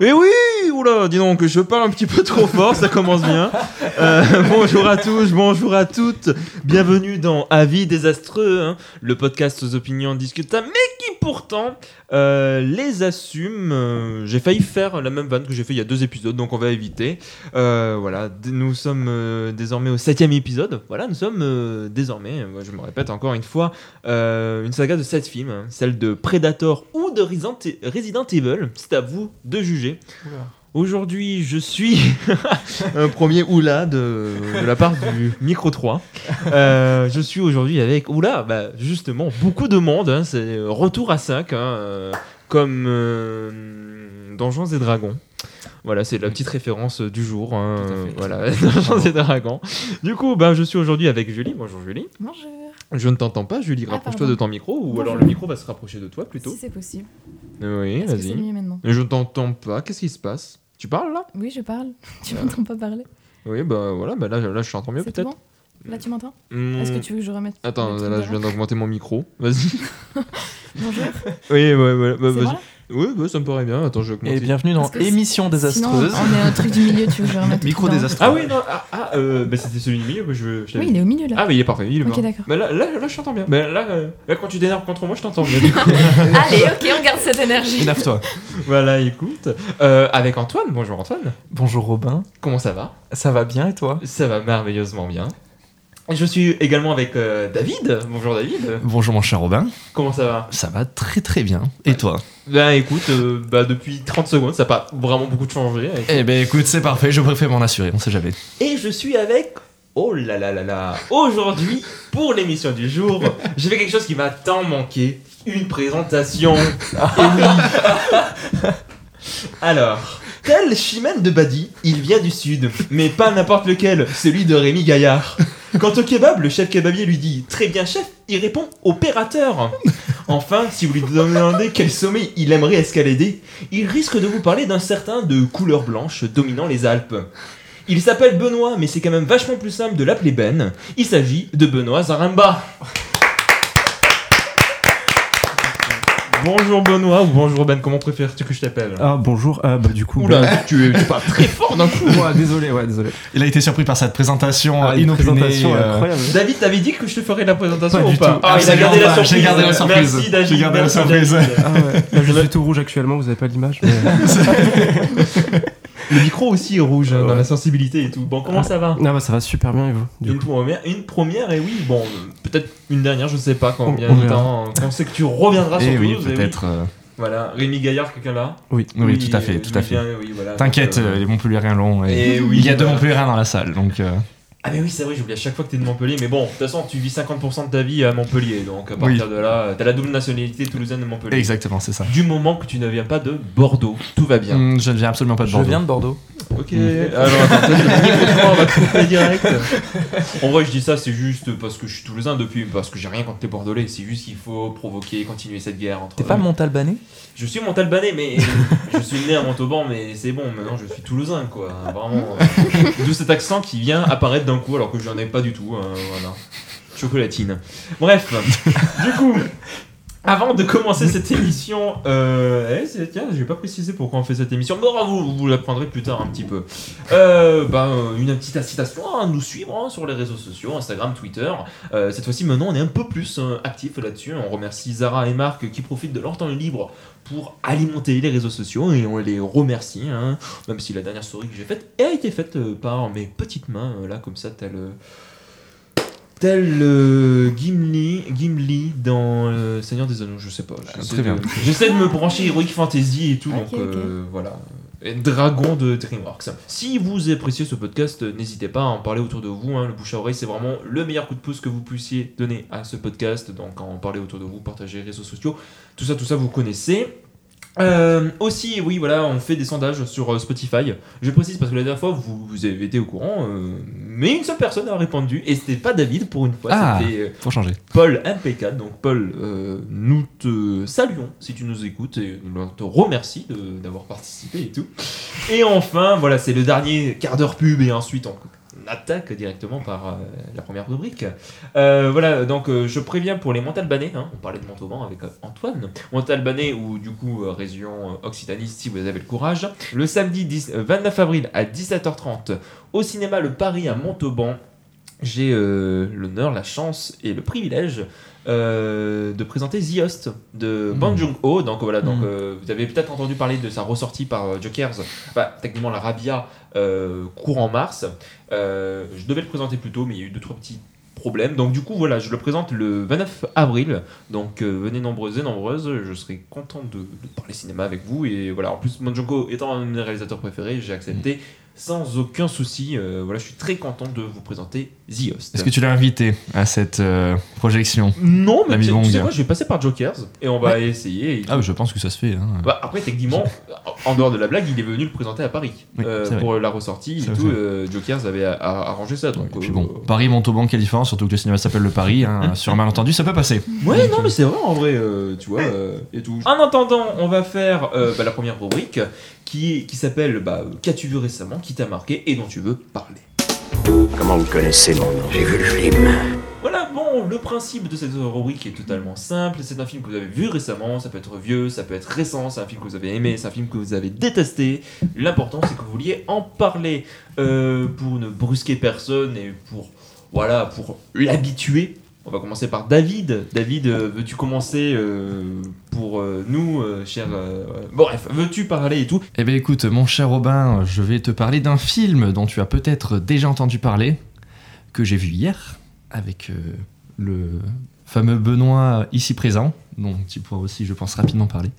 Et oui, oula, dis donc, je parle un petit peu trop fort, ça commence bien. Euh, bonjour à tous, bonjour à toutes, bienvenue dans Avis désastreux, hein, le podcast aux opinions discutables, mais qui pourtant euh, les assume. Euh, j'ai failli faire la même vanne que j'ai fait il y a deux épisodes, donc on va éviter. Euh, voilà, nous sommes désormais au septième épisode. Voilà, nous sommes désormais, je me répète encore une fois, une saga de sept films, hein, celle de Predator ou de Resident, Resident Evil. C'est à vous de juger. Aujourd'hui, je suis un premier oula de, de la part du micro 3. Euh, je suis aujourd'hui avec oula, bah, justement beaucoup de monde. hein, c'est retour à 5, comme euh, Donjons et Dragons. Voilà, c'est la petite référence du jour. hein, voilà, Donjons et Dragons. Du coup, bah, je suis aujourd'hui avec Julie. Bonjour Julie. Bonjour. Je ne t'entends pas, Julie. Ah, Rapproche-toi de ton micro, ou Bonjour. alors le micro va se rapprocher de toi plutôt. Si c'est possible. Oui, vas-y. Je ne t'entends pas. Qu'est-ce qui se passe? Tu parles là? Oui, je parle. Tu Ah. m'entends pas parler Oui, bah voilà, bah là, là je t'entends mieux peut-être. bon? Là, tu m'entends? Hmm, Est-ce que tu veux que je remette Attends, là je viens d'augmenter mon micro. Vas-y. Bonjour. oui, ouais, ouais, bah, vas-y. Oui, bah, ça me paraît bien. Attends, je vais. Et bienvenue dans Émission Sinon, désastreuse. on est un truc du milieu, tu veux que je remette Micro désastreux. Ah oui, non, ah, ah, euh, bah, c'était celui du milieu que je, je Oui, il est au milieu là. Ah, mais il est parfait, il est Ok, parfait. d'accord. Bah, là, là, là, je t'entends bien. Bah, là, euh, là, quand tu t'énerves contre moi, je t'entends bien. du coup. Allez, ok, on garde cette énergie. Énerve-toi. voilà, écoute. Euh, avec Antoine. Bonjour Antoine. Bonjour Robin. Comment ça va? Ça va bien et toi? Ça va merveilleusement bien. Je suis également avec euh, David. Bonjour David. Bonjour mon cher Robin, Comment ça va? Ça va très très bien. Et toi? Ben écoute, euh, bah, depuis 30 secondes, ça n'a pas vraiment beaucoup changé. avec- Eh ben écoute, c'est parfait, je préfère m'en assurer, on sait jamais. Et je suis avec. Oh là là là là Aujourd'hui, pour l'émission du jour, j'ai fait quelque chose qui m'a tant manqué. Une présentation. Et oui. Alors, tel Chimène de Badi, il vient du sud, mais pas n'importe lequel, celui de Rémi Gaillard. Quant au kebab, le chef kebabier lui dit Très bien, chef, il répond Opérateur. Enfin, si vous lui demandez quel sommet il aimerait escalader, il risque de vous parler d'un certain de couleur blanche dominant les Alpes. Il s'appelle Benoît, mais c'est quand même vachement plus simple de l'appeler Ben. Il s'agit de Benoît Zaremba. Bonjour Benoît ou bonjour Ben, comment préfères-tu que je t'appelle Ah bonjour, ah bah du coup. Oula, bah- tu, tu parles très fort d'un coup. Ouais, désolé, ouais, désolé. Il a été surpris par cette présentation Ah, une inopinée. présentation euh, incroyable. David, t'avais dit que je te ferais la présentation Pas ou du pas tout. Ah, il a gardé la surprise. J'ai gardé la surprise. Merci David. J'ai gardé la surprise. Ah ouais. Là, je suis tout rouge actuellement, vous avez pas l'image. Mais... Le micro aussi est rouge hein, dans la sensibilité et tout. Bon, comment ça va non, bah ça va super bien et vous du Une coup première, une première et oui, bon, peut-être une dernière, je sais pas combien de temps. On sait que tu reviendras sur Eh oui, Toulouse, et peut-être. euh, Voilà, Rémi Gaillard, quelqu'un là Oui. Oui, tout à fait, euh, tout à il fait. oui, voilà, T'inquiète, euh, euh, les Montpelliérains l'ont. Et... Et oui, Il y a deux. Montpelliérains dans la salle, donc. euh, Ah mais oui, c'est vrai, j'oublie à chaque fois que t'es de Montpellier, mais bon, de toute façon, tu vis 50% de ta vie à Montpellier, donc à Oui. partir de là, t'as la double nationalité toulousaine de Montpellier. Exactement, c'est ça. Du moment que tu ne viens pas de Bordeaux, tout va bien. Hum, je ne viens absolument pas de Je Bordeaux. viens de Bordeaux. Ok, alors attends, on va te couper direct. En vrai, je dis ça, c'est juste parce que je suis toulousain depuis, parce que j'ai rien contre les Bordelais, c'est juste qu'il faut provoquer, continuer cette guerre entre. T'es pas Montalbanais? Je suis montalbanais, mais je suis né à Montauban, mais c'est bon, maintenant je suis toulousain, quoi. Vraiment. euh, D'où cet accent qui vient apparaître d'un coup, alors que j'en ai pas du tout. hein, voilà. Chocolatine. Bref, du coup. Avant de commencer cette émission, euh, eh, tiens, je vais pas préciser pourquoi on fait cette émission, oh, vous, vous l'apprendrez plus tard un petit peu. Euh, bah, euh, une petite incitation à nous suivre hein, sur les réseaux sociaux, Instagram, Twitter. Euh, cette fois-ci, maintenant, on est un peu plus euh, actif là-dessus. On remercie Zara et Marc qui profitent de leur temps libre pour alimenter les réseaux sociaux et on les remercie. hein. même si la dernière story que j'ai faite a été faite par mes petites mains, là, comme ça, tel. Tel euh, Gimli, Gimli dans euh, Seigneur des Anneaux, je sais pas. J'essaie très bien. de- J'essaie de me brancher Heroic Fantasy et tout, donc euh, voilà. Et Dragon de DreamWorks. Si vous appréciez ce podcast, n'hésitez pas à en parler autour de vous. hein. Le bouche à oreille, c'est vraiment le meilleur coup de pouce que vous puissiez donner à ce podcast. Donc, en parler autour de vous, partager les réseaux sociaux, tout ça, tout ça, vous connaissez. Euh, aussi, oui, voilà, on fait des sondages sur Spotify. Je précise parce que la dernière fois, vous, vous avez été au courant, euh, mais une seule personne a répondu, et c'était pas David pour une fois, Ah. c'était euh, Faut changer. Paul MP4. Donc, Paul, euh, nous te saluons si tu nous écoutes et on te remercie d'avoir participé et tout. Et enfin, voilà, c'est le dernier quart d'heure pub et ensuite on attaque directement par euh, la première rubrique. Euh, voilà, donc euh, je préviens pour les Montalbanais, hein, on parlait de Montauban avec Antoine, Montalbanais ou du coup région Occitanie si vous avez le courage. Le samedi 10 euh, 29 avril à 17h30 au cinéma Le Paris à Montauban, j'ai l'honneur, la chance et le privilège euh, de présenter The Host de Mm. Bong Joon-ho. Donc voilà, donc Mm. euh, vous avez peut-être entendu parler de sa ressortie par euh, Jokers. Bah, techniquement la Rabia euh, courant mars. Je devais le présenter plus tôt, mais il y a eu deux trois petits problèmes. Donc du coup voilà, je le présente le 29 avril. Donc euh, venez nombreuses et nombreuses. Je serai content de, de parler cinéma avec vous. Et voilà, en plus Joon-ho étant un de mes réalisateurs préférés, j'ai accepté. Sans aucun souci, Euh, voilà, je suis très content de vous présenter The Host. Est-ce que tu l'as invité à cette euh, projection Non, mais tu sais- tu sais Bong. quoi, je vais passer par Jokers et on va essayer. et Ah, je pense que ça se fait. hein. Bah, après, techniquement, en dehors de la blague, il est venu le présenter à Paris Oui, euh, pour la ressortie et tout. euh, Jokers avait arrangé ça. Donc, Et puis euh, bon, Paris, Montauban, Californie, surtout que le cinéma s'appelle le Paris, hein, sur un malentendu, ça peut passer. Ouais, non, mais c'est vrai en vrai, euh, tu vois, euh, et tout. En attendant, on va faire euh, bah, la première rubrique qui, s'appelle bah, Qu'as-tu vu récemment, qui t'a marqué et dont tu veux parler. Comment vous connaissez mon nom? J'ai vu le film. Voilà, bon, le principe de cette rubrique est totalement simple. C'est un film que vous avez vu récemment, ça peut être vieux, ça peut être récent, c'est un film que vous avez aimé, c'est un film que vous avez détesté. L'important, c'est que vous vouliez en parler euh, pour ne brusquer personne et pour, voilà, pour l'habituer. On va commencer par David. David, euh, veux-tu commencer euh, pour euh, nous, euh, cher. bref, veux-tu parler et tout? Eh bien écoute, mon cher Robin, je vais te parler d'un film dont tu as peut-être déjà entendu parler, que j'ai vu hier, avec le fameux Benoît ici présent, dont tu pourras aussi, je pense, rapidement parler.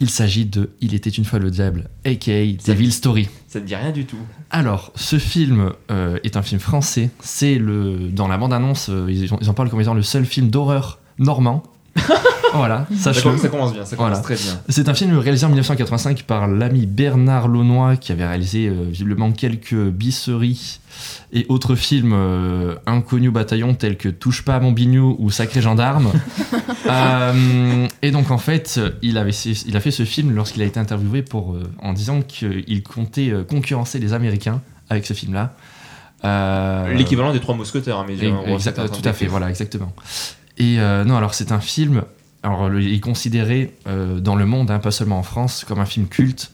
Il s'agit de Il était une fois le diable, aka Devil Story. Ça ne dit rien du tout. Alors, ce film euh, est un film français. C'est le dans la bande-annonce, euh, ils, en- ils en parlent comme étant le seul film d'horreur normand. voilà, Ça, commence- ça commence bien, ça commence Voilà. très bien. C'est un film réalisé en 1985 par l'ami Bernard Launois qui avait réalisé euh, visiblement quelques bisseries et autres films euh, inconnus au bataillon tels que Touche pas à mon bignou ou Sacré gendarme. Euh, et donc en fait, il, avait, il a fait ce film lorsqu'il a été interviewé pour, euh, en disant qu'il comptait euh, concurrencer les Américains avec ce film-là. Euh, L'équivalent des trois mousquetaires, hein, mais que t'as tout à fait, voilà, exactement. Et euh, non, alors c'est un film, alors il est considéré euh, dans le monde, hein, pas seulement en France, comme un film culte,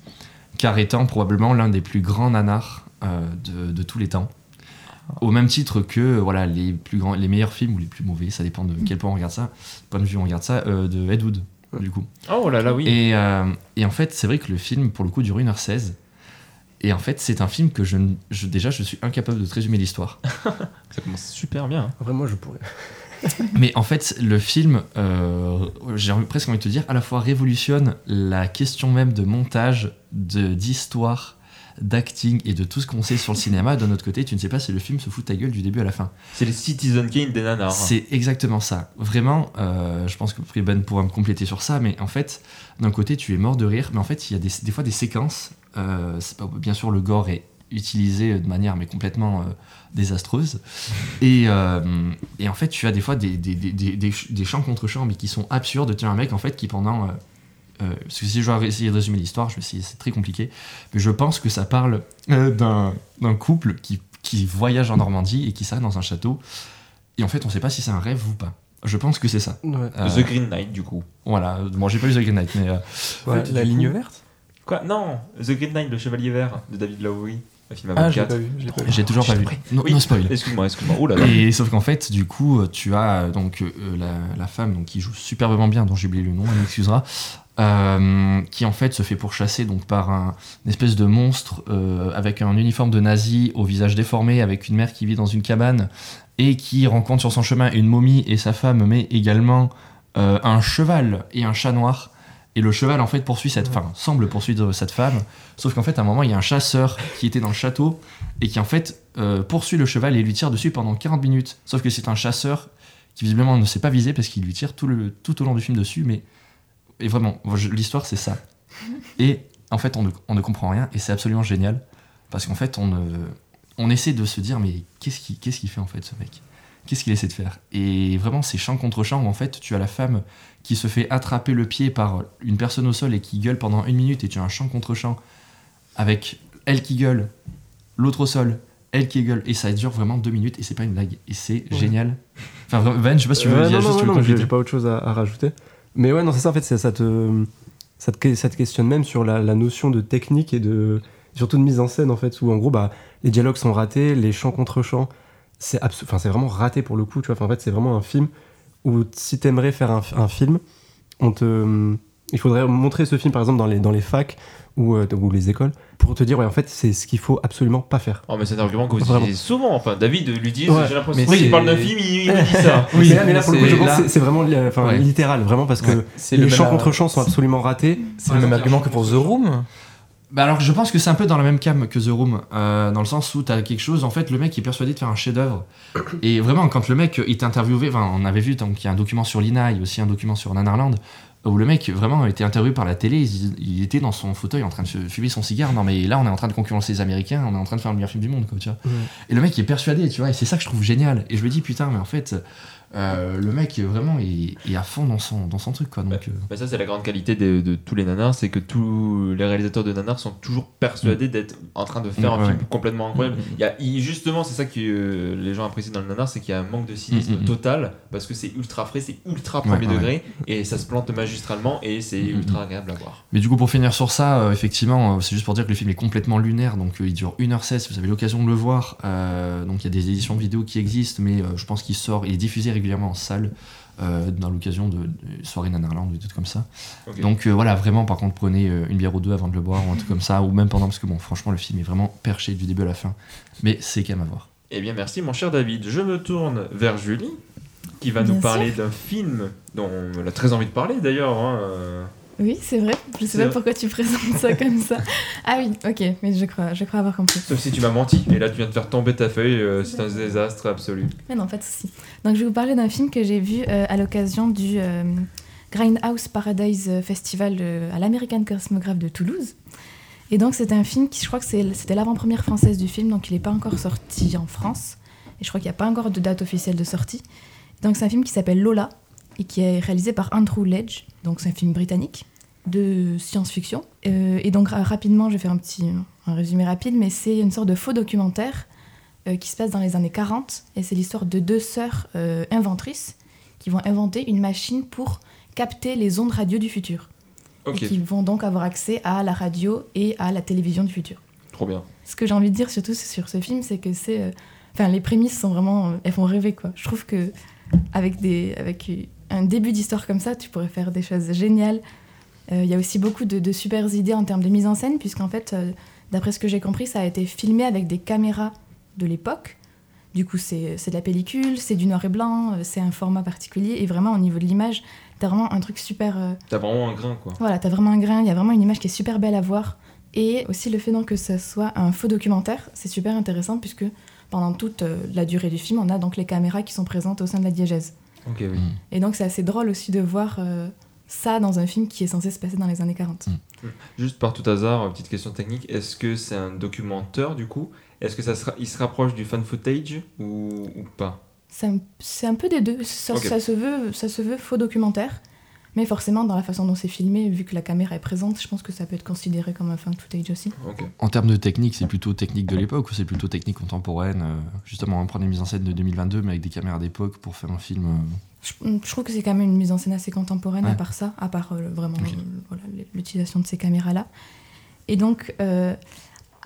car étant probablement l'un des plus grands nanars euh, de, de tous les temps. Au même titre que voilà les plus grands, les meilleurs films ou les plus mauvais, ça dépend de quel point on regarde ça, point de vue on regarde ça, euh, de Ed Wood, du coup. Oh là là, oui. Et, euh, et en fait, c'est vrai que le film, pour le coup, dure 1h16. Et en fait, c'est un film que je, déjà, je suis incapable de te résumer l'histoire. Ça commence super bien. hein. Vraiment, je pourrais. Mais en fait, le film, euh, j'ai presque envie de te dire, à la fois révolutionne la question même de montage, de d'histoire, d'acting et de tout ce qu'on sait sur le cinéma. D'un autre côté, tu ne sais pas si le film se fout de ta gueule du début à la fin. C'est les Citizen Kane des nanars. hein. C'est exactement ça. Vraiment, euh, je pense que Ben pourra me compléter sur ça, mais en fait, d'un côté, tu es mort de rire, mais en fait, il y a des, des fois des séquences. euh, pas, bien sûr, le gore est utilisé de manière mais complètement désastreuse. Et, euh, et en fait, tu as des fois des, des, des, des, des ch- des chants contre chants, mais qui sont absurdes. Tu as un mec, en fait, qui pendant. euh, euh, parce que si je dois essayer de résumer l'histoire, je vais essayer, c'est très compliqué. Mais je pense que ça parle euh, d'un d'un couple qui, qui voyage en Normandie et qui s'arrête dans un château. Et en fait, on sait pas si c'est un rêve ou pas. Je pense que c'est ça. Ouais. Euh, The Green Knight, du coup. Voilà. Bon, j'ai pas lu The Green Knight, mais euh, Ouais, la ligne coup- verte? Quoi? Non The Green Knight, le Chevalier Vert de David Lowery. Film à Ah, j'ai 24. pas vu. j'ai toujours pas vu. Non, Oui. non spoil. Excuse-moi, excuse-moi. Oh là là. Et sauf qu'en fait, du coup, tu as donc euh, la, la femme donc, qui joue superbement bien, dont j'ai oublié le nom, elle m'excusera, euh, qui en fait se fait pourchasser donc par un une espèce de monstre euh, avec un uniforme de nazi au visage déformé, avec une mère qui vit dans une cabane et qui rencontre sur son chemin une momie et sa femme, mais également euh, un cheval et un chat noir. Et le cheval en fait poursuit cette femme, semble poursuivre cette femme, sauf qu'en fait à un moment il y a un chasseur qui était dans le château et qui en fait euh, poursuit le cheval et lui tire dessus pendant 40 minutes. Sauf que c'est un chasseur qui visiblement ne s'est pas visé parce qu'il lui tire tout, le, tout au long du film dessus. Mais et vraiment, l'histoire c'est ça. Et en fait on ne, on ne comprend rien et c'est absolument génial parce qu'en fait on, on essaie de se dire mais qu'est-ce qu'il qu'est-ce qu'il fait en fait ce mec? Qu'est-ce qu'il essaie de faire? Et vraiment c'est champ contre champ où en fait tu as la femme qui se fait attraper le pied par une personne au sol et qui gueule pendant une minute et tu as un champ contre champ avec elle qui gueule, l'autre au sol, elle qui gueule. Et ça dure vraiment deux minutes et c'est pas une blague. Et c'est génial. Enfin, Van, je sais pas si tu veux dire non, juste non, veux non, j'ai pas autre chose à, à rajouter. Mais ouais, non, c'est ça, en fait, ça te, ça, te, ça te questionne même sur la, la notion de technique et de, surtout de mise en scène, en fait, où en gros, bah, les dialogues sont ratés, les chants contre chants, c'est enfin, c'est vraiment raté pour le coup, tu vois. Enfin, en fait, c'est vraiment un film où si t'aimerais faire un, un film, on te, il faudrait montrer ce film, par exemple, dans les, dans les facs ou, euh, ou les écoles, pour te dire, ouais, en fait, c'est ce qu'il faut absolument pas faire. Oh, mais c'est un argument que vous Vraiment. utilisez souvent. Enfin, David lui dit, Ouais, j'ai l'impression mais qu'il c'est- parle d'un film, il, me dit ça. Oui, mais là, mais là, mais pour le coup, c'est- je pense là- que c'est- c'est vraiment enfin, Ouais. littéral, vraiment, parce que Ouais, les même- contre chants sont absolument ratés. C'est le même argument que pour The Room. Bah alors je pense que c'est un peu dans la même cam que The Room, euh, dans le sens où t'as quelque chose, en fait le mec est persuadé de faire un chef-d'œuvre. Et vraiment quand le mec est interviewé, enfin on avait vu donc il y a un document sur Lina, il y a aussi un document sur Nanarland, où le mec vraiment a été interviewé par la télé, il, il était dans son fauteuil en train de fumer son cigare, non mais là on est en train de concurrencer les Américains, on est en train de faire le meilleur film du monde quoi tu vois. Et le mec est persuadé, tu vois, et c'est ça que je trouve génial. Et je me dis putain mais en fait euh, le mec vraiment est, est à fond dans son, dans son truc quoi. Donc, euh, Bah, ça, c'est la grande qualité de, de tous les nanars, c'est que tous les réalisateurs de nanars sont toujours persuadés d'être en train de faire Mm, un ouais. film complètement incroyable. Il y a, il- justement, c'est ça que euh, les gens apprécient dans le nanar, c'est qu'il y a un manque de cynisme Mm, mm, mm. total, parce que c'est ultra frais, c'est ultra premier ouais, degré, et ça se plante magistralement, et c'est Mm, mm, ultra agréable à voir. Mais du coup, pour finir sur ça, effectivement, c'est juste pour dire que le film est complètement lunaire, donc il dure 1h16, si vous avez l'occasion de le voir. donc il y a des éditions vidéo qui existent, mais je pense qu'il sort, il est diffusé régulièrement en salle, euh, dans l'occasion de, de soirées Nanarland ou des trucs comme ça. Donc euh, voilà, vraiment, par contre, prenez euh, une bière ou deux avant de le boire, ou un truc comme ça, ou même pendant, parce que bon, franchement, le film est vraiment perché du début à la fin, mais c'est quand même à voir. Eh bien, merci, mon cher David. Je me tourne vers Julie, qui va Bien nous parler d'un film dont elle a très envie de parler d'ailleurs. hein, euh. Oui, c'est vrai. Je sais pas vrai. pourquoi tu présentes ça comme ça. Ah oui, ok, mais je crois, je crois avoir compris. Sauf si tu m'as menti, et là tu viens de faire tomber ta feuille, euh, c'est un désastre absolu. Mais non, pas de souci. Donc je vais vous parler d'un film que j'ai vu euh, à l'occasion du euh, Grindhouse Paradise Festival à l'American Cosmograph de Toulouse. Et donc c'est un film qui, je crois que c'était l'avant-première française du film, donc il n'est pas encore sorti en France. Et je crois qu'il n'y a pas encore de date officielle de sortie. Donc c'est un film qui s'appelle Lola et qui est réalisé par Andrew Ledge. Donc c'est un film britannique de science-fiction. Euh, et donc ra- rapidement, je vais faire un petit un résumé rapide, mais c'est une sorte de faux documentaire euh, qui se passe dans les années 40 et c'est l'histoire de deux sœurs euh, inventrices qui vont inventer une machine pour capter les ondes radio du futur Ok, et qui vont donc avoir accès à la radio et à la télévision du futur. trop bien. Ce que j'ai envie de dire surtout sur ce film, c'est que c'est, enfin les prémices sont vraiment, elles font rêver quoi. Je trouve que avec des, avec un début d'histoire comme ça, tu pourrais faire des choses géniales. Euh, Il y a aussi beaucoup de, de super idées en termes de mise en scène, puisqu'en fait, euh, d'après ce que j'ai compris, ça a été filmé avec des caméras de l'époque. Du coup, c'est de la pellicule, c'est du noir et blanc, euh, c'est un format particulier, et vraiment au niveau de l'image, t'as vraiment un truc super. euh, T'as vraiment un grain quoi. voilà, t'as vraiment un grain, il y a vraiment une image qui est super belle à voir. Et aussi le fait donc que ce soit un faux documentaire, c'est super intéressant puisque pendant toute la durée du film, on a donc les caméras qui sont présentes au sein de la diégèse. Oui. Et donc c'est assez drôle aussi de voir euh, ça dans un film qui est censé se passer dans les années 40. Juste par tout hasard, petite question technique, est-ce que c'est un documentaire du coup? Est-ce que ça sera, il se rapproche du fan footage ou, ou pas? C'est un, peu des deux, ça, Ok. ça se veut, ça se veut faux documentaire, mais forcément dans la façon dont c'est filmé, vu que la caméra est présente, je pense que ça peut être considéré comme un fan footage aussi. Ok. En termes de technique, c'est plutôt technique de l'époque ou c'est plutôt technique contemporaine euh, Justement, on prend des mises en scène de 2022 mais avec des caméras d'époque pour faire un film. euh, Je, je trouve que c'est quand même une mise en scène assez contemporaine à part ça, à part euh, vraiment euh, voilà, l'utilisation de ces caméras-là. Et donc, euh,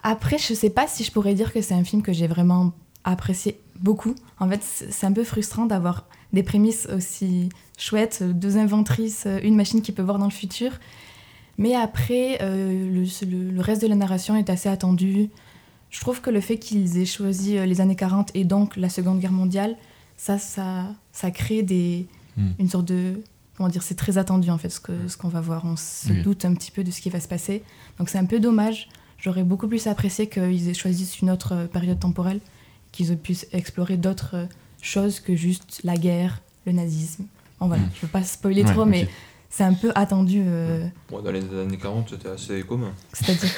après, je sais pas si je pourrais dire que c'est un film que j'ai vraiment apprécié beaucoup. En fait, c'est un peu frustrant d'avoir des prémices aussi chouettes, deux inventrices, une machine qui peut voir dans le futur. Mais après, euh, le, le- le reste de la narration est assez attendu. Je trouve que le fait qu'ils aient choisi euh, les années 40 et donc la Seconde Guerre mondiale, ça, ça, ça crée des, Hmm. une sorte de... Comment dire, c'est très attendu en fait ce ce qu'on va voir. On se Oui. doute un petit peu de ce qui va se passer. Donc c'est un peu dommage. J'aurais beaucoup plus apprécié qu'ils aient choisi une autre euh, période temporelle, qu'ils aient pu explorer d'autres euh, choses que juste la guerre, le nazisme. Bon voilà, Hmm. je veux pas spoiler Ouais, trop, mais c'est un peu attendu. euh, Bon, dans les années 40, c'était assez commun. C'est-à-dire.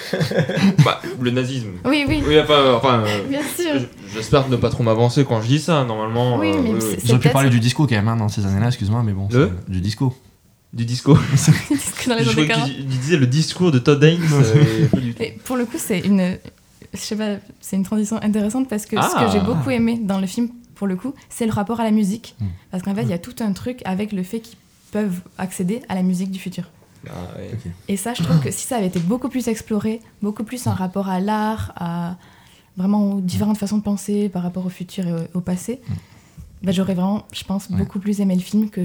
bah, le nazisme. Oui, oui, Oui, enfin, enfin euh, bien sûr. j'espère ne pas trop m'avancer quand je dis ça, normalement. Oui, euh, mais Ils pu parler du disco quand même hein, dans ces années-là, excuse-moi, mais bon. Le c'est- Du disco. Du disco. Dans les je années crois que 40. tu, disais le discours de Todd Haynes. euh. Et pour le coup, c'est une, je sais pas, c'est une transition intéressante parce que ce Ah. que j'ai beaucoup aimé dans le film, pour le coup, c'est le rapport à la musique. Mm. Parce qu'en fait, il y a tout un truc avec le fait qu'ils peuvent accéder à la musique du futur. Ah. Et ça, je trouve que si ça avait été beaucoup plus exploré, beaucoup plus en rapport à l'art, à vraiment aux différentes façons de penser par rapport au futur et au, au passé, bah, j'aurais vraiment, je pense, Ouais. beaucoup plus aimé le film que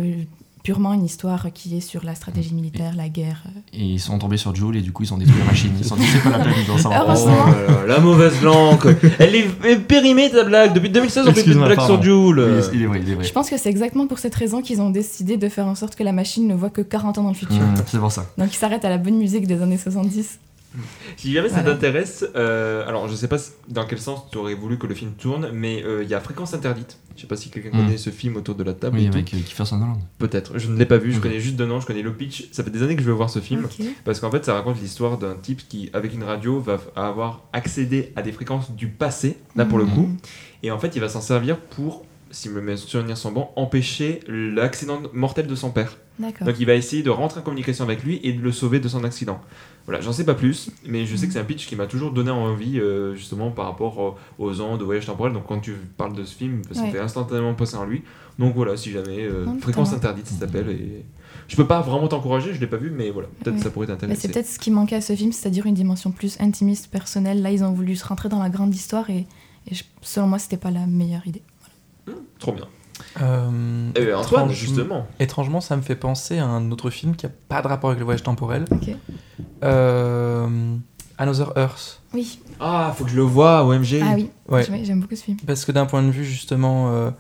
purement une histoire qui est sur la stratégie militaire, la guerre. Et ils sont tombés sur Joule et du coup ils ont détruit la machine. Ils sont dit c'est pas la peine savoir. Heureusement. Oh la mauvaise langue. Elle est périmée ta blague. Depuis 2016, on fait plus de Excuse-moi, blagues sur. Joule. Il est vrai, il est vrai. Je pense que c'est exactement pour cette raison qu'ils ont décidé de faire en sorte que la machine ne voit que 40 ans dans le futur. Mmh, c'est pour ça. Donc ils s'arrêtent à la bonne musique des années 70. Si jamais ça Voilà. t'intéresse, euh, alors je sais pas dans quel sens tu aurais voulu que le film tourne, mais euh, il y a Fréquence Interdite. Je sais pas si quelqu'un Mm. connaît ce film autour de la table. Oui, avec Kiefer Sutherland. Peut-être. Je ne l'ai pas vu, je connais juste de nom, je connais le pitch. Ça fait des années que je veux voir ce film. Parce qu'en fait, ça raconte l'histoire d'un type qui, avec une radio, va avoir accédé à des fréquences du passé, là pour le Mhm. coup. Et en fait, il va s'en servir pour, si mes souvenirs sont bons, empêcher l'accident mortel de son père. Donc il va essayer de rentrer en communication avec lui et de le sauver de son accident. Voilà, j'en sais pas plus, mais je sais que c'est un pitch qui m'a toujours donné envie, euh, justement par rapport euh, aux ondes, au voyage temporel. Donc quand tu parles de ce film, ça Ouais. fait instantanément penser en lui. Donc voilà, si jamais, euh, Fréquence interdite, ça s'appelle. Et... Je peux pas vraiment t'encourager, je l'ai pas vu, mais voilà, peut-être Ouais. ça pourrait t'intéresser. c'est peut-être ce qui manquait à ce film, c'est-à-dire une dimension plus intimiste, personnelle. Là, ils ont voulu se rentrer dans la grande histoire et, et je- selon moi, c'était pas la meilleure idée. Trop bien. Euh, Eh ben, Antoine, étrange- justement. Étrangement, ça me fait penser à un autre film qui a pas de rapport avec le voyage temporel. Ok. Euh, Another Earth. Oui. Ah, faut que je le vois, OMG. Ah oui. Ouais. J'aime beaucoup ce film. Parce que d'un point de vue justement euh,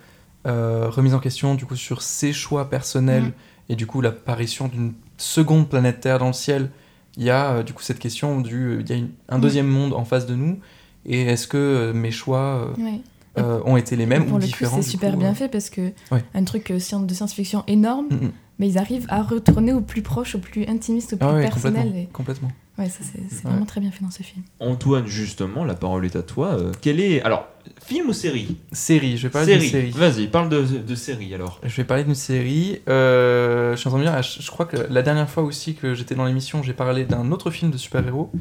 euh, remise en question du coup sur ses choix personnels Mhm. et du coup l'apparition d'une seconde planète Terre dans le ciel, il y a euh, du coup cette question du euh, il y a une- un Mhm. deuxième monde en face de nous et est-ce que euh, mes choix euh, Ouais. Euh, ont été les mêmes pour ou le coup, différents c'est super coup, bien euh. fait parce que Ouais. un truc euh, de science-fiction énorme, Mhm. mais ils arrivent à retourner au plus proche, au plus intimiste, au plus Ah ouais, personnel. complètement, Et... complètement. Ouais, ça c'est c'est Ouais. vraiment très bien fait dans ce film. Antoine, justement, la parole est à toi. Euh, quel est. Alors, film ou série Série, je vais parler d'une série. Vas-y, parle de, de série alors. Je vais parler d'une série. Euh, je suis en train de me dire, je je crois que la dernière fois aussi que j'étais dans l'émission, j'ai parlé d'un autre film de super-héros.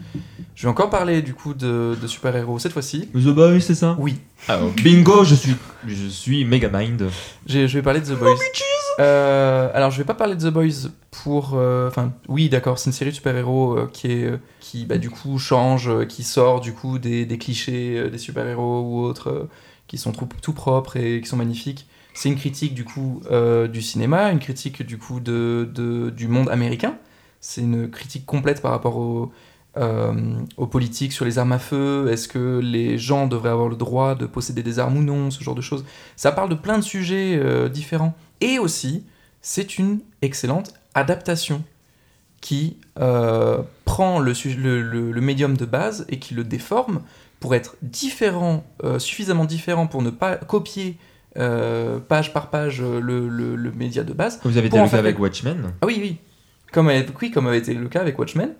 Je vais encore parler du coup de, de super-héros cette fois-ci. The Boys, c'est ça? Oui, Alors, bingo, je suis, je suis méga mind. j'ai- je vais parler de The Boys. Euh, alors, je vais pas parler de The Boys pour. euh, Enfin, oui, d'accord, c'est une série de super-héros euh, qui est. qui, bah, du coup, change, qui sort du coup des, clichés des super-héros ou autres, qui sont tout, propres et qui sont magnifiques. C'est une critique du coup du cinéma, une critique du coup de, de- du monde américain. C'est une critique complète par rapport au, aux politiques sur les armes à feu. Est-ce que les gens devraient avoir le droit de posséder des armes ou non, ce genre de choses. Ça parle de plein de sujets différents. Et aussi, c'est une excellente adaptation qui euh, prend le, su- le, le- le médium de base et qui le déforme pour être différent, euh, suffisamment différent pour ne pas copier euh, page par page le, le- le média de base. Vous avez été le cas avec Watchmen? Ah oui, oui. Comme, avait- oui, comme avait été le cas avec Watchmen,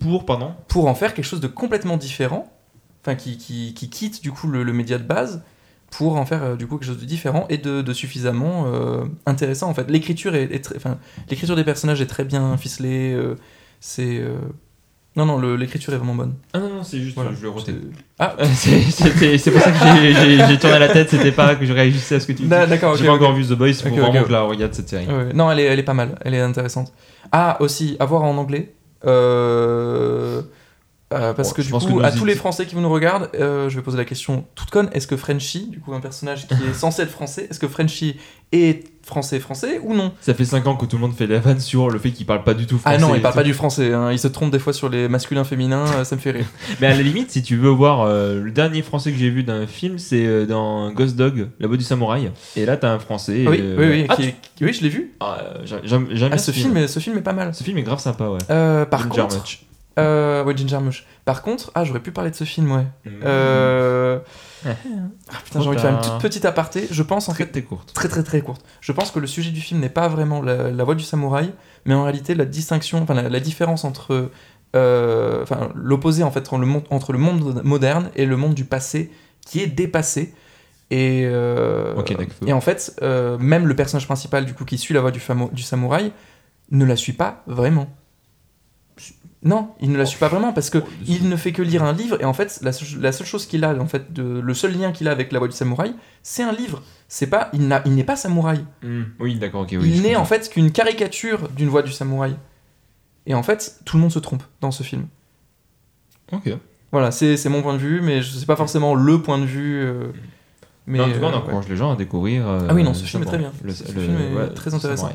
Pour, pardon? Pour en faire quelque chose de complètement différent, enfin qui, qui, qui quitte du coup le, le média de base pour en faire euh, du coup quelque chose de différent et de, de suffisamment euh, intéressant en fait. L'écriture est, est très, enfin l'écriture des personnages est très bien ficelée. euh, c'est euh, non non le- l'écriture est vraiment bonne. Ah non, non, c'est juste, Voilà. je le rotais. Ah C'est c'était- c'est pour ça que j'ai- j'ai j'ai tourné la tête, c'était pas que je réagissais à ce que tu dis. Da- d'accord. J'ai ok, pas ok. encore vu The Boys, faut Ok, vraiment que je la regarde cette série. Ouais. Non, elle est, elle est pas mal, elle est intéressante. Ah, aussi, à voir en anglais. Euh, euh, parce Bon, que je du pense coup, que à tous les Français qui vous nous regardent, euh, je vais poser la question toute conne est-ce que Frenchie, du coup, un personnage qui est censé être français, est-ce que Frenchie est français français ou non? Ça fait 5 ans que tout le monde fait la vanne sur le fait qu'il parle pas du tout français. Ah non, il parle tout. pas du français, hein. il se trompe des fois sur les masculins féminins, euh, ça me fait rire. Mais à la limite, si tu veux voir euh, le dernier français que j'ai vu d'un film, c'est dans Ghost Dog, La Voix du Samouraï. Et là, t'as un français. oui, oui, oui, ah, qui est- qui- oui, je l'ai vu. ah, j'aime Ah, ce, film, est, ce film est pas mal. Ce film est grave sympa, ouais. Par Ginger contre. Euh, ouais, Ginger Mush. Par contre, ah, j'aurais pu parler de ce film, ouais. Euh... Ah, putain, j'ai envie de faire une toute petite aparté. Je pense en fait Très très courte. très très très courte. Je pense que le sujet du film n'est pas vraiment la, la voix du samouraï, mais en réalité la distinction, enfin la, la différence entre, euh, enfin l'opposé en fait entre le, monde, entre le monde moderne et le monde du passé qui est dépassé. Et, euh, et en fait, euh, même le personnage principal du coup qui suit la voix du samouraï ne la suit pas vraiment. Non, il ne la suit pas vraiment parce que il ne fait que lire un livre et en fait la, seule- la seule chose qu'il a en fait de, le seul lien qu'il a avec la voie du samouraï, c'est un livre. C'est pas il n'a il n'est pas samouraï. Hmm, Oui, d'accord, ok. Oui, il n'est en fait qu'une caricature d'une voie du samouraï. Et en fait, tout le monde se trompe dans ce film. Ok. Voilà, c'est c'est mon point de vue, mais je sais pas forcément le point de vue. euh, mais en tout cas, on euh, encourage les gens à découvrir. euh, Ah oui, non, ce film est très bien. Le, Ce le- film est ouais, très intéressant.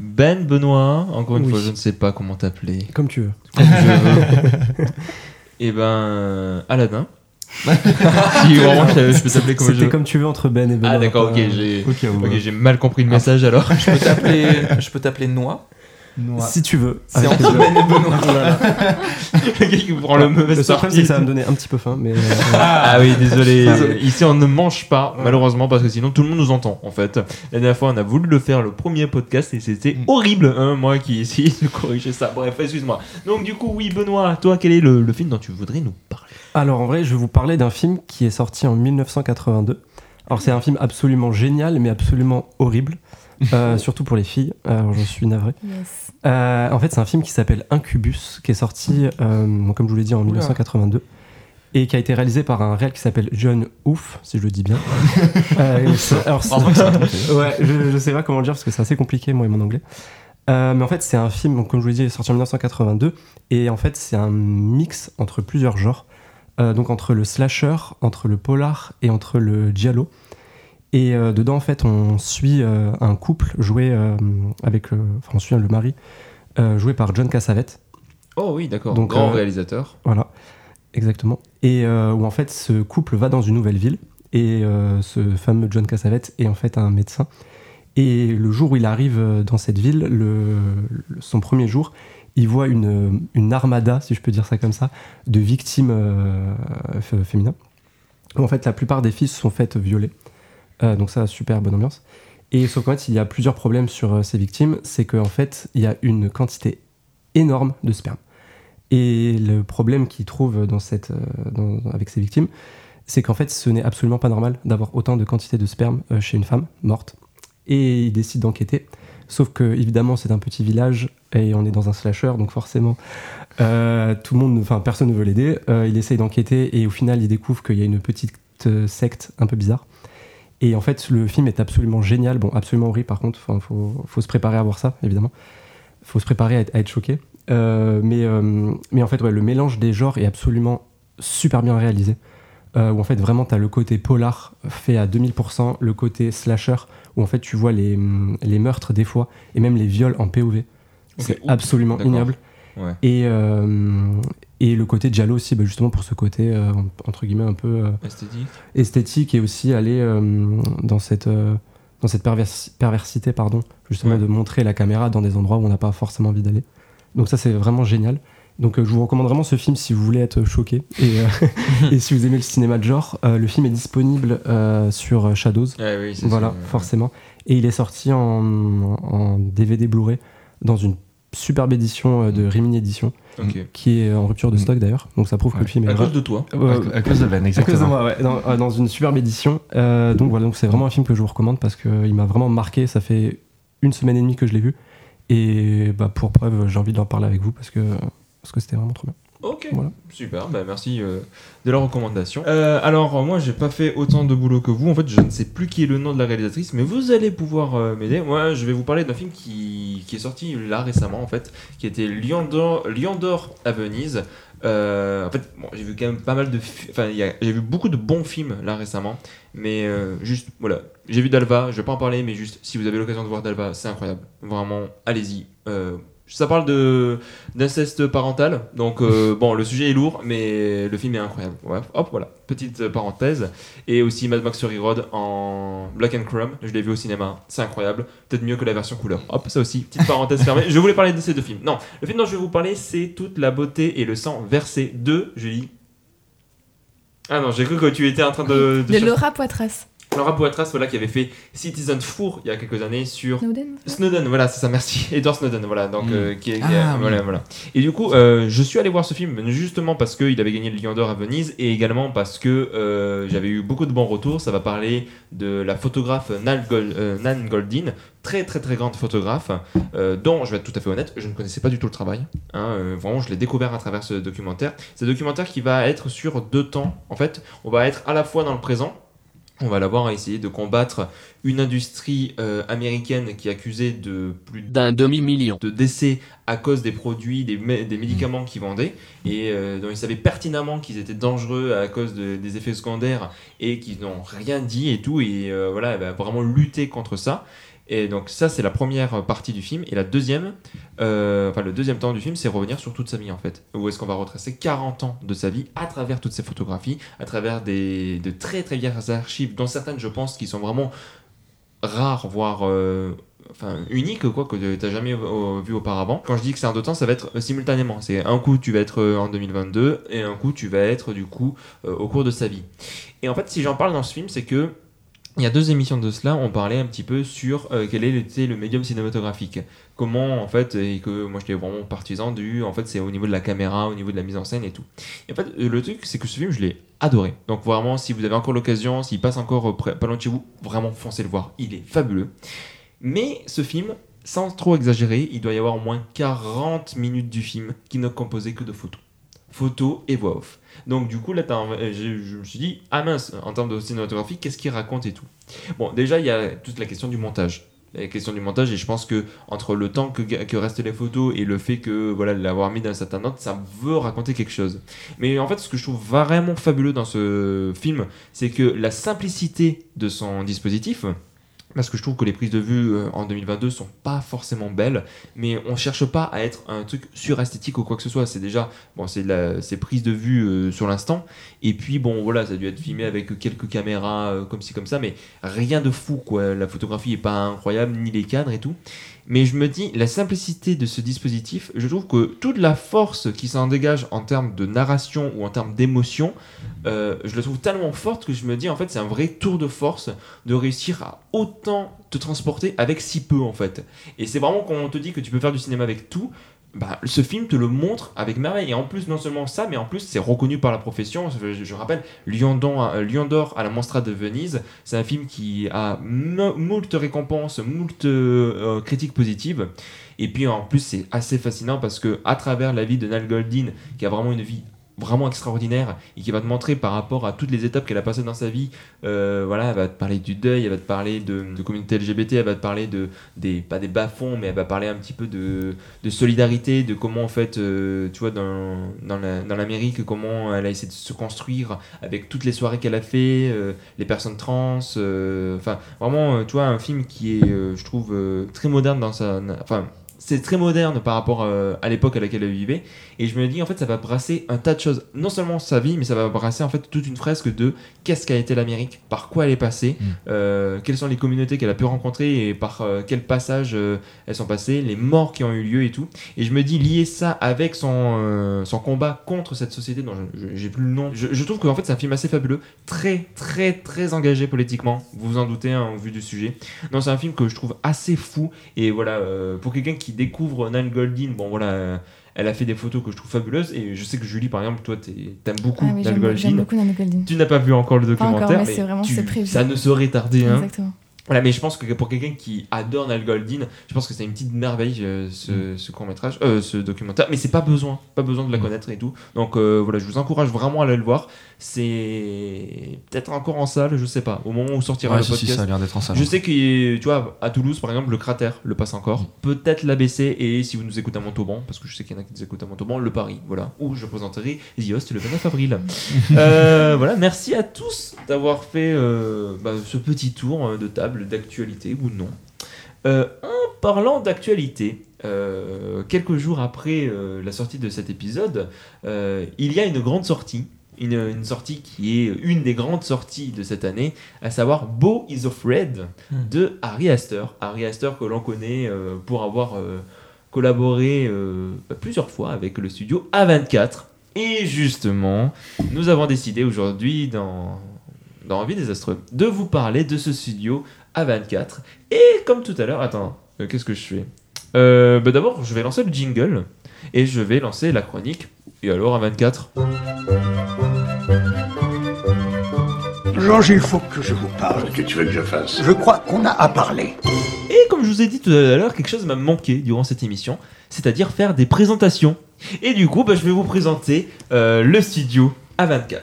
Ben Benoît, encore une Oui. fois, je ne sais pas comment t'appeler. Comme tu veux. Comme je veux. Et ben, Aladdin. si vraiment je, je peux t'appeler comme je veux. comme tu veux entre Ben et Ben. Ah d'accord, ok, j'ai Ok, ok, ouais. j'ai mal compris le message alors. Je peux t'appeler, je peux t'appeler Si tu veux. C'est Avec entre. Ben et Benoît. le gars qui prend le mauvais Le seul problème, c'est que ça va me donner un petit peu faim, mais. euh, Ah oui, désolé. Désolé. Ici, on ne mange pas, malheureusement, parce que sinon tout le monde nous entend. En fait, la dernière fois, on a voulu le faire le premier podcast et c'était Mm. horrible. hein, moi qui essayais de corriger ça. Bref, excuse-moi. Donc, du coup, oui, Benoît, toi, quel est le, le film dont tu voudrais nous parler? Alors en vrai, je vais vous parler d'un film qui est sorti en 1982. Alors c'est un film absolument génial, mais absolument horrible, euh, surtout pour les filles. Alors j'en suis navré. Yes. Euh, en fait, c'est un film qui s'appelle Incubus, qui est sorti, euh, comme je vous l'ai dit, en 1982, et qui a été réalisé par un réal qui s'appelle John Ouf, si je le dis bien. Euh, c'est- alors, ouais, je, je sais pas comment le dire parce que c'est assez compliqué, moi et mon anglais. Euh, mais en fait, c'est un film, donc, comme je vous l'ai dit, sorti en 1982, et en fait, c'est un mix entre plusieurs genres. Euh, donc entre le slasher, entre le polar et entre le giallo. Et euh, dedans, en fait, on suit euh, un couple joué euh, avec, enfin, on suit le mari joué par John Cassavetes. Oh oui, d'accord. Donc, Grand réalisateur. Voilà, exactement. Et où en fait, ce couple va dans une nouvelle ville et ce fameux John Cassavetes est en fait un médecin. Et le jour où il arrive dans cette ville, le, le- son premier jour, il voit une, une armada, si je peux dire ça comme ça, de victimes f- féminins. Où en fait, la plupart des filles se sont faites violer. Euh, donc ça, super bonne ambiance. Et sauf qu'en fait, il y a plusieurs problèmes sur euh, ces victimes. C'est qu'en fait, il y a une quantité énorme de sperme. Et le problème qu'ils trouvent euh, avec ces victimes, c'est qu'en fait, ce n'est absolument pas normal d'avoir autant de quantité de sperme chez une femme morte. Et ils décident d'enquêter. Sauf que, évidemment, c'est un petit village et on est dans un slasher, donc forcément, tout le monde, enfin, personne ne veut l'aider. Il essaye d'enquêter et au final, il découvre qu'il y a une petite secte un peu bizarre. Et en fait, le film est absolument génial. Bon, absolument horrible par contre. Il faut, faut se préparer à voir ça, évidemment. faut se préparer à être, à être choqué. Euh, mais, euh, mais en fait, ouais, le mélange des genres est absolument super bien réalisé. Euh, où en fait, vraiment, tu as le côté polar fait à 2000%, le côté slasher, où en fait, tu vois les, les meurtres des fois, et même les viols en POV. C'est absolument ignoble. Ouais. Et, euh, et le côté Giallo aussi, bah, justement pour ce côté, euh, entre guillemets, un peu euh, Esthétique. esthétique et aussi aller euh, dans cette, dans cette perversi- perversité, pardon, justement Ouais. de montrer la caméra dans des endroits où on n'a pas forcément envie d'aller. Donc ça, c'est vraiment génial. Donc euh, je vous recommande vraiment ce film si vous voulez être choqué et, euh, et si vous aimez le cinéma de genre. Euh, le film est disponible sur Shadows, Ah oui, voilà, ça, ouais. forcément. Et il est sorti en, en DVD Blu-ray dans une superbe édition euh, de Rimini Edition qui est en rupture de stock d'ailleurs. Donc ça prouve que le film est À cause de toi. Ouais, à, à cause de Ben, à cause de exactement. moi, ouais, dans, euh, dans une superbe édition. Euh, donc voilà, donc c'est vraiment un film que je vous recommande parce qu'il m'a vraiment marqué. Ça fait une semaine et demie que je l'ai vu. Et bah, pour preuve, j'ai envie d'en parler avec vous parce que parce que c'était vraiment trop bien. Ok, Voilà. super, bah merci euh, de la recommandation. Euh, alors, moi, j'ai pas fait autant de boulot que vous. En fait, je ne sais plus qui est le nom de la réalisatrice, mais vous allez pouvoir euh, m'aider. Moi, je vais vous parler d'un film qui, qui est sorti là récemment, en fait, qui était Lion d'Or à Venise. Euh, en fait, bon, j'ai vu quand même pas mal de. fi- Enfin, j'ai vu beaucoup de bons films là récemment, mais euh, juste, voilà. J'ai vu Dalva, je vais pas en parler, mais juste, si vous avez l'occasion de voir Dalva, c'est incroyable. Vraiment, allez-y. Ça parle de d'inceste parental. Donc euh, bon, le sujet est lourd, mais le film est incroyable. Ouais, hop, voilà, petite euh, parenthèse. Et aussi Mad Max Fury Road en Black and Chrome. Je l'ai vu au cinéma, c'est incroyable. Peut-être mieux que la version couleur. Hop, ça aussi, petite parenthèse fermée. Je voulais parler de ces deux films. Non, le film dont je vais vous parler, c'est Toute la beauté et le sang versé de Julie. Ah non, j'ai cru que tu étais en train de. De Laura Poitras. Laura Poitras, voilà, qui avait fait Citizen Four il y a quelques années sur Snowden Snowden, voilà, c'est ça, merci. Edward Snowden, voilà, donc Mm. euh, qui est, Ah, oui. voilà, voilà. Et du coup, euh, je suis allé voir ce film justement parce qu'il avait gagné le Lion d'Or à Venise et également parce que euh, j'avais eu beaucoup de bons retours. Ça va parler de la photographe Nan, Gol- euh, Nan Goldin, très très très grande photographe, euh, dont je vais être tout à fait honnête, je ne connaissais pas du tout le travail. hein, euh, vraiment, je l'ai découvert à travers ce documentaire. C'est un documentaire qui va être sur deux temps. En fait, on va être à la fois dans le présent. On va l'avoir à essayer de combattre une industrie euh, américaine qui est accusée de plus d'un demi-million. de décès à cause des produits, des, mé- des médicaments qu'ils vendaient, et euh, dont ils savaient pertinemment qu'ils étaient dangereux à cause de- des effets secondaires, et qu'ils n'ont rien dit et tout, et euh, voilà, elle va vraiment lutter contre ça. Et donc ça, c'est la première partie du film. Et la deuxième, euh, enfin le deuxième temps du film, c'est revenir sur toute sa vie en fait. Où est-ce qu'on va retracer 40 ans de sa vie à travers toutes ces photographies, à travers des, de très très vieilles archives, dont certaines je pense qui sont vraiment rares, voire euh, enfin uniques quoi que tu n'as jamais vu auparavant. Quand je dis que c'est en deux temps, ça va être euh, simultanément. C'est un coup tu vas être euh, en 2022 et un coup tu vas être du coup euh, au cours de sa vie. Et en fait, si j'en parle dans ce film, c'est que il y a deux émissions de cela, on parlait un petit peu sur euh, quel était le médium cinématographique. Comment, en fait, et que moi j'étais vraiment partisan du. En fait, c'est au niveau de la caméra, au niveau de la mise en scène et tout. Et en fait, euh, le truc, c'est que ce film, je l'ai adoré. Donc, vraiment, si vous avez encore l'occasion, s'il passe encore euh, pas loin de chez vous, vraiment foncez le voir. Il est fabuleux. Mais ce film, sans trop exagérer, il doit y avoir au moins 40 minutes du film qui ne composait que de photos. Photos et voix off. Donc du coup là euh, je, me suis dit ah mince en termes de cinématographie qu'est-ce qu'il raconte et tout? Bon déjà il y a toute la question du montage. La question du montage et je pense que entre le temps que, restent les photos et le fait que voilà l'avoir mis dans un certain ordre ça veut raconter quelque chose. Mais en fait ce que je trouve vraiment fabuleux dans ce film c'est que la simplicité de son dispositif parce que je trouve que les prises de vue euh, en 2022 sont pas forcément belles, mais on cherche pas à être un truc suresthétique ou quoi que ce soit. C'est déjà, bon, c'est c'est prises de vue euh, sur l'instant, et puis bon, voilà, ça a dû être filmé avec quelques caméras euh, comme ci comme ça, mais rien de fou, quoi. La photographie est pas incroyable, ni les cadres et tout. Mais je me dis, la simplicité de ce dispositif, je trouve que toute la force qui s'en dégage en termes de narration ou en termes d'émotion, je la trouve tellement forte que je me dis, en fait, c'est un vrai tour de force de réussir à autant te transporter avec si peu, en fait. Et c'est vraiment quand on te dit que tu peux faire du cinéma avec tout, bah, ce film te le montre avec merveille. Et en plus, non seulement ça, mais en plus, c'est reconnu par la profession. Je, rappelle, Lion d'Or, euh, Lion d'Or à la Monstra de Venise, c'est un film qui a mo- moult récompenses, moult euh, critiques positives. Et puis en plus, c'est assez fascinant parce que à travers la vie de Nal Goldin, qui a vraiment une vie vraiment extraordinaire et qui va te montrer par rapport à toutes les étapes qu'elle a passées dans sa vie. Euh, voilà elle va te parler du deuil elle va te parler de, de communauté LGBT elle va te parler de des pas des bas-fonds mais elle va parler un petit peu de, de solidarité de comment en fait euh, tu vois dans, dans, la- dans l'Amérique comment elle a essayé de se construire avec toutes les soirées qu'elle a fait euh, les personnes trans euh, enfin vraiment euh, tu vois un film qui est euh, je trouve très moderne dans sa enfin c'est très moderne par rapport euh, à l'époque à laquelle elle vivait. Et je me dis en fait ça va brasser un tas de choses. Non seulement sa vie mais ça va brasser en fait toute une fresque de qu'est-ce qu'a été l'Amérique par quoi elle est passée Mm. euh, quelles sont les communautés qu'elle a pu rencontrer et par euh, quel passage euh, elles sont passées les morts qui ont eu lieu et tout. Et je me dis lier ça avec son, son combat contre cette société dont j'ai plus le nom je, je trouve que en fait c'est un film assez fabuleux. Très très très engagé politiquement. Vous vous en doutez hein, au vu du sujet. Non c'est un film que je trouve assez fou. Et voilà pour quelqu'un qui découvre Nan Goldin bon voilà euh, elle a fait des photos que je trouve fabuleuses et je sais que Julie par exemple toi t'aimes beaucoup Ah oui, Nan Goldin beaucoup tu n'as pas vu encore le encore, documentaire, mais c'est vraiment- tu- c'est prévu. ça ne saurait tarder. Hein. Exactement. Voilà, mais je pense que pour quelqu'un qui adore Nal Goldin, je pense que c'est une petite merveille euh, ce, ce court métrage, euh, ce documentaire. Mais c'est pas besoin, pas besoin de la connaître et tout. Donc euh, voilà, je vous encourage vraiment à aller le voir. C'est peut-être encore en salle, je sais pas. Au moment où sortira Ouais, le si, si, podcast. ça a l'air d'être en salle. Je sais que, tu vois, à Toulouse, par exemple, le cratère le passe encore. Mm. Peut-être l'ABC et si vous nous écoutez à Montauban, parce que je sais qu'il y en a qui nous écoutent à Montauban, le Paris, voilà. Où je présenterai The Host le 29 avril. Voilà, merci à tous d'avoir fait bah, ce petit tour de table d'actualité ou non. Euh, en parlant d'actualité, euh, quelques jours après euh, la sortie de cet épisode, il y a une grande sortie. Une, une sortie qui est une des grandes sorties de cette année, à savoir Beau is Afraid de Harry Astor. Harry Astor que l'on connaît pour avoir collaboré plusieurs fois avec le studio A24. Et justement, nous avons décidé aujourd'hui, dans dans Envie désastreux, de vous parler de ce studio A24. Et comme tout à l'heure, attends, euh, qu'est-ce que je fais? Euh, bah D'abord, je vais lancer le jingle et je vais lancer la chronique. Et alors, A24 Georges, il faut que je vous parle. Que tu veux que je fasse? Je crois qu'on a à parler. Et comme je vous ai dit tout à l'heure, quelque chose m'a manqué durant cette émission, c'est-à-dire faire des présentations. Et du coup, bah, je vais vous présenter euh, le studio A24.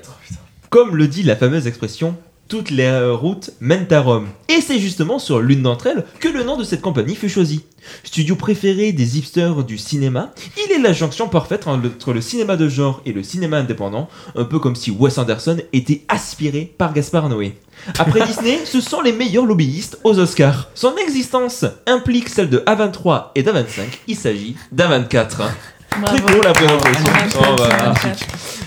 Comme le dit la fameuse expression, toutes les euh, routes mènent à Rome. Et c'est justement sur l'une d'entre elles que le nom de cette compagnie fut choisi. Studio préféré des hipsters du cinéma, il est la jonction parfaite entre le cinéma de genre et le cinéma indépendant, un peu comme si Wes Anderson était aspiré par Gaspard Noé. Après Disney, ce sont les meilleurs lobbyistes aux Oscars. Son existence implique celle de A23 et d'A25. Il s'agit d'A24. Très cool la présentation. Oh, bah,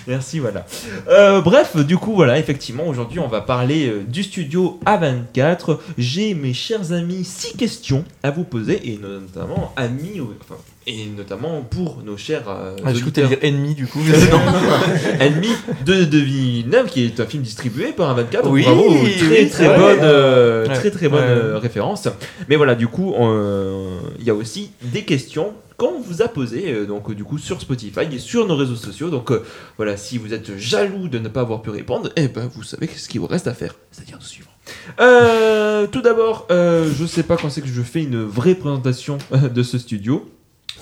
merci. Voilà. Euh, bref, du coup, voilà, effectivement, aujourd'hui, on va parler euh, du studio A24. J'ai, mes chers amis, six questions à vous poser, et notamment, amis, enfin, et notamment pour nos chers euh, Ah, auditeurs. dire ennemi, du coup. Ennemi de, de Villeneuve, qui est un film distribué par A24. Oui, Bravo, très oui, très ouais. bonne, euh, Ouais. très très bonne euh, référence. Mais voilà, du coup, euh, il y a aussi des questions qu'on vous a posées, euh, donc euh, du coup sur Spotify et sur nos réseaux sociaux. Donc euh, voilà, si vous êtes jaloux de ne pas avoir pu répondre, eh ben vous savez ce qu'il vous reste à faire, c'est-à-dire de suivre. Euh, tout d'abord, euh, je sais pas quand c'est que je fais une vraie présentation euh, de ce studio.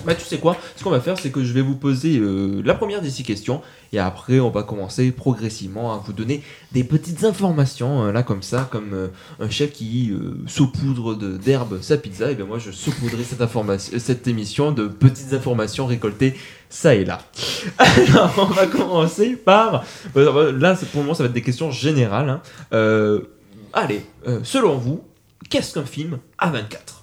Bah tu sais quoi, ce qu'on va faire c'est que je vais vous poser euh, la première des six questions et après on va commencer progressivement à vous donner des petites informations euh, là comme ça, comme euh, un chef qui euh, saupoudre d'herbe sa pizza, et bien moi je saupoudrerai cette, information, cette émission de petites informations récoltées ça et là. Alors on va commencer par... euh, Là pour le moment ça va être des questions générales. hein. Euh, allez, euh, selon vous, qu'est-ce qu'un film à 24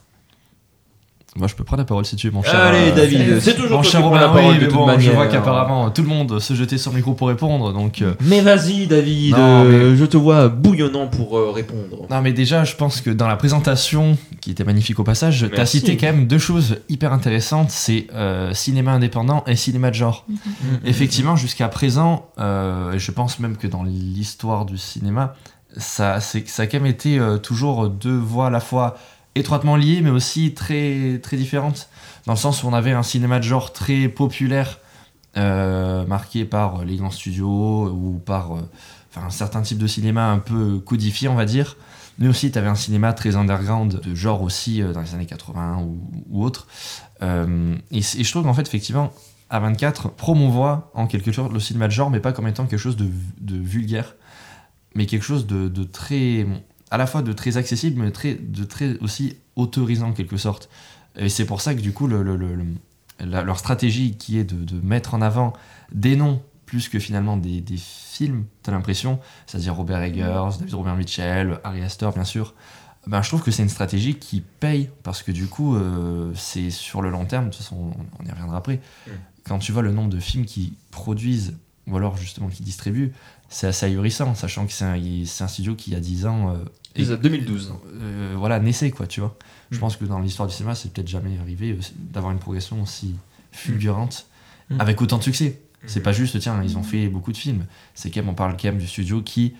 Moi, je peux prendre la parole si tu veux, mon cher. Allez euh, David, c'est toujours Mon cher Robin, la parole oui, de mais toute bon, manière. je vois qu'apparemment tout le monde se jetait sur le micro pour répondre, donc. euh, Mais vas-y David, Non, euh, je te vois bouillonnant pour euh, répondre. Non, mais déjà, je pense que dans la présentation, qui était magnifique au passage, t'as cité quand même deux choses hyper intéressantes c'est euh, cinéma indépendant et cinéma de genre. Effectivement, jusqu'à présent, euh, je pense même que dans l'histoire du cinéma, ça, c'est- ça a quand même été euh, toujours deux voies à la fois étroitement liées, mais aussi très, très différentes. Dans le sens où on avait un cinéma de genre très populaire, euh, marqué par les grands studios ou par euh, un certain type de cinéma un peu codifié, on va dire. Mais aussi, tu avais un cinéma très underground, de genre aussi euh, dans les années 80 ou, ou autre. Euh, et, je trouve qu'en fait, effectivement, A24 promouvoit en quelque sorte le cinéma de genre, mais pas comme étant quelque chose de, vulgaire, mais quelque chose de très. À la fois de très accessible, mais très, de très aussi autorisant en quelque sorte. Et c'est pour ça que du coup, le, le- le- le- la- leur stratégie qui est de, de mettre en avant des noms plus que finalement des, des films, t'as l'impression, c'est-à-dire Robert Eggers, David Robert Mitchell, Harry Astor bien sûr, ben, je trouve que c'est une stratégie qui paye parce que du coup, euh, c'est sur le long terme, de toute façon, on, on y reviendra après. Quand tu vois le nombre de films qui produisent ou alors justement qui distribuent, c'est assez ahurissant, sachant que c'est un, un studio qui, il y a 10 ans, euh, C'est ça, 2012. euh, voilà, naissait, quoi, tu vois. Je Mm. pense que dans l'histoire du cinéma, c'est peut-être jamais arrivé euh, d'avoir une progression aussi fulgurante Mm. avec autant de succès. Mm. C'est pas juste, tiens, ils ont fait beaucoup de films. C'est quand même, on parle quand même du studio qui,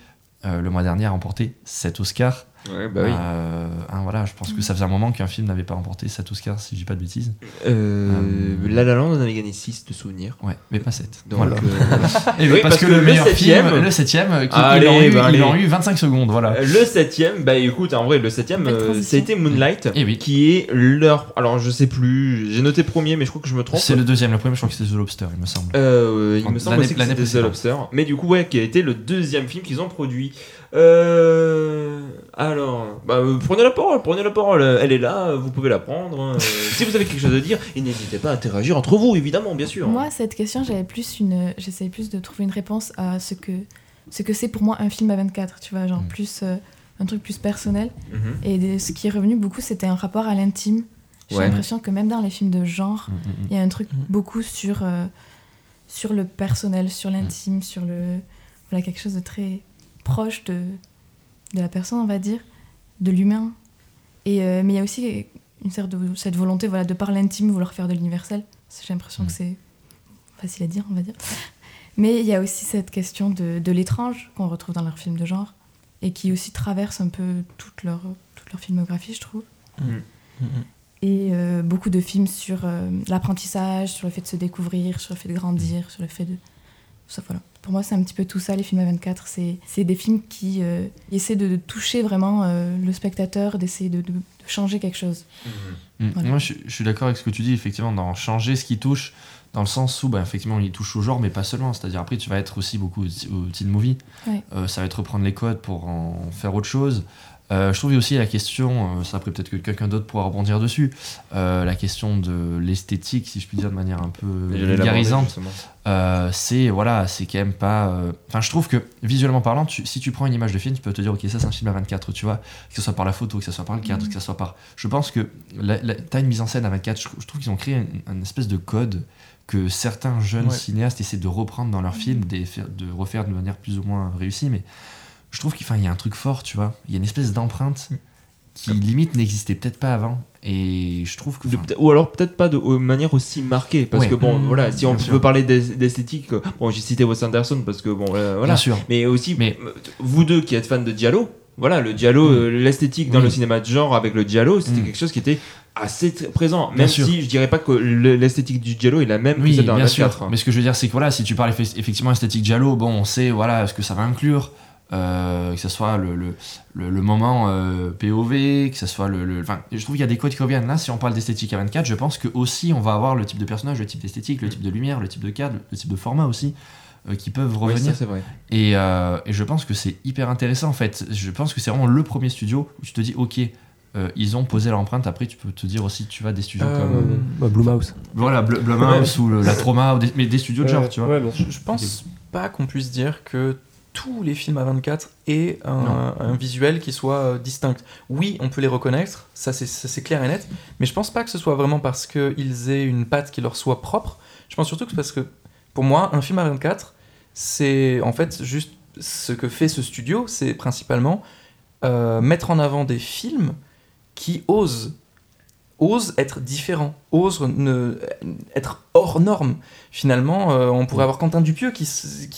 euh, le mois dernier, a remporté 7 Oscars. Ouais, bah oui. Euh, hein, voilà, je pense que ça faisait un moment qu'un film n'avait pas remporté 7 Oscars, si je dis pas de bêtises. Euh, Euh, La La Land en avait gagné 6 de souvenirs. Ouais, mais pas 7. Donc, voilà. euh, Et oui, parce, que, le meilleur septième- film, le 7ème, qui, Allez, ils l'ont eu, bah, eu 25 secondes, voilà. Euh, Le septième, bah écoute, en vrai, le septième, Belle euh, transition. ça a été Moonlight, Eh oui. qui est leur. Alors je sais plus, j'ai noté premier, mais je crois que je me trompe. C'est le deuxième, le premier, je crois que c'était The Lobster, il me semble. Euh, il me semble aussi que c'était The. Lobster, mais du coup ouais, qui a été le deuxième film qu'ils ont produit. Euh, alors, bah, euh, prenez la parole, prenez la parole. Elle est là, vous pouvez la prendre. hein. Euh, si vous avez quelque chose à dire, et n'hésitez pas à interagir entre vous, évidemment, bien sûr. Moi, cette question, j'avais plus une, j'essayais plus de trouver une réponse à ce que, ce que c'est pour moi un film à 24. Tu vois, genre Mm. plus euh, un truc plus personnel. Mhm. Et ce qui est revenu beaucoup, c'était un rapport à l'intime. J'ai Ouais. l'impression que même dans les films de genre, Mm, mm, il y a un truc beaucoup sur euh, sur le personnel, sur l'intime, sur le voilà quelque chose de très proche de de la personne, on va dire, de l'humain. Et euh, mais il y a aussi une sorte de cette volonté voilà de par l'intime vouloir faire de l'universel. J'ai l'impression que c'est facile à dire, on va dire. Mais il y a aussi cette question de, de l'étrange qu'on retrouve dans leurs films de genre. et qui aussi traversent un peu toute leur, toute leur filmographie, je trouve. Mm. Mm, mm. Et euh, beaucoup de films sur euh, l'apprentissage, sur le fait de se découvrir, sur le fait de grandir, sur le fait de... Ça, voilà. Pour moi, c'est un petit peu tout ça, les films à 24. C'est des films qui euh, essaient de, de toucher vraiment euh, le spectateur, d'essayer de, de- de changer quelque chose. Mm. Voilà. Moi, je, je suis d'accord avec ce que tu dis, effectivement, dans changer ce qui touche, dans le sens où, bah, effectivement, il touche au genre, mais pas seulement. C'est-à-dire, après, tu vas être aussi beaucoup au, au teen movie. Ouais. Euh, ça va être reprendre les codes pour en faire autre chose. Euh, je trouve aussi la question, euh, ça après peut-être que quelqu'un d'autre pourra rebondir dessus, euh, la question de l'esthétique, si je puis dire de manière un peu vulgarisante. Euh, c'est voilà, c'est quand même pas. euh, Enfin, je trouve que visuellement parlant, tu- si tu prends une image de film, tu peux te dire ok, ça c'est un film à 24, tu vois, que ce soit par la photo, que ce soit par le cadre, que ce soit par. Je pense que t'as une mise en scène à 24. Je, je trouve qu'ils ont créé un, un espèce de code que certains jeunes Ouais. cinéastes essaient de reprendre dans leurs films, des faire- de refaire de manière plus ou moins réussie, mais je trouve qu'il y a un truc fort, tu vois. Il y a une espèce d'empreinte qui limite n'existait peut-être pas avant, et je trouve que. De- ou alors peut-être pas de euh, manière aussi marquée parce Ouais. que bon Mmh. voilà si on sûr. parler d'es- d'esthétique bon j'ai cité Wes Anderson parce que bon euh, voilà Bien sûr. mais aussi Mais- vous deux qui êtes fans de Diallo voilà le Diallo Mm. euh, l'esthétique dans Oui. le cinéma de genre avec le Diallo c'était Mm. quelque chose qui était assez présent Bien même sûr. si je dirais pas que le- l'esthétique du Diallo est la même que Oui, celle d'un bien sûr. 24 hein. Mais ce que je veux dire, c'est que voilà, si tu parles effe- effectivement esthétique Giallo, bon, on sait voilà ce que ça va inclure, euh, que ce soit le, le, le, le moment euh, POV, que ce soit le. le- je trouve qu'il y a des codes qui reviennent. Là, si on parle d'esthétique à 24, je pense que aussi on va avoir le type de personnage, le type d'esthétique, le type de lumière, le type de cadre, le type de format aussi, euh, qui peuvent Oui, revenir. ça, c'est vrai Et, euh, et je pense que c'est hyper intéressant en fait. Je pense que c'est vraiment le premier studio où tu te dis, ok. euh, ils ont posé leur empreinte. Après, tu peux te dire aussi, tu vas des studios Euh, comme Bah, Blumhouse. voilà Bl- Blumhouse ou le- la Trauma, ou des- mais des studios de genre, tu vois. Ouais. Je, je pense pas qu'on puisse dire que tous les films à 24 aient un, un visuel qui soit euh, distinct. Oui, on peut les reconnaître, ça c'est- ça, c'est clair et net, mais je pense pas que ce soit vraiment parce qu'ils aient une patte qui leur soit propre. Je pense surtout que c'est parce que, pour moi, un film à 24, c'est en fait juste ce que fait ce studio, c'est principalement euh, mettre en avant des films qui osent osent être différents, osent ne, être hors norme. Finalement, euh, on pourrait avoir Quentin Dupieux qui,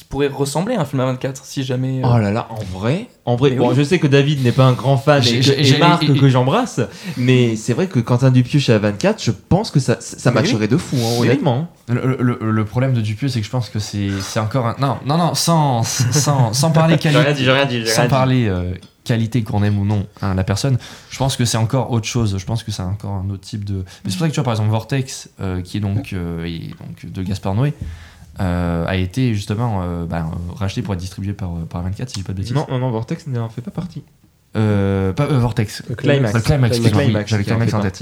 pourrait ressembler à un film à 24 si jamais. euh, Oh là là, en vrai, en vrai, Mais bon, oui. je sais que David n'est pas un grand fan J'ai- et, j'ai- et Marc et- que j'embrasse, mais c'est vrai que Quentin Dupieux chez A24, je pense que ça, ça matcherait de fou, hein, honnêtement. Le, le- le problème de Dupieux, c'est que je pense que c'est encore un. Non, non, non, sans, sans, sans parler qualité. j'ai rien dit, j'ai Sans parler euh, qualité qu'on aime ou non hein, la personne, je pense que c'est encore autre chose. Je pense que c'est encore un autre type de. Mais c'est pour ça que tu vois, par exemple, Vortex, euh, qui est donc, euh, donc de Gaspard Noé, euh, a été justement bah, racheté pour être distribué par, par 24, si je dis pas de bêtises. Non, non, non, Vortex n'en fait pas partie. Euh, pas euh, Vortex. Le Climax. Le Climax, Climax. j'avais Climax en tête.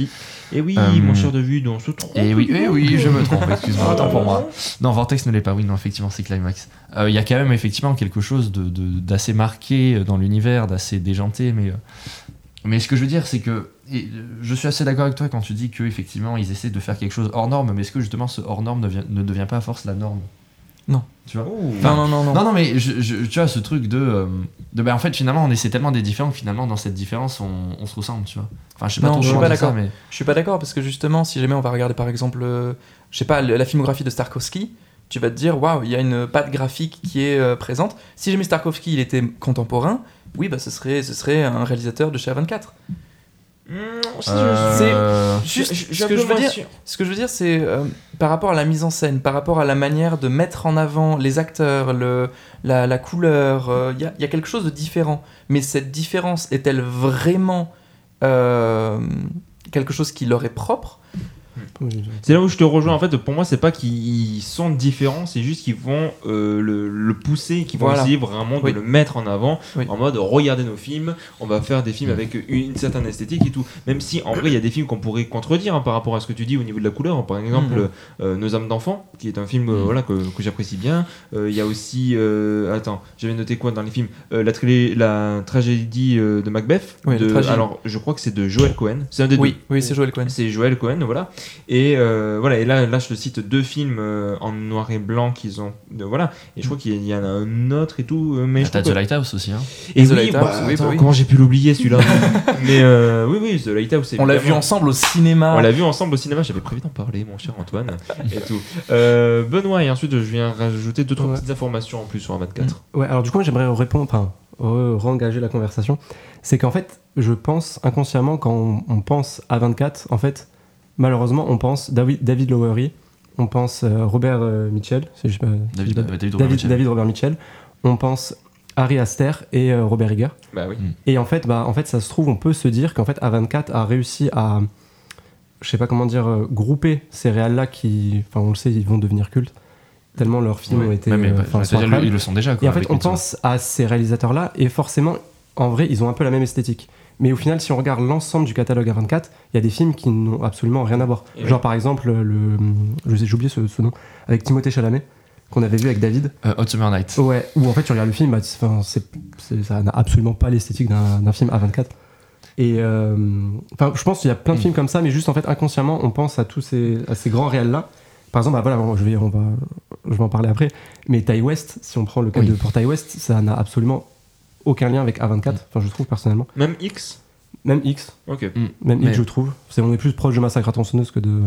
Et oui, Euh, mon cher de vue, on se trompe. Et oui, eh oui, je me trompe, excuse-moi, autant pour moi. Non, Vortex ne l'est pas, oui, non, effectivement, c'est Climax. Euh, Il y a quand même effectivement quelque chose de- de- d'assez marqué dans l'univers, d'assez déjanté, mais, euh, mais ce que je veux dire, c'est que et, je suis assez d'accord avec toi quand tu dis que effectivement ils essaient de faire quelque chose hors norme, mais est-ce que justement ce hors norme ne, vient- ne devient pas à force la norme? Non. Tu vois Non, non, non, non. non, non, mais je, je- tu vois, ce truc de. euh, de bah, en fait, finalement, on essaie tellement des différents que finalement, dans cette différence, on, on se ressemble, tu vois. Enfin, je sais pas Non, trop je suis pas d'accord. mais. Je suis pas d'accord parce que justement, si jamais on va regarder par exemple, euh, je sais pas, la filmographie de Starkovsky, tu vas te dire waouh, il y a une patte graphique qui est euh, présente. Si jamais Starkovsky il était contemporain, oui, bah ce serait, ce serait un réalisateur de chez A24. Mmh, Euh, Juste, je- je- ce que je veux dire. Ce que je veux dire, c'est euh, par rapport à la mise en scène, par rapport à la manière de mettre en avant les acteurs, le, la, la couleur, euh, il y, a, y a quelque chose de différent. Mais cette différence est-elle vraiment euh, quelque chose qui leur est propre? C'est là où je te rejoins. En fait, pour moi, c'est pas qu'ils sont différents, c'est juste qu'ils vont euh, le, le pousser, qu'ils vont Voilà. essayer vraiment de Oui. le mettre en avant, Oui. en mode regardez nos films, on va faire des films Mm. avec une, certaine esthétique et tout. Même si en vrai, il y a des films qu'on pourrait contredire hein, par rapport à ce que tu dis au niveau de la couleur. Par exemple, Mhm. euh, Nos âmes d'enfant, qui est un film euh, Mm. voilà, que, que j'apprécie bien. Euh, Il y a aussi, euh, attends, j'avais noté quoi dans les films? Euh, la, la tragédie euh, de Macbeth. Oui, de- alors, je crois que c'est de Joel Cohen. C'est un des deux. Oui, oui, c'est Joel Cohen. C'est Joël Cohen, voilà. Et euh, voilà, et là, là, je te cite deux films euh, en noir et blanc qu'ils ont. de- voilà, et je crois qu'il y en a un autre et tout. euh, Mais Ah, T'as The Lighthouse aussi. Hein. Et The oui, Lighthouse, bah, oui, bah attends, oui. comment j'ai pu l'oublier celui-là Mais euh, oui, oui, The Lighthouse. On l'a vu ensemble au cinéma. On l'a vu ensemble au cinéma, j'avais prévu d'en parler, mon cher Antoine. et tout. Euh, Benoît, et ensuite je viens rajouter deux, trois Ouais. petites informations en plus sur un 24. Ouais, alors du coup, moi, j'aimerais répondre, enfin, re- re-engager la conversation. C'est qu'en fait, je pense inconsciemment, quand on, on pense à 24, en fait, malheureusement, on pense David, David Lowery, on pense euh, Robert euh, Mitchell, si je sais pas- si David, Robert David, Mitchell. David Robert Mitchell, on pense Harry Aster et euh, Robert Iger. Bah oui. Et en fait, bah, en fait, ça se trouve, on peut se dire qu'en fait, A24 a réussi à, je sais pas comment dire, euh, grouper ces réals-là qui, enfin, on le sait, ils vont devenir cultes, tellement leurs films Ouais. ont été. Ouais, mais bah, sont dire, ils le sont déjà. Quoi, Et en fait, on pense à ces réalisateurs-là, et forcément, en vrai, ils ont un peu la même esthétique. Mais au final, si on regarde l'ensemble du catalogue A24, il y a des films qui n'ont absolument rien à voir. Et Genre, par exemple, le. J'ai oublié ce, ce nom, avec Timothée Chalamet, qu'on avait vu avec David. Euh, Summer Night. Ouais, où en fait, tu regardes le film, bah, ça n'a absolument pas l'esthétique d'un film A24. Et euh, je pense qu'il y a plein de Mm. films comme ça, mais juste en fait, inconsciemment, on pense à tous ces, à ces grands réels-là. Par exemple, bah, voilà, je vais, on va, je vais en parler après, mais Ty West, si on prend le cas Oui. de pour Ty West, ça n'a absolument aucun lien avec A24, enfin, je trouve personnellement. Même X? Même X, Ok. même Mais- X, je trouve. C'est, on est plus proche de Massacre à tronçonneuse que de.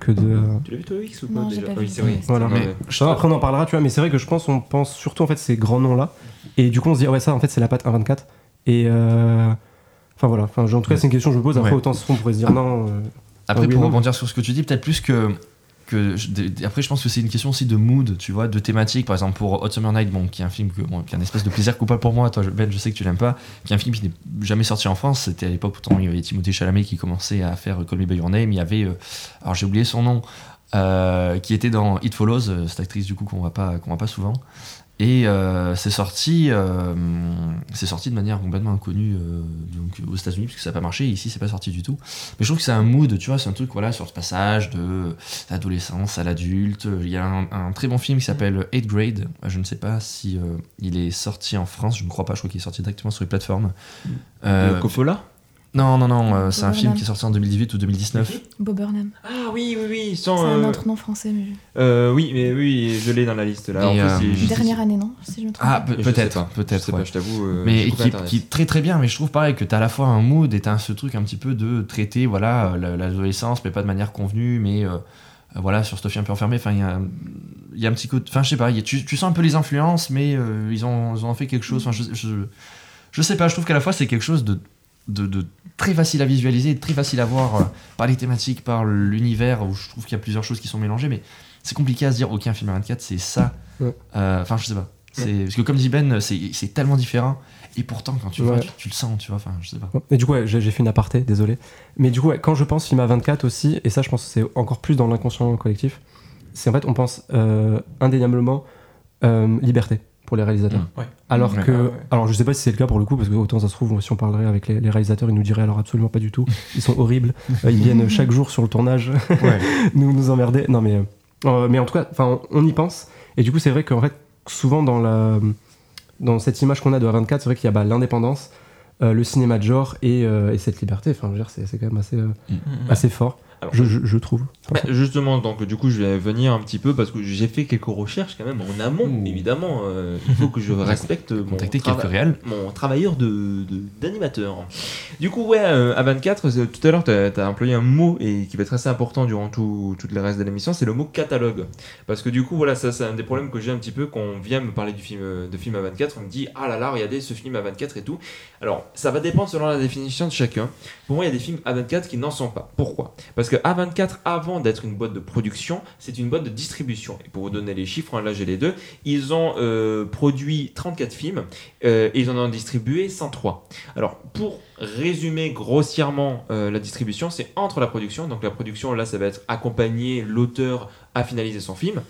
Que de Tu l'as vu toi X ou pas Non, j'ai déjà pas Oui, vu c'est vrai. Voilà. Ouais, ouais. je après on en parlera, tu vois, mais c'est vrai que je pense on pense surtout en fait ces grands noms là, et du coup on se dit ah ouais ça en fait c'est la patte 1.24 et euh, enfin voilà, enfin en tout cas c'est une question que je me pose. Après Ouais. autant on pourrait se dire non. euh, Après, oui, pour non. rebondir sur ce que tu dis, peut-être plus que. Après, je pense que c'est une question aussi de mood, tu vois, de thématique. Par exemple, pour Hot Summer Night, bon, qui est un film bon, qui est un espèce de plaisir coupable pour moi. Ben, je sais que tu l'aimes pas. Qui est un film qui n'est jamais sorti en France. C'était à l'époque, pourtant, il y avait Timothée Chalamet qui commençait à faire Call Me By Your Name. Il y avait. euh, alors, j'ai oublié son nom. euh, qui était dans It Follows, euh, cette actrice du coup qu'on voit pas, qu'on pas souvent. Et euh, c'est sorti, euh, c'est sorti de manière complètement inconnue euh, donc aux États-Unis parce que ça n'a pas marché. Ici, c'est pas sorti du tout. Mais je trouve que c'est un mood, tu vois, c'est un truc voilà sur ce passage de l'adolescence à l'adulte. Il y a un, un très bon film qui s'appelle 8 Grade. Je ne sais pas si il est sorti en France, je ne crois pas. Je crois qu'il est sorti directement sur les plateformes. Le Coppola? Non, non, non, euh, c'est un Burnham. film qui est sorti en 2018 ou 2019. Bob Burnham. Ah oui, oui, oui. C'est un euh, autre nom français, mais euh, oui, mais oui, je l'ai dans la liste là. En Et, euh, dernière année, non Si je me trompe. Ah, peut-être, peut-être. sais ouais. pas, je t'avoue. mais qui, qui est très très bien mais je trouve pareil que t'as à la fois un mood et t'as ce truc un petit peu de traiter voilà la- l'adolescence mais pas de manière convenue mais voilà sur cette fille un peu enfermée enfin il y a il y a un petit côté enfin je sais pas il y a- tu, tu sens un peu les influences mais euh, ils ont ils ont fait quelque chose enfin je, je, je sais pas je trouve qu'à la fois c'est quelque chose de, de, de très facile à visualiser très facile à voir euh, par les thématiques par l'univers où je trouve qu'il y a plusieurs choses qui sont mélangées mais c'est compliqué à se dire ok un film à 24 c'est ça. Euh, enfin je sais pas. C'est parce que comme dit Ben c'est tellement différent. Et pourtant quand tu le vois tu, tu le sens tu vois enfin je sais pas. Et du coup, ouais, j'ai fait une aparté, désolé. Mais du coup, quand je pense film à 24 aussi, et ça, je pense que c'est encore plus dans l'inconscient collectif, c'est en fait, on pense euh, indéniablement euh, liberté pour les réalisateurs. Ouais. Alors que, Ah ouais. alors je sais pas si c'est le cas pour le coup, parce que autant ça se trouve, si on parlerait avec les, les réalisateurs, ils nous diraient alors absolument pas du tout. Ils sont horribles. Euh, ils viennent chaque jour sur le tournage nous nous emmerder. Non mais, euh, mais en tout cas, enfin, on, on y pense. Et du coup, c'est vrai qu'en fait, souvent dans la, dans cette image qu'on a de A24, c'est vrai qu'il y a bah, l'indépendance, euh, le cinéma de genre et, euh, et cette liberté. Enfin, je veux dire, c'est quand même assez, euh, assez fort. Alors, je, je, je trouve. Bah, justement, donc du coup, je vais venir un petit peu parce que j'ai fait quelques recherches quand même en amont, Ouh. évidemment. euh, il faut que je respecte mon, trava- mon travailleur de d'animateur. Du coup, ouais, euh, à 24, c'est- tout à l'heure, tu as, employé un mot et qui va être assez important durant tout, tout le reste de l'émission, c'est le mot catalogue. Parce que du coup, voilà, ça, c'est un des problèmes que j'ai un petit peu quand on vient me parler du film, euh, de film à 24. On me dit, ah là là, regardez ce film à 24 et tout. Alors, ça va dépendre selon la définition de chacun. Pour moi, il y a des films A24 qui n'en sont pas. Pourquoi? Parce que A24, avant d'être une boîte de production, c'est une boîte de distribution. Et pour vous donner les chiffres, hein, là j'ai les deux, ils ont euh, produit 34 films euh, et ils en ont distribué 103. Alors, pour résumer grossièrement euh, la distribution, c'est entre la production. Donc la production, là, ça va être accompagner l'auteur à finaliser son film.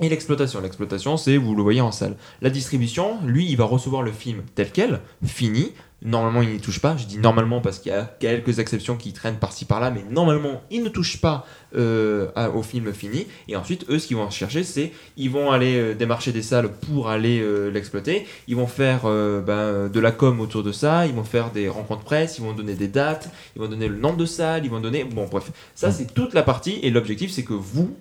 Et l'exploitation. L'exploitation, c'est, vous le voyez en salle. La distribution, lui, il va recevoir le film tel quel, fini, Normalement, il n'y touche pas. Je dis normalement parce qu'il y a quelques exceptions qui traînent par-ci par-là, mais normalement, il ne touche pas euh, au film fini. Et ensuite, eux, ce qu'ils vont chercher, c'est ils vont aller euh, démarcher des salles pour aller euh, l'exploiter. Ils vont faire ben, de la com autour de ça. Ils vont faire des rencontres presse. Ils vont donner des dates. Ils vont donner le nombre de salles. Ils vont donner. Bon, bref, ça, c'est toute la partie. Et l'objectif, c'est que vous,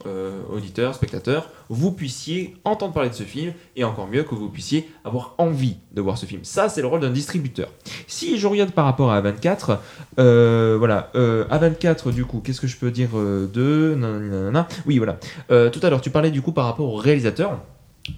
auditeurs, spectateurs, vous puissiez entendre parler de ce film et encore mieux que vous puissiez avoir envie de voir ce film. Ça, c'est le rôle d'un distributeur. Si je regarde par rapport à A24, euh, voilà, euh, A24, du coup, qu'est-ce que je peux dire euh, Oui, voilà. Euh, tout à l'heure, tu parlais du coup par rapport au réalisateur.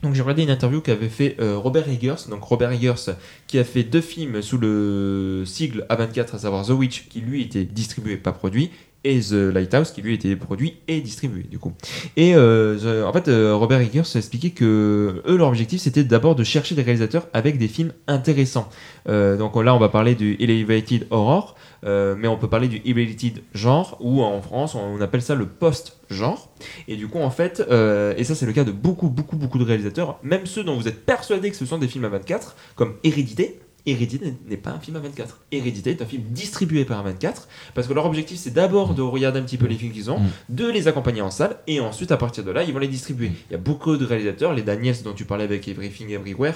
Donc j'ai regardé une interview qu'avait fait euh, Robert Eggers, donc Robert Eggers qui a fait deux films sous le sigle A24, à savoir The Witch qui lui était distribué pas produit et The Lighthouse qui lui était produit et distribué du coup. Et euh, en fait euh, Robert Eggers a expliqué que eux leur objectif c'était d'abord de chercher des réalisateurs avec des films intéressants. Euh, donc là on va parler du Elevated Horror, mais on peut parler du Elevated Genre ou en France on appelle ça le post-genre. Et du coup, en fait, et ça c'est le cas de beaucoup, beaucoup, beaucoup de réalisateurs, même ceux dont vous êtes persuadés que ce sont des films à 24, comme Hérédité. Hérédité n'est pas un film à 24. Hérédité est un film distribué par 24, parce que leur objectif c'est d'abord de regarder un petit peu les films qu'ils ont, Mm. de les accompagner en salle, et ensuite à partir de là, ils vont les distribuer. Il y a beaucoup de réalisateurs, les Daniels dont tu parlais avec Everything Everywhere,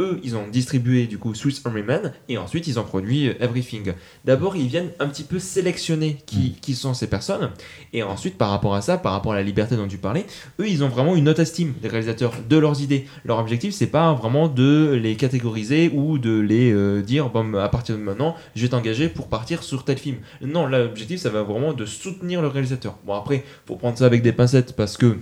eux, ils ont distribué du coup Swiss Army Man et ensuite ils ont produit euh, Everything. D'abord, ils viennent un petit peu sélectionner qui, qui sont ces personnes et ensuite, par rapport à ça, par rapport à la liberté dont tu parlais, eux, ils ont vraiment une haute estime des réalisateurs de leurs idées. Leur objectif, c'est pas vraiment de les catégoriser ou de les euh, dire bon, à partir de maintenant, je vais t'engager pour partir sur tel film. Non, l'objectif, ça va vraiment de soutenir le réalisateur. Bon, après, faut prendre ça avec des pincettes parce que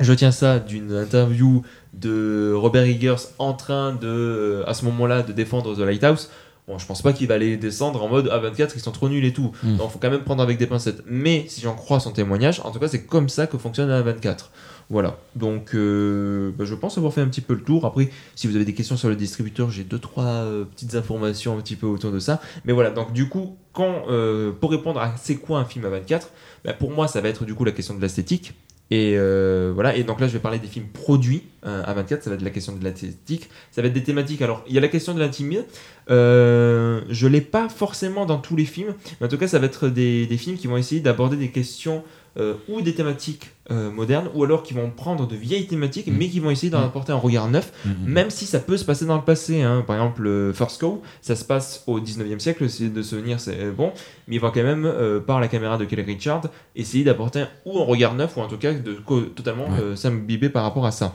je tiens ça d'une interview de Robert Eggers en train de, euh, à ce moment-là, de défendre The Lighthouse. Bon, je pense pas qu'il va aller descendre en mode A24, ils sont trop nuls et tout. Mm. Donc, faut quand même prendre avec des pincettes. Mais si j'en crois son témoignage, en tout cas, c'est comme ça que fonctionne A24. Voilà. Donc, euh, bah, je pense avoir fait un petit peu le tour. Après, si vous avez des questions sur le distributeur, j'ai deux trois euh, petites informations un petit peu autour de ça. Mais voilà. Donc, du coup, quand euh, pour répondre à c'est quoi un film A24, bah, pour moi, ça va être du coup la question de l'esthétique. Et euh, voilà, et donc là je vais parler des films produits euh, à 24, ça va être la question de l'esthétique, ça va être des thématiques. Alors il y a la question de l'intimité, euh, je l'ai pas forcément dans tous les films, mais en tout cas ça va être des films qui vont essayer d'aborder des questions euh, ou des thématiques euh, modernes, ou alors qui vont prendre de vieilles thématiques, Mm. mais qui vont essayer d'en Mm. apporter un regard neuf, Mhm. même si ça peut se passer dans le passé. hein. Par exemple, euh, First Cow, ça se passe au 19e siècle, essayer de se souvenir, c'est bon, mais il va quand même, euh, par la caméra de Kelly Richard, essayer d'apporter un- ou un regard neuf, ou en tout cas de totalement Ouais. s'imbiber par rapport à ça.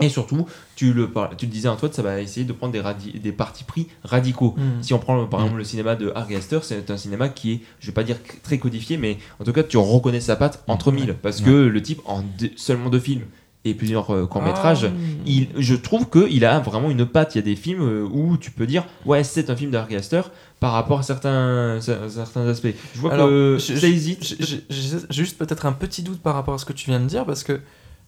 Et surtout, tu le, tu le disais Antoine, ça va essayer de prendre des, radi- des partis pris radicaux. Hmm. Si on prend par Mm. exemple le cinéma de Harry Astor, c'est un cinéma qui est, je vais pas dire très codifié, mais en tout cas tu reconnais sa patte entre mille, parce que le type en deux- seulement deux films et plusieurs courts métrages, Ah. il, je trouve qu'il a vraiment une patte. Il y a des films euh, où tu peux dire, ouais, c'est un film d'Harry Astor par rapport à certains, cer- certains aspects. Je vois Alors, que je- ça hésite. J'ai juste peut-être un petit doute par rapport à ce que tu viens de dire parce que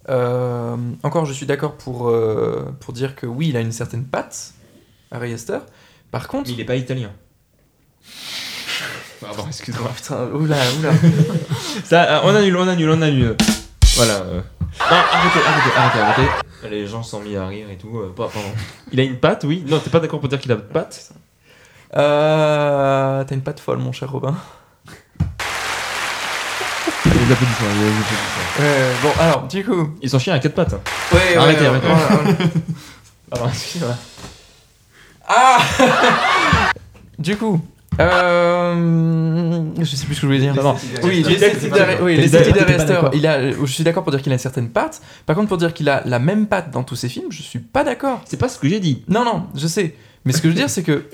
euh, encore je suis d'accord pour, euh, pour dire que oui il a une certaine patte Harry Astor par contre Mais il est pas italien. Pardon, excuse-moi. putain oula oula Ça, euh, on annule, on annule, on annule. Voilà. euh. Non, arrêtez, arrêtez, arrêtez, arrêtez. Les gens sont mis à rire et tout. euh, pas- pardon. Il a une patte, oui. Non, t'es pas d'accord pour dire qu'il a une patte Euh, t'as une patte folle mon cher Robin Les applaudissements, les applaudissements. Euh, bon alors du coup Ils sont chiens à quatre pattes. ouais, Arrêtez, ouais, arrêtez. ouais. Ah Du coup, euh, je sais plus ce que je voulais dire. Non, Oui, L'esthétique d'accord. il a, je suis d'accord pour dire qu'il a une certaine patte. Par contre, pour dire qu'il a la même patte dans tous ses films, je suis pas d'accord. C'est pas ce que j'ai dit. Non, non, je sais. Mais ce que je veux dire, c'est que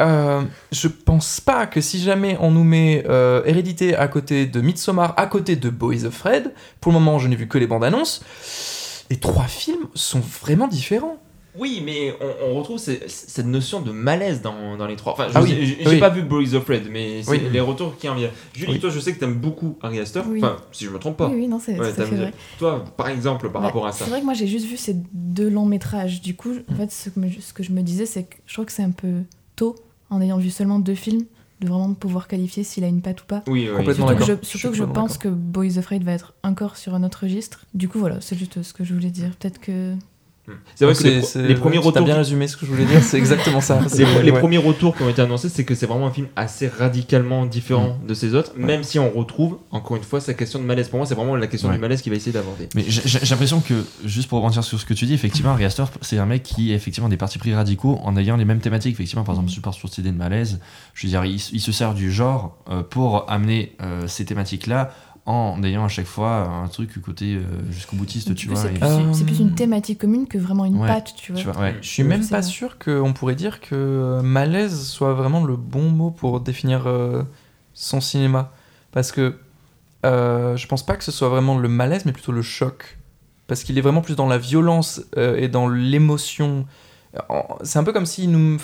euh, je pense pas que si jamais on nous met euh, Hérédité à côté de Midsommar, à côté de Boys of Fred, pour le moment, je n'ai vu que les bandes annonces. Les trois films sont vraiment différents. Oui, mais on, on retrouve ces- cette notion de malaise dans, dans les trois. Enfin, je Ah oui, j'ai oui. pas vu Boys of Red, mais c'est Oui. les retours qui en viennent. Julie, Oui. toi, je sais que t'aimes beaucoup Harry Astor. Oui. Enfin, si je me trompe pas. Oui, oui, non, c'est Ouais, vrai. Toi, par exemple, par Ouais, rapport à ça. C'est vrai que moi j'ai juste vu ces deux longs métrages. Du coup, en Mm. fait, ce que, me- ce que je me disais, c'est que je crois que c'est un peu tôt, en ayant vu seulement deux films, de vraiment pouvoir qualifier s'il a une patte ou pas. Oui, oui. Complètement Surtout que, je, surtout que je pense que Boys Afraid va être encore sur un autre registre. Du coup, voilà, c'est juste ce que je voulais dire. Peut-être que C'est vrai que C'est- les, premiers retours bien résumé ce que je voulais dire, c'est exactement ça. Les, C'est- les ouais. premiers retours qui ont été annoncés, c'est que c'est vraiment un film assez radicalement différent de ces autres, même si on retrouve, encore une fois, sa question de malaise. Pour moi, c'est vraiment la question Ouais. du malaise qu'il va essayer d'aborder. Mais j'ai j'ai l'impression que, juste pour rebondir sur ce que tu dis, effectivement, Ari Aster, c'est un mec qui a effectivement des partis pris radicaux en ayant les mêmes thématiques. Effectivement, par exemple, support sur cette idée de malaise. Je veux dire, il, il se sert du genre euh, pour amener euh, ces thématiques-là en ayant à chaque fois un truc côté euh, jusqu'au boutiste, tu vois. c'est et- plus, Euh, c'est plus une thématique commune que vraiment une Ouais, patte, tu vois. tu vois, ouais. Je suis même pas sûr qu'on pourrait dire que euh, malaise soit vraiment le bon mot pour définir euh, son cinéma. Parce que euh, je pense pas que ce soit vraiment le malaise, mais plutôt le choc. Parce qu'il est vraiment plus dans la violence euh, et dans l'émotion. C'est un peu comme s'il nous,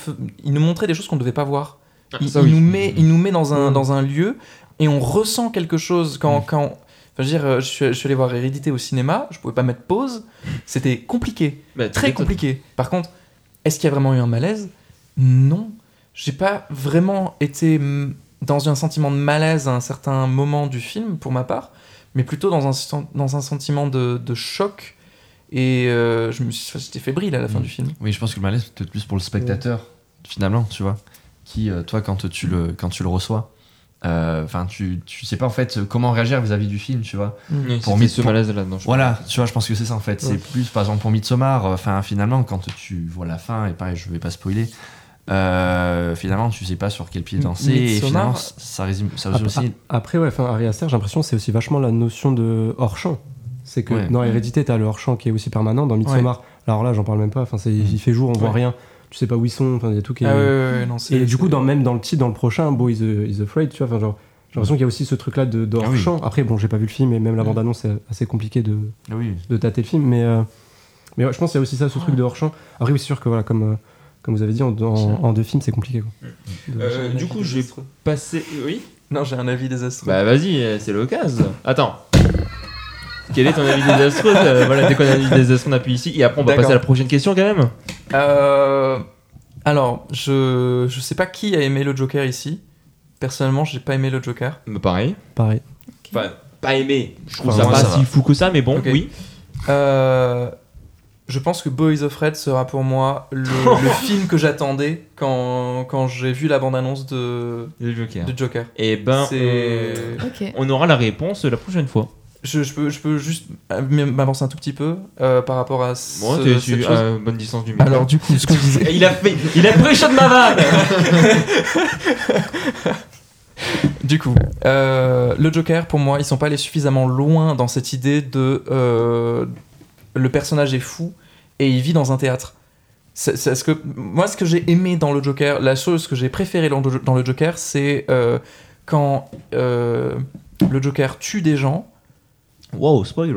il nous montrait des choses qu'on ne devait pas voir. Il, Ça, il oui. nous met, il nous met dans un, Mm. dans un lieu et on ressent quelque chose quand. Mm. quand enfin, je, veux dire, euh, je, suis, je suis allé voir Hérédité au cinéma, je pouvais pas mettre pause, c'était compliqué Bah, très compliqué. Par contre, est-ce qu'il y a vraiment eu un malaise? Non. J'ai pas vraiment été dans un sentiment de malaise à un certain moment du film, pour ma part, mais plutôt dans un, dans un sentiment de, de choc. Et euh, je me suis, j'étais fébrile à la fin Mm. du film. Oui, je pense que le malaise, c'est peut-être plus pour le spectateur, finalement, tu vois. Qui, euh, toi, quand tu le, quand tu le reçois, euh, enfin, tu, tu sais pas en fait comment réagir vis-à-vis du film, tu vois. Oui, Pour c'était mi- ce pour- malaise là-dedans. je Voilà, tu vois, je pense que c'est ça en fait. Ouais. C'est plus, par exemple, pour Midsommar, euh, enfin, finalement, quand tu vois la fin, et pareil, je vais pas spoiler, euh, finalement, tu sais pas sur quel pied danser, et finalement, ça résume, ça résume Après, aussi. après, ouais, enfin, Ari Aster, j'ai l'impression que c'est aussi vachement la notion de hors-champ. C'est que Ouais. dans Hérédité, t'as le hors-champ qui est aussi permanent. Dans Midsommar, alors là, j'en parle même pas. Enfin, c'est- il fait jour, on voit Ouais. rien. Tu sais pas où ils sont. Enfin, il y a tout qui est. Ah ouais, ouais, ouais, non, c'est- Et du coup, dans, même dans le titre, dans le prochain, Bo is, is Afraid, tu vois, enfin, genre, j'ai l'impression qu'il y a aussi ce truc-là de, de Ah oui. hors-champ. Après, bon, j'ai pas vu le film et même la bande-annonce, c'est assez compliqué de, Ah Oui, de tâter le film, mais, euh, mais ouais, je pense qu'il y a aussi ça, ce truc de hors-champ. Après, oui, c'est sûr que, voilà, comme, euh, comme vous avez dit, en, en- en deux films, c'est compliqué. Quoi. Euh, du coup, je vais passer. Oui? Non, j'ai un avis désastreux. Bah vas-y, euh, c'est l'occasion. Attends. Quel est ton avis désastreux Euh, Voilà, dès qu'on a un avis désastreux, on appuie ici. Et après, on va passer à la prochaine question quand même. Euh, alors, je, je sais pas qui a aimé le Joker ici. Personnellement, j'ai pas aimé le Joker. Bah, pareil. Pareil. Enfin, pas aimé. Je trouve Enfin, ça pas ça si fou que ça, mais bon, oui. Euh, je pense que Boys of Red sera pour moi le, le film que j'attendais quand, quand j'ai vu la bande-annonce de, Le Joker. de Joker. Et ben, euh, Ok. on aura la réponse la prochaine fois. Je, je peux, je peux juste m'avancer un tout petit peu euh, par rapport à ce, Bon, cette sur- chose. à bonne distance du micro. Alors, du coup, ce que je disais. il a fait, il a pris chaud de ma vanne. Du coup, euh, le Joker, pour moi, ils sont pas allés suffisamment loin dans cette idée de euh, le personnage est fou et il vit dans un théâtre. C'est, c'est ce que moi, ce que j'ai aimé dans le Joker, la chose que j'ai préférée dans le, dans le Joker, c'est quand le Joker tue des gens. Wow, spoiler.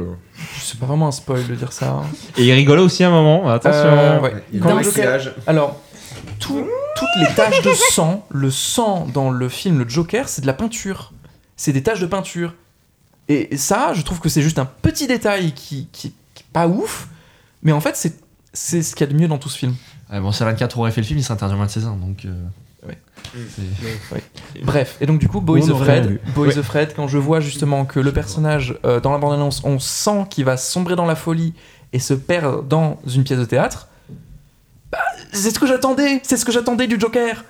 C'est pas vraiment un spoil de dire ça. hein. Et il rigolait aussi un moment. Attention. Euh, ouais. Il Quand le danse. Joker- Alors, tout- toutes les taches de sang, le sang dans le film Le Joker, c'est de la peinture. C'est des taches de peinture. Et ça, je trouve que c'est juste un petit détail qui, qui, qui est pas ouf, mais en fait, c'est, c'est ce qu'il y a de mieux dans tout ce film. Ah, bon, si 24 aurait fait le film, il serait interdit au moins de 16 ans, donc. euh, Ouais. Bref, et donc du coup, Boys On of aurait rien Fred, vu. Boys of Fred, quand je vois justement que le personnage euh, dans la bande-annonce, on sent qu'il va sombrer dans la folie et se perdre dans une pièce de théâtre, bah, c'est ce que j'attendais, c'est ce que j'attendais du Joker.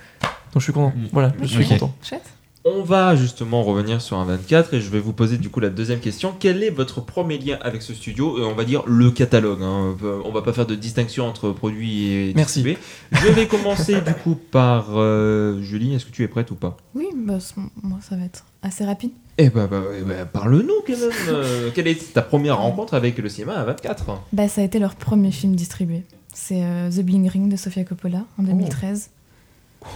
Donc je suis content. Mm. Voilà, je suis content. Chouette. On va justement revenir sur un 24 et je vais vous poser du coup la deuxième question. Quel est votre premier lien avec ce studio Et on va dire le catalogue. hein. On va pas faire de distinction entre produits et Merci. distribués. Je vais commencer du coup par euh, Julie. Est-ce que tu es prête ou pas Oui, bah, moi, ça va être assez rapide. Eh ben, bah, eh ben, parle-nous quand même. Euh, quelle est ta première rencontre avec le cinéma à 24 Bah, ça a été leur premier film distribué. C'est euh, The Bling Ring de Sofia Coppola en 2013,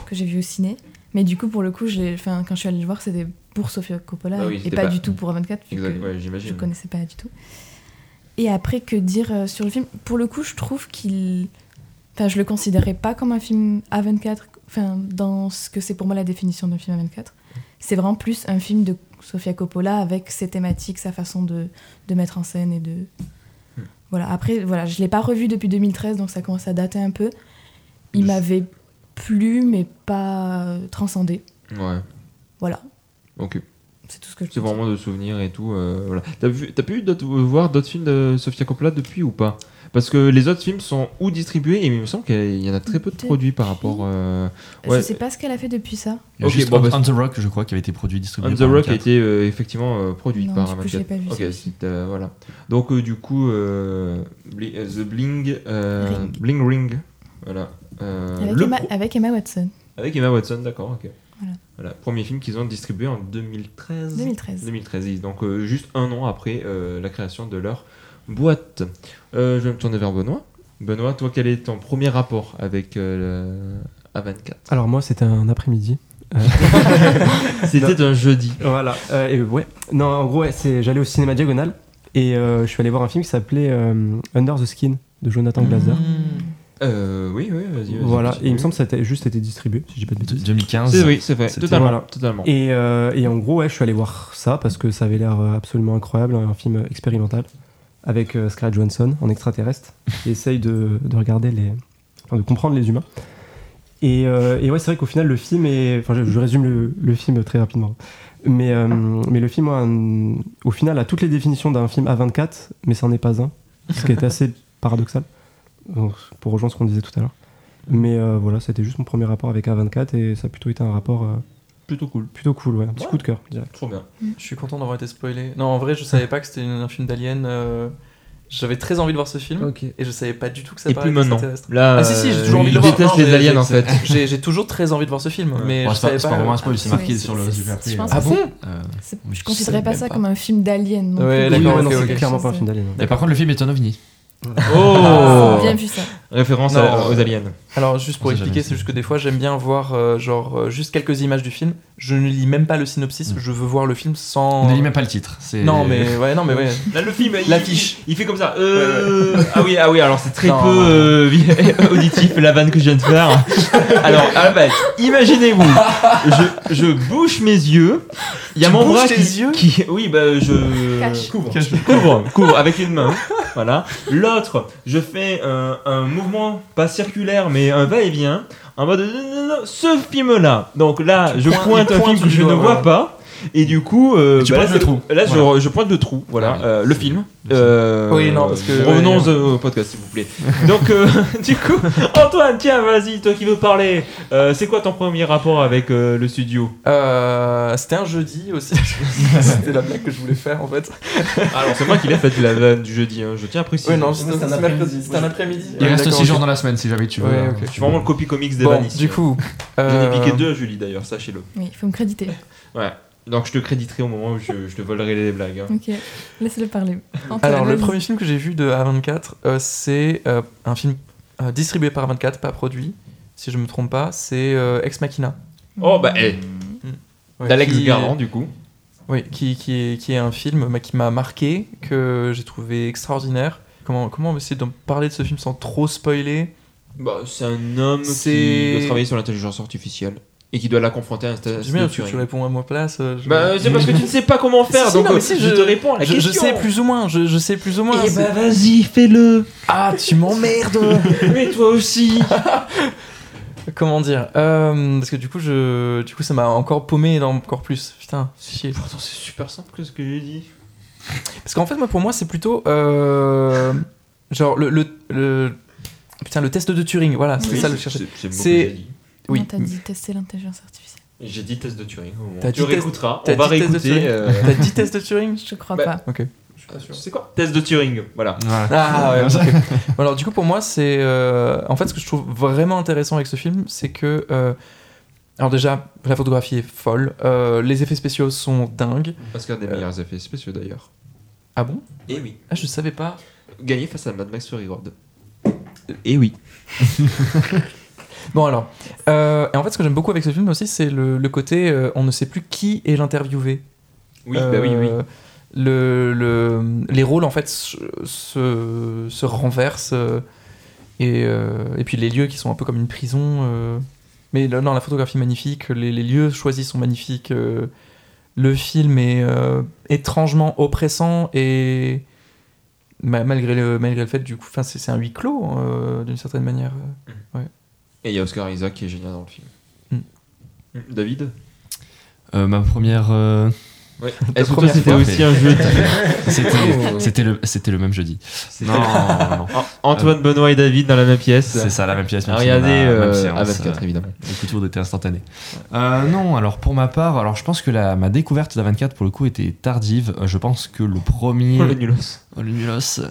que j'ai vu au ciné. Mais du coup, pour le coup, enfin, quand je suis allée le voir, c'était pour Sofia Coppola Ah oui, et pas, pas- du tout pour A24. vu Exact, que ouais, je connaissais pas du tout. Et après, que dire euh, sur le film? Pour le coup, je trouve qu'il. Enfin, je le considérais pas comme un film A24, enfin, dans ce que c'est pour moi la définition d'un film A24. C'est vraiment plus un film de Sofia Coppola avec ses thématiques, sa façon de, de mettre en scène et de. Hmm. Voilà, après, voilà, je l'ai pas revu depuis 2013, donc ça commence à dater un peu. Il m'avait plu, mais pas euh, transcendé. Ouais, Voilà. ok. C'est tout ce que je C'est peux dire. vraiment de souvenirs et tout. euh, voilà. T'as vu- t'as pu voir d'autres films de Sofia Coppola depuis ou pas? Parce que les autres films sont où distribués et il me semble qu'il y en a très peu de Depuis- produits par rapport. euh, ouais. Je sais pas ce qu'elle a fait depuis ça. Il y a Ok, juste bon, On, bah, On the Rock, je crois, qui avait été produit, distribué On the par Rock a 24. été euh, effectivement euh, produit Non, par du coup, 24. je l'ai pas vu, Ok, celui-ci. c'est, euh, voilà. Donc euh, du coup, Bli- The Bling, euh, Ring. Bling Ring, voilà. Euh, Avec le Emma, pro- avec Emma Watson, avec Emma Watson, d'accord, ok. Voilà. Voilà, premier film qu'ils ont distribué en 2013. 2013. 2013, donc euh, juste un an après euh, la création de leur boîte. Euh, je vais me tourner vers Benoît. Benoît, toi, quel est ton premier rapport avec euh, le A24 Alors moi, c'était un après-midi. C'était un jeudi. Voilà. euh, et ouais. Non, en gros, ouais, c'est j'allais au cinéma diagonal et euh, je suis allé voir un film qui s'appelait euh, Under the Skin de Jonathan Glazer. Euh, oui, oui, vas-y. Voilà. continue. Et il me semble que ça a juste été distribué, si je dis pas de bêtises. 2015. C'est oui, c'est vrai, totalement, voilà. totalement. Et, euh, et en gros, ouais, je suis allé voir ça parce que ça avait l'air euh, absolument incroyable, un film expérimental avec euh, Scarlett Johansson en extraterrestre qui essaye de, de regarder les, enfin, de comprendre les humains. Et, euh, et ouais, c'est vrai qu'au final, le film est, enfin, je, je résume le, le film très rapidement, mais euh, mais le film, un- au final, a toutes les définitions d'un film A24, mais ça n'en est pas un, ce qui est assez paradoxal. Donc, pour rejoindre ce qu'on disait tout à l'heure. Mais euh, voilà, c'était juste mon premier rapport avec A24 et ça a plutôt été un rapport euh, Plutôt cool. plutôt cool, ouais, un petit Ouais. coup de cœur, direct. Trop bien. Je suis content d'avoir été spoilé. Non, en vrai, je savais pas que c'était un film d'Alien. euh, J'avais très envie de voir ce film. Et je savais pas du tout que ça Et parlait plus maintenant. d'extraterrestres. Là, Ah si si, j'ai toujours envie de le voir. déteste Non, les j'ai- aliens en fait. J'ai toujours très envie de voir ce film, Ouais. mais Bon, je c'est pas, savais c'est pas vraiment un spoil, c'est marqué sur le super pense Ah bon Euh, Je considérais pas ça comme un film d'Alien. non Ouais, d'accord, c'est clairement pas un film d'Alien. Mais par contre, le film est un ovni. Oh Bien vu ça. Référence Non, à- euh, aux aliens. Alors juste pour expliquer, c'est juste que des fois j'aime bien voir euh, genre euh, juste quelques images du film. Je ne lis même pas le synopsis, Mm. je veux voir le film sans. Ne lis même pas le titre. c'est- Non mais ouais non mais ouais. Là, le film, il, L'affiche. il, il fait comme ça. Euh... Ah oui, ah oui. Alors c'est très Non, peu euh, auditif la vanne que je viens de faire. alors, à la base, imaginez-vous, je, je bouche mes yeux. Il y a Tu mon bouches bras tes qui, yeux qui- oui, bah je Cache. couvre, couvre, couvre avec une main. Voilà. L'autre, je fais un, un mouvement pas circulaire, mais un va-et-vient. En mode ce film-là. Donc là, je pointe un film que je ne vois pas. Et du coup, euh, tu bah, là, le trou. Là, je- Voilà. je, pointe le trou. Voilà, Ah euh, le film. Euh, Oui, non, parce que- Revenons ouais. au podcast, s'il vous plaît. Donc, euh, du coup, Antoine, tiens, vas-y, toi qui veux parler. Euh, c'est quoi ton premier rapport avec euh, le studio? Euh, C'était un jeudi aussi. C'était la blague que je voulais faire en fait. Alors, c'est moi qui l'ai fait la vanne du jeudi. hein, Je tiens à préciser. Oui non, c'était un après-midi. mercredi. C'était un après-midi. Il Ouais, reste d'accord, 6 jours dans la semaine si jamais tu veux. Je suis vraiment le copy comics des Bon, vannes ici, du hein. coup. J'en ai piqué deux à Julie d'ailleurs, sachez-le. Oui, il faut me créditer. Ouais. Donc, je te créditerai au moment où je, je te volerai les blagues. hein. Ok, laisse-le parler. Antoine, Alors, le premier film que j'ai vu de A24, euh, c'est euh, un film euh, distribué par A24, pas produit, si je me trompe pas. C'est euh, Ex Machina. Oh, bah, eh. Ouais, D'Alex qui- Garand, du coup. Oui, qui, qui, est, qui est un film bah, qui m'a marqué, que j'ai trouvé extraordinaire. Comment, comment on va essayer de parler de ce film sans trop spoiler? Bah, c'est un homme qui doit travailler sur l'intelligence artificielle et qui doit la confronter à un test J'aime bien que tu réponds à ma place. euh, je- Bah, c'est parce que tu ne sais pas comment faire, Si, donc non, mais euh, si, je, je- te réponds à la je, question. je sais plus ou moins, je, je sais plus ou moins. Eh c'est- bah, vas-y, fais-le Ah, tu m'emmerdes Mais toi aussi Comment dire Euh, Parce que du coup, je, du coup, ça m'a encore paumé dans- encore plus. Putain, chier. Pourtant, c'est super simple que ce que j'ai dit. Parce qu'en fait, moi, pour moi, c'est plutôt euh, genre le, le, le- putain le test de Turing. Voilà, Oui, ça le c'est- chercher. c'est- Oui. Non, t'as dit tester l'intelligence artificielle. J'ai dit test de Turing. T'as Tu dit test- réécouteras. On va réécouter. Turing euh, T'as dit test de Turing Je crois Bah, pas. Ok. C'est quoi Test de Turing. Voilà. Voilà. Ah ouais. Alors du coup, pour moi, c'est euh, en fait ce que je trouve vraiment intéressant avec ce film, c'est que euh, alors déjà la photographie est folle, euh, les effets spéciaux sont dingues. Oscar des Euh. meilleurs effets spéciaux d'ailleurs. Ah bon? Et oui. Ah je savais pas. Gagné face à Mad Max Fury Road. Et oui. Bon alors, euh, et en fait ce que j'aime beaucoup avec ce film aussi, c'est le, le côté euh, on ne sait plus qui est l'interviewé. Oui, bah oui, oui. Euh, Le, le- les rôles en fait se, se, se renversent euh, et, euh, et puis les lieux qui sont un peu comme une prison. euh, mais là, non, la photographie est magnifique, les, les lieux choisis sont magnifiques. euh, le film est euh, étrangement oppressant et ma- malgré le, malgré le fait du coup, c'est un huis clos euh, d'une certaine manière. Et il y a Oscar Isaac qui est génial dans le film. Mm. Mm. David? Euh, ma première euh, Ouais. Est-ce que c'était fois. aussi un jeu C'était Oh. c'était le, c'était le même jeudi. Non, non, non. An- Antoine, Benoît et David dans la même pièce. C'est ça, la même pièce. Même même euh, à 24 euh, évidemment. Le coup de foudre était instantané. Euh, non, alors pour ma part, alors je pense que la, ma découverte d'A24 pour le coup était tardive. Euh, Je pense que le premier. Oh, le nulos. Oh, le nulos.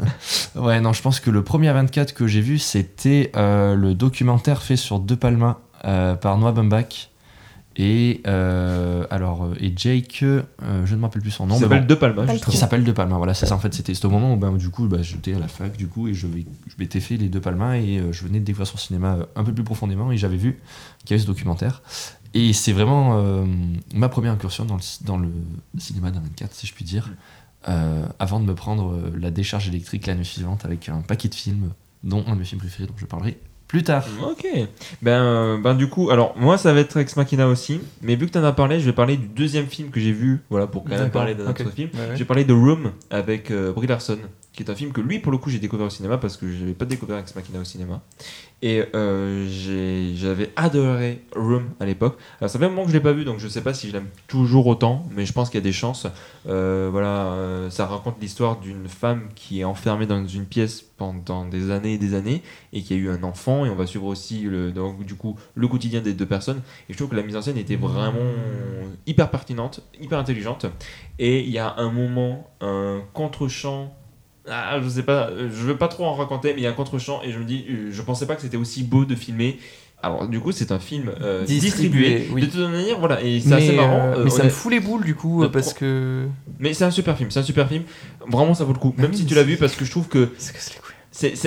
Ouais, non, je pense que le premier A24 que j'ai vu, c'était euh, le documentaire fait sur De Palma euh, par Noah Baumbach. Et euh, alors euh, et Jake, euh, je ne me rappelle plus son nom, Il s'appelle bon, De Palma. Qui s'appelle De Palma. Voilà, c'est ça. En fait, c'était au moment où ben, du coup, bah, j'étais à la fac du coup et je, m'étais fait les De Palma et euh, je venais de découvrir son cinéma un peu plus profondément et j'avais vu qu'il y avait ce documentaire. Et c'est vraiment euh, ma première incursion dans le, dans le cinéma d'A24, si je puis dire, euh, avant de me prendre la décharge électrique l'année suivante avec un paquet de films, dont un de mes films préférés dont je parlerai plus tard. Ok. Ben, euh, ben du coup, alors moi ça va être Ex Machina aussi, mais vu que tu en as parlé, je vais parler du deuxième film que j'ai vu, voilà, pour quand même parler d'un autre ok. film. Ouais, ouais. J'ai parlé de Room avec euh, Brie Larson, qui est un film que lui pour le coup j'ai découvert au cinéma parce que j'avais pas découvert Ex Machina au cinéma. Et euh, j'avais adoré Room à l'époque. Alors ça fait un moment que je l'ai pas vu, donc je sais pas si je l'aime toujours autant, mais je pense qu'il y a des chances. Euh, voilà, euh, ça raconte l'histoire d'une femme qui est enfermée dans une pièce pendant des années et des années et qui a eu un enfant et on va suivre aussi donc, du coup le quotidien des deux personnes et je trouve que la mise en scène était vraiment hyper pertinente, hyper intelligente et il y a un moment, un contre-champ ah, je sais pas, euh, je veux pas trop en raconter, mais il y a un contre-champ et je me dis, euh, je pensais pas que c'était aussi beau de filmer. Alors, du coup, c'est un film euh, distribué. Distribué, oui. De toute manière, voilà, et c'est assez marrant. euh, mais ça me fout les boules du coup, euh, parce pro- que. mais c'est un super film, c'est un super film. Vraiment, ça vaut le coup. Ah Même si tu l'as vu, parce que je trouve que Ça casse les couilles.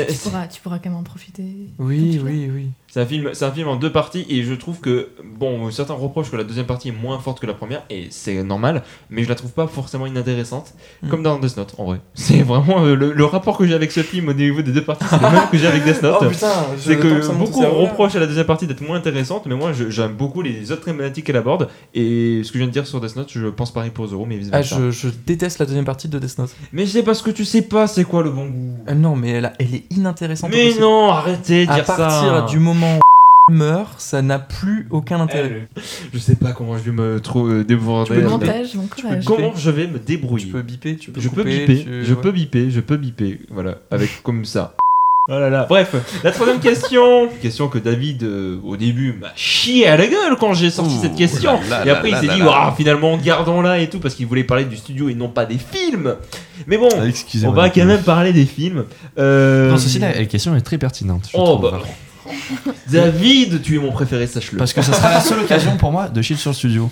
Tu pourras, tu pourras quand même en profiter. Oui, oui, oui. C'est un film, c'est un film en deux parties et je trouve que bon, certains reprochent que la deuxième partie est moins forte que la première et c'est normal, mais je la trouve pas forcément inintéressante, Mm. comme dans Death Note en vrai. C'est vraiment euh, le, le rapport que j'ai avec ce film au niveau des deux parties, c'est le même que j'ai avec Death Note. Oh C'est que beaucoup reprochent à la deuxième partie d'être moins intéressante, mais moi j'aime beaucoup les autres thématiques qu'elle aborde. Et ce que je viens de dire sur Death Note, je pense pareil pour Zoro, mais vice Ah, versa. je, je déteste la deuxième partie de Death Note. Mais c'est parce que tu sais pas c'est quoi le bon goût. Euh, non, mais elle, a- elle est inintéressante. Mais non, arrêtez de À dire ça. partir du moment où meurt, ça n'a plus aucun intérêt. Je sais pas comment je vais me trop euh, peux montage, courage. Comment je vais me débrouiller Tu peux biper, tu peux Je peux biper, tu- je ouais. peux biper, je peux biper. Voilà, avec comme ça. Oh là là. Bref, la troisième question. Question que David, euh, au début, m'a chié à la gueule quand j'ai sorti Ouh cette question. là là et après, là il s'est dit, là. Ouah, finalement, gardons-la et tout, parce qu'il voulait parler du studio et non pas des films. Mais bon, Ah, on va quand même parler des films. Euh, Non, ceci là, la question est très pertinente. je Oh trouve. bah. David, tu es mon préféré, sache-le. Parce que ça sera la seule occasion pour moi de chier sur le studio.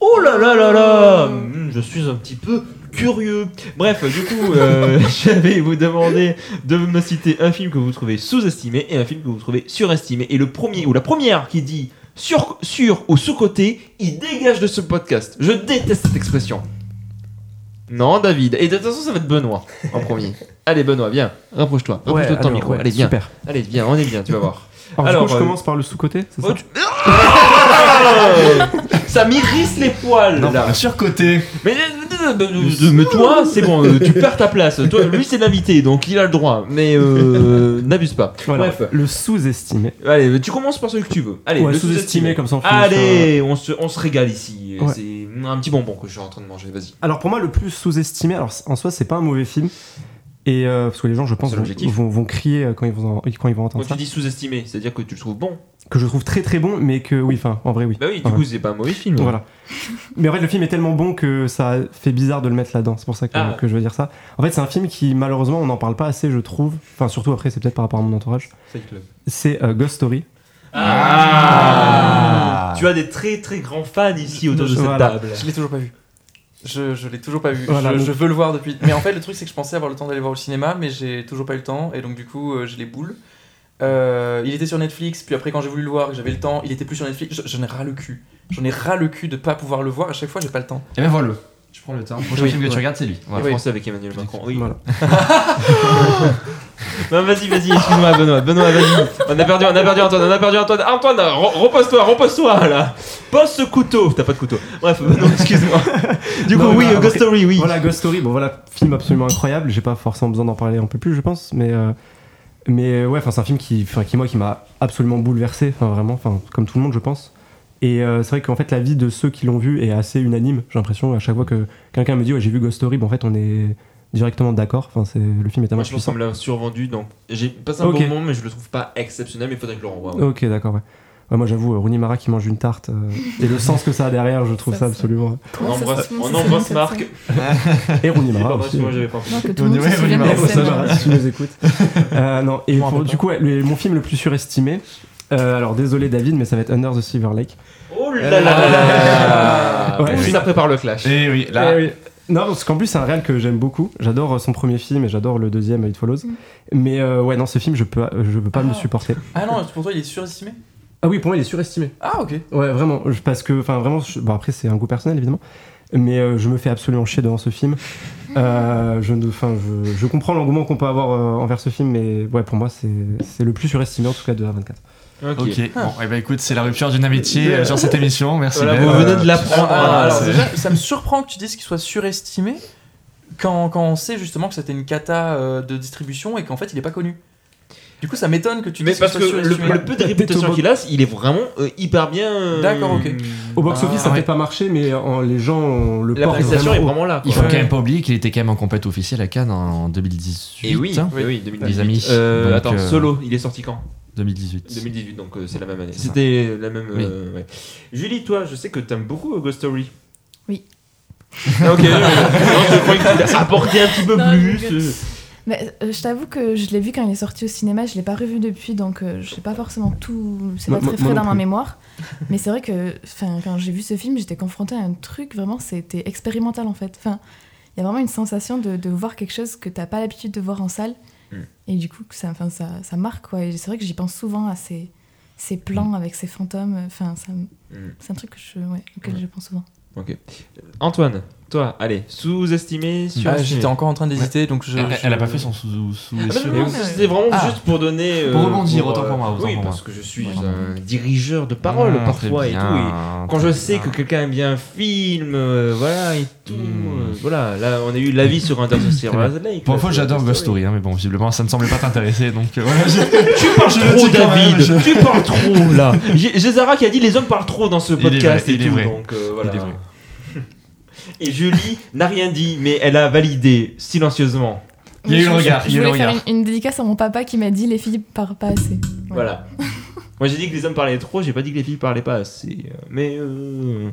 Oh là là là là Hmm, Je suis un petit peu curieux. Bref, du coup, euh, je vais vous demander de me citer un film que vous trouvez sous-estimé et un film que vous trouvez surestimé. Et le premier ou la première qui dit sur, sur ou sous-côté, il dégage de ce podcast. Je déteste cette expression. Non, David. Et de toute façon, ça va être Benoît en premier. Allez, Benoît, viens. Rapproche-toi. Ouais, Rapproche-toi de ton alors, micro. ouais, Allez, viens. Super. Allez, viens, on est bien, tu vas voir. Alors, Alors, du coup, je euh, commence par le sous-côté, c'est ça Oh, tu- ça m'irrisse les poils là. surcoté. Mais, euh, euh, mais toi, c'est bon, euh, tu perds ta place. Toi, lui, c'est l'invité, donc il a le droit. Mais euh, n'abuse pas. Voilà. Bref, Le sous-estimé. allez, tu commences par celui que tu veux. Allez, Ouais, le sous-estimé, comme ça on finit Allez, on se, on se régale ici. Ouais. C'est un petit bonbon que je suis en train de manger. Vas-y. Alors pour moi, le plus sous-estimé, alors en soi, c'est pas un mauvais film. Et euh, parce que les gens, je pense, vont, vont, vont crier euh, quand ils vont, en- quand ils vont Quand entendre tu ça. dis sous-estimé, c'est-à-dire que tu le trouves bon. Que je trouve très très bon, mais que oui, enfin, en vrai, oui. Bah oui, du coup, c'est pas un mauvais film. Voilà. Mais en fait, le film est tellement bon que ça fait bizarre de le mettre là-dedans. C'est pour ça que, Ah. que je veux dire ça. En fait, c'est un film qui, malheureusement, on n'en parle pas assez, je trouve. Enfin, surtout après, c'est peut-être par rapport à mon entourage. C'est euh, Ghost Story. Ah Tu as des très très grands fans ici autour de cette Voilà. table. Je l'ai toujours pas vu. Je, je l'ai toujours pas vu. Voilà, je, donc- je veux le voir depuis. Mais en fait, le truc, c'est que je pensais avoir le temps d'aller voir au cinéma, mais j'ai toujours pas eu le temps, et donc du coup, euh, j'ai les boules. Euh, il était sur Netflix, puis après, quand j'ai voulu le voir, que j'avais le temps, il était plus sur Netflix. Je- J'en ai ras le cul. J'en ai ras le cul de pas pouvoir le voir. À chaque fois, j'ai pas le temps. Et ben voilà. Je prends le temps. Le prochain Oui, film que tu regardes, c'est lui. Oui. français avec Emmanuel Macron. Oui. Voilà. Non, vas-y, vas-y, excuse-moi, Benoît. Benoît, vas-y. On a perdu, on a perdu Antoine, on a perdu Antoine. Antoine, re- repose-toi, repose-toi là. Pose ce couteau. T'as pas de couteau. Bref, Benoît, excuse-moi. Du coup, Non, oui, voilà, euh, Ghost. Story, oui. Voilà, Ghost Story. Bon, voilà, film absolument incroyable. J'ai pas forcément besoin d'en parler un peu plus, je pense. Mais, euh, mais ouais, enfin, c'est un film qui, qui moi, qui m'a absolument bouleversé. Enfin, vraiment, enfin, comme tout le monde, je pense. Et euh, c'est vrai qu'en fait, la vie de ceux qui l'ont vu est assez unanime. J'ai l'impression, à chaque fois que quelqu'un me dit, ouais, j'ai vu Ghost Story, bon, en fait, on est directement d'accord. Enfin, c'est le film est tellement Moi, je pense qu'on puissant. me l'a survendu, donc j'ai passé un Ok. bon moment, mais je le trouve pas exceptionnel, mais il faudrait que je le renvoie. ouais. Ok, d'accord, ouais. Ouais, moi, j'avoue, euh, Rooney Mara qui mange une tarte euh, et le sens que ça a derrière, je trouve Ça, absolument. On embrasse, se- on embrasse Marc. Et Rooney Mara aussi. excuse-moi, j'avais pas Oh, si tu nous écoutes. Euh, non, et pour- du coup, le- mon film le plus surestimé, euh, alors désolé David, mais ça va être Under the Silver Lake. Oh là là là là Ouais. Ouh, Ça prépare le clash. Et oui, là. Eh oui. Non, parce qu'en plus, c'est un réal que j'aime beaucoup. J'adore euh, son premier film et j'adore le deuxième, It Follows. Mm. Mais euh, ouais, non, ce film, je peux, je peux pas Ah. le supporter. Ah non, pour toi, il est surestimé? Ah oui, pour moi, il est surestimé. Ah, ok. Ouais, vraiment. Parce que, enfin, vraiment, je- bon, après, c'est un goût personnel, évidemment. Mais euh, je me fais absolument chier devant ce film. Euh, je, ne- enfin, je, je comprends l'engouement qu'on peut avoir euh, envers ce film, mais ouais, pour moi, c'est c'est le plus surestimé, en tout cas, de A24. Ok. Bon, et ben écoute, c'est la rupture d'une amitié euh, sur cette émission. Merci. Voilà, Ben. vous venez de Alors, l'apprendre. alors, déjà, ça me surprend que tu dises qu'il soit surestimé quand, quand on sait justement que c'était une cata euh, de distribution et qu'en fait il est pas connu. Du coup, ça m'étonne que tu Mais dises parce que le, peu de réputation qu'il a, il est vraiment euh, hyper bien. euh, D'accord, ok. Au box-office, Ah, ça ouais. fait pas marcher, mais en- les gens on le La portent prestation est vraiment vraiment là. Il quoi. faut quand même pas oublier qu'il était quand même en compète officielle à Cannes en 2018. Et oui, hein. oui, oui, 2018. Les amis. Euh, Donc, attends, euh, Solo, il est sorti quand? 2018. 2018, donc euh, c'est la même année. Ça. C'était la même. Oui. euh, ouais. Julie, toi, je sais que t'aimes beaucoup euh, Ghost Story. Oui. Ah, ok, euh, non, je croyais que tu l'as apporté un petit peu Non, plus. je euh. Mais euh, je t'avoue que je l'ai vu quand il est sorti au cinéma, je l'ai pas revu depuis, donc euh, je sais pas forcément tout. C'est Moi- pas très moi frais non dans ma plus. mémoire. Mais c'est vrai que enfin, quand j'ai vu ce film, j'étais confrontée à un truc, vraiment, c'était expérimental en fait. Enfin, il y a vraiment une sensation de, de voir quelque chose que t'as pas l'habitude de voir en salle. Mm. Et du coup, ça, enfin, ça, ça marque quoi. Et c'est vrai que j'y pense souvent à ces, ces plans avec ces fantômes. Enfin, ça Mm. c'est un truc que je, ouais, auquel je pense souvent. Ok. Antoine, toi, allez, sous-estimé, Ah, surestimé. J'étais encore en train d'hésiter, donc je. Elle, je- elle a pas fait son sous sous Ah, bah Mais c'était vraiment Ah. juste pour donner. euh, Pour rebondir, autant euh, pour moi, autant oui, pour parce moi. que je suis Ouais. un dirigeur de parole Ah, parfois et tout. Et quand je sais bien. que quelqu'un aime bien un film, euh, voilà et tout. Mm. euh, voilà, là on a eu l'avis sur Silver Lake. Pour fois, sur j'adore Ghost Story, hein, mais bon, visiblement, ça ne semblait pas t'intéresser, donc euh, voilà. Tu parles trop, David. Tu parles trop là. J'ai Zara qui a dit les hommes parlent trop dans ce podcast et tout. Donc euh, voilà. Et Julie n'a rien dit, mais elle a validé silencieusement. Il y a eu Je- le regard, Je, voulais faire une, une dédicace à mon papa qui m'a dit les filles parlent pas assez. Voilà. Moi j'ai dit que les hommes parlaient trop, j'ai pas dit que les filles parlaient pas assez. Euh, Mais euh,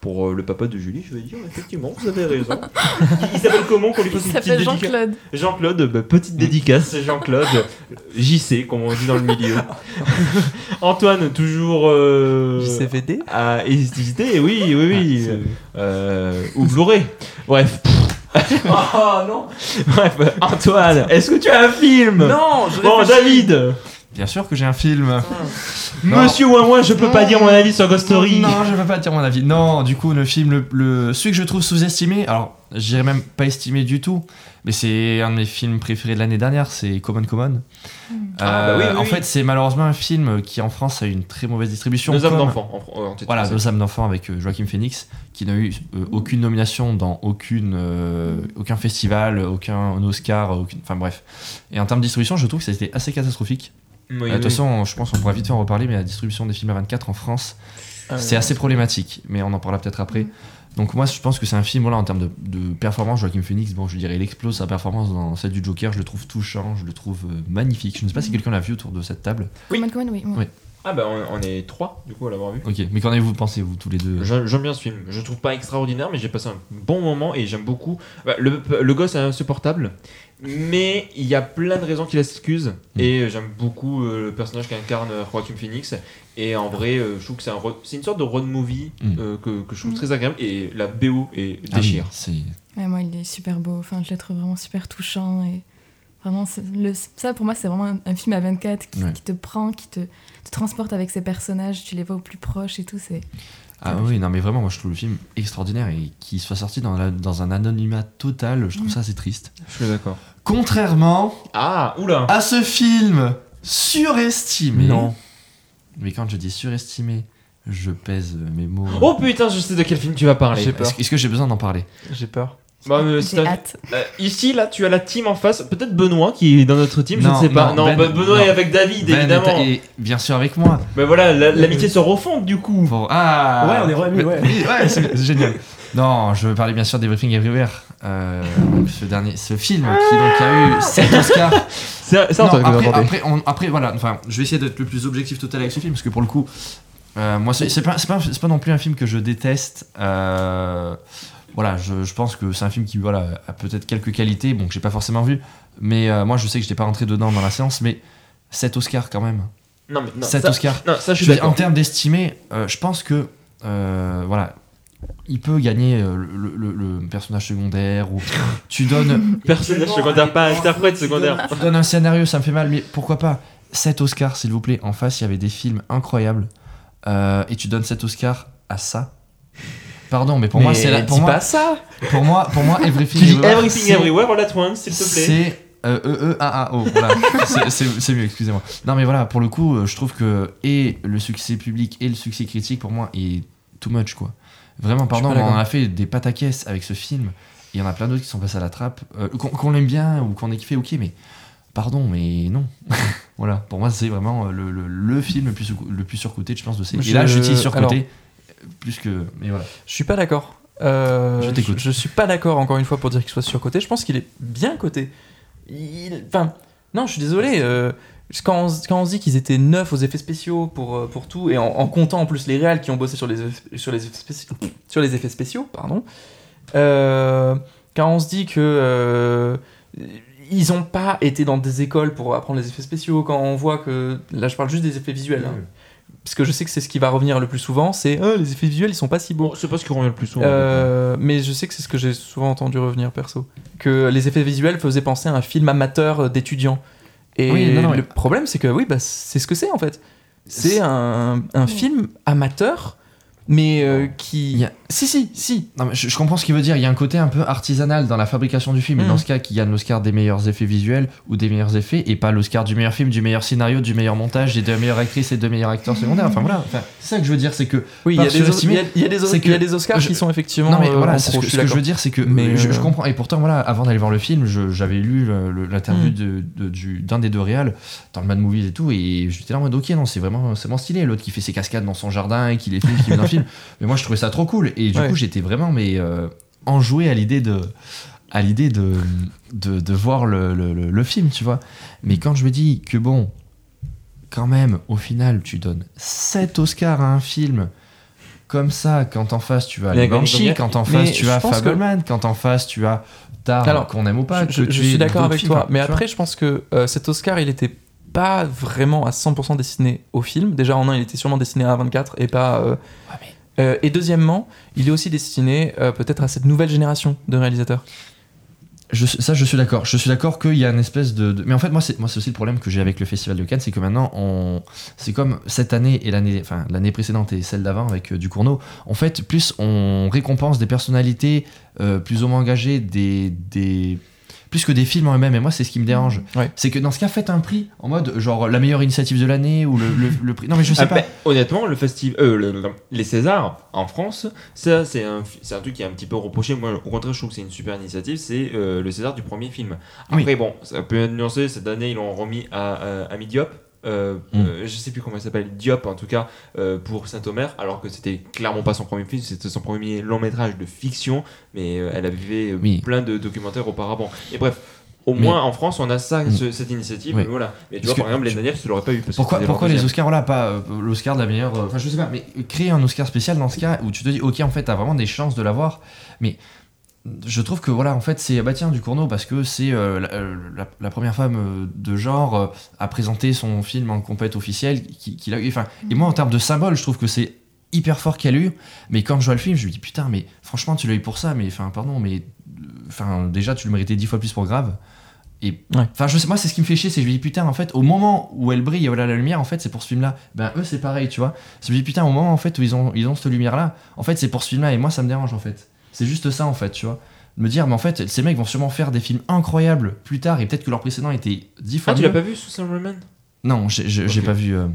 pour euh, le papa de Julie, je vais dire effectivement, vous avez raison. il s'appelle comment qu'on lui Il fasse une petite Jean-Claude. Jean-Claude, bah, petite dédicace, Jean-Claude, JC, comme on dit dans le milieu. Antoine, toujours euh, JCVD à hésiter, oui, oui, oui. Ah, Euh, ou Blu-ray. Bref. Oh non Bref, Antoine, est-ce que tu as un film? Non, je Bon. David Bien sûr que j'ai un film. Non. Monsieur Ouin je peux pas dire mon avis sur Ghost Story. Non, je vais pas dire mon avis. Non, du coup, le film, le, le- celui que je trouve sous-estimé, alors, j'irais même pas estimé du tout, mais c'est un de mes films préférés de l'année dernière, c'est Common Common. Ah, bah oui, oui, en oui. fait, c'est malheureusement un film qui en France a eu une très mauvaise distribution. Nos âmes comme- d'enfants. en- Voilà. Nos âmes d'enfants avec euh, Joaquin Phoenix, qui n'a eu euh, aucune nomination dans aucune, euh, aucun festival, aucun Oscar, aucune, enfin bref. Et en termes de distribution, je trouve que c'était assez catastrophique. Oui, Euh, De oui. toute façon, je pense qu'on pourra vite faire en reparler, mais la distribution des films à 24 en France, Euh, c'est assez problématique, mais on en parlera peut-être après. Donc moi, je pense que c'est un film, voilà, en termes de, de performance, Joaquin Phoenix, bon, je dirais, il explose sa performance dans celle du Joker, je le trouve touchant, je le trouve euh, magnifique. Je ne sais pas si quelqu'un l'a vu autour de cette table. Oui. Oui. Oui. Ah bah on, on est trois du coup à l'avoir vu. Ok, mais qu'en avez-vous pensé, vous, tous les deux J'aime bien ce film. Je le trouve pas extraordinaire, mais j'ai passé un bon moment et j'aime beaucoup. Bah, le, le gosse est insupportable, mais il y a plein de raisons qui l'excusent. Mm. Et euh, j'aime beaucoup euh, le personnage qu'incarne euh, Joaquin Phoenix. Et en vrai, euh, je trouve que c'est un c'est une sorte de road movie Mm. euh, que, que je trouve Mm. très agréable. Et la BO est Ah oui, déchire. Ouais, moi, il est super beau. Enfin, je le trouve vraiment super touchant. Et vraiment, le, ça, pour moi, c'est vraiment un, un film à 24 qui, Ouais. qui te prend, qui te, te transporte avec ses personnages. Tu les vois au plus proche et tout. C'est Ah oui, non mais vraiment, moi je trouve le film extraordinaire et qu'il soit sorti dans, la- dans un anonymat total, je trouve Mm. ça assez triste. Je suis d'accord. Contrairement Ah, oula à ce film surestimé. Non. Mais quand je dis surestimé, je pèse mes mots. Oh putain, je sais de quel film tu vas parler. J'ai peur. Est-ce est-ce que j'ai besoin d'en parler? J'ai peur. Bah, euh, J'ai hâte. euh, ici, là, tu as la team en face. Peut-être Benoît qui est dans notre team, je Non, ne sais pas. non, Non, Ben, bah, Benoît non. est avec David, Ben évidemment. est- bien sûr avec moi. Mais voilà, la- l'amitié se refond du coup. Bon, ah Ouais, on est remis, ouais. Oui, ouais, c'est c'est génial. Non, je veux parler bien sûr d'Everything Everywhere. Euh, donc ce dernier, ce film qui donc a eu 7 Oscars. C'est Non, Antoine que vous après, apportez. après, on- après, voilà, enfin, je vais essayer d'être le plus objectif total avec ce film parce que pour le coup, euh, moi, c'est c'est pas, c'est pas, c'est pas non plus un film que je déteste. Euh, voilà, je, je pense que c'est un film qui voilà, a peut-être quelques qualités, bon, que j'ai pas forcément vu, mais euh, moi je sais que j'étais pas rentré dedans dans la séance, mais 7 Oscars quand même. Non, mais non, 7 ça, Oscars. non, ça je suis Je en termes d'estimé, euh, je pense que euh, voilà, il peut gagner le, le- le personnage secondaire ou tu donnes, Personnage secondaire, pas interprète secondaire. tu donnes un scénario, ça me fait mal, mais pourquoi pas 7 Oscars s'il vous plaît. En face, il y avait des films incroyables euh, et tu donnes 7 Oscars à ça. Pardon, mais pour moi, c'est la, pour dis moi, pas ça pour moi, pour moi, Everything Tu dis Everywhere, Everything c'est- Everywhere all at once, s'il te plaît. C'est euh, E E A A O. Voilà, C'est- mieux. Excusez-moi. Non, mais voilà, pour le coup, euh, je trouve que et le succès public et le succès critique pour moi est too much quoi. Vraiment, pardon, on en a fait des pataquès avec ce film. Il y en a plein d'autres qui sont passés à la trappe, euh, qu'on qu'on l'aime bien ou qu'on ait kiffé, ok, mais pardon, mais non. voilà, pour moi, c'est vraiment euh, le, le, le film le plus, le plus surcoté, je pense, de ces. Et là, j'utilise surcoté alors- plus que. Mais voilà. Je suis pas d'accord. Euh, Je t'écoute. Je, suis pas d'accord encore une fois pour dire qu'il soit surcoté. Je pense qu'il est bien coté. Il- Enfin, non, je suis désolé. euh, quand, on, quand on dit qu'ils étaient neuf aux effets spéciaux pour, euh, pour tout, et en, en comptant en plus les réals qui ont bossé sur les, sur les, effets, spéciaux, sur les effets spéciaux, pardon. euh, quand on se dit que ils ont pas été dans des écoles pour apprendre les effets spéciaux, quand on voit que là je parle juste des effets visuels, hein, parce que je sais que c'est ce qui va revenir le plus souvent, c'est Ah, les effets visuels ils sont pas si beaux. C'est pas ce qui revient le plus souvent. Euh, mais je sais que c'est ce que j'ai souvent entendu revenir perso. Que les effets visuels faisaient penser à un film amateur d'étudiants. Et Oui, non, non, le problème, c'est que oui, bah, c'est ce que c'est en fait. C'est un, un film amateur, mais euh, qui. A- Si, si, si. Non, mais je, je comprends ce qu'il veut dire. Il y a un côté un peu artisanal dans la fabrication du film. Et Mhm. dans ce cas, qui gagne l'Oscar des meilleurs effets visuels ou des meilleurs effets, et pas l'Oscar du meilleur film, du meilleur scénario, du meilleur montage, des deux meilleures actrices et deux meilleurs acteurs secondaires. Enfin voilà. Enfin, c'est ça que je veux dire, c'est que. Oui, il y, y y y a des Oscars je- qui sont effectivement. non mais euh, voilà, ce que, je ce suis que je veux dire, c'est que Mais, je, je euh, comprends. Et pourtant voilà, avant d'aller voir le film, j'avais lu l'interview de- de- du- d'un des deux réals dans le Mad Movies et tout, et j'étais là en mode ok non, c'est vraiment, vraiment stylé. L'autre qui fait ses cascades dans son jardin et qui les filme, qui met dans film. Mais moi je trouvais ça trop cool. Et du Ouais. coup j'étais vraiment mais euh, enjoué à l'idée de à l'idée de, de, de voir le, le- le- le film, tu vois. Mais quand je me dis que bon, quand même, au final, tu donnes 7 Oscars à un film comme ça, quand en face tu as les Banshee, quand en face tu as que- Fableman, quand en face tu as Tar, qu'on aime ou pas. je, que je tu suis d'accord avec films, toi, mais vois. après, je pense que euh, cet Oscar, il était pas vraiment à 100% destiné au film. Déjà, en un, il était sûrement destiné à 24 et pas. euh, euh, et deuxièmement, il est aussi destiné euh, peut-être à cette nouvelle génération de réalisateurs. Je- ça, je suis d'accord. Je suis d'accord qu'il y a une espèce de, de- Mais en fait, moi, c'est moi, c'est aussi le problème que j'ai avec le festival de Cannes, c'est que maintenant, on, c'est comme cette année et l'année, enfin l'année précédente et celle d'avant avec euh, Ducournau. En fait, plus on récompense des personnalités euh, plus ou moins engagées, des, des plus que des films en eux-mêmes. Et moi, c'est ce qui me dérange. Ouais. C'est que dans ce cas, faites un prix en mode genre la meilleure initiative de l'année ou le, le- le prix. Non, mais je sais Ah, pas. honnêtement, le festival, euh, le- le- les Césars en France, ça c'est un, un truc qui est un petit peu reproché. Moi, au contraire, je trouve que c'est une super initiative. C'est euh, le César du premier film. Oui. Après, bon, ça peut être nuancé. Cette année, ils l'ont remis à, à, à Diop. Euh, Mm. euh, je sais plus comment il s'appelle, Diop en tout cas, euh, pour Saint-Omer, alors que c'était clairement pas son premier film, c'était son premier long métrage de fiction, mais euh, elle avait euh, Oui. plein de documentaires auparavant. Et bref, au Mais- moins en France, on a ça, Mm. ce- cette initiative, Oui. voilà. Mais tu Parce vois, que par exemple, les Daniels, tu l'aurais pas eu. Parce que Pourquoi, leur pourquoi les. Oscars, voilà, pas euh, l'Oscar de la meilleure. euh, Enfin, je sais pas, mais créer un Oscar spécial dans ce cas où tu te dis, ok, en fait, t'as vraiment des chances de l'avoir, mais je trouve que voilà, en fait, c'est bah tiens, du Cournot, parce que c'est euh, la, euh, la- la première femme euh, de genre euh, à présenter son film en compète officielle qui- a eu. Enfin, et moi, en termes de symbole, je trouve que c'est hyper fort qu'elle a eu, mais quand je vois le film, je me dis, putain, mais franchement, tu l'as eu pour ça, mais enfin, pardon, mais enfin, déjà, tu le méritais dix fois plus pour grave. Et Ouais. enfin, je sais, moi, c'est ce qui me fait chier, c'est que je me dis putain, en fait, au moment où elle brille voilà la lumière, en fait, c'est pour ce film-là. Ben eux, c'est pareil, tu vois. Je me dis putain, au moment en fait où ils ont, ils ont cette lumière-là, en fait, c'est pour ce film-là et moi, ça me dérange en fait. C'est juste ça en fait, tu vois. Me dire, mais en fait, ces mecs vont sûrement faire des films incroyables plus tard et peut-être que leur précédent était dix fois Ah, tu l'as pas vu, Susan Roman Non, j'ai j'ai- j'ai Ok. pas vu. euh,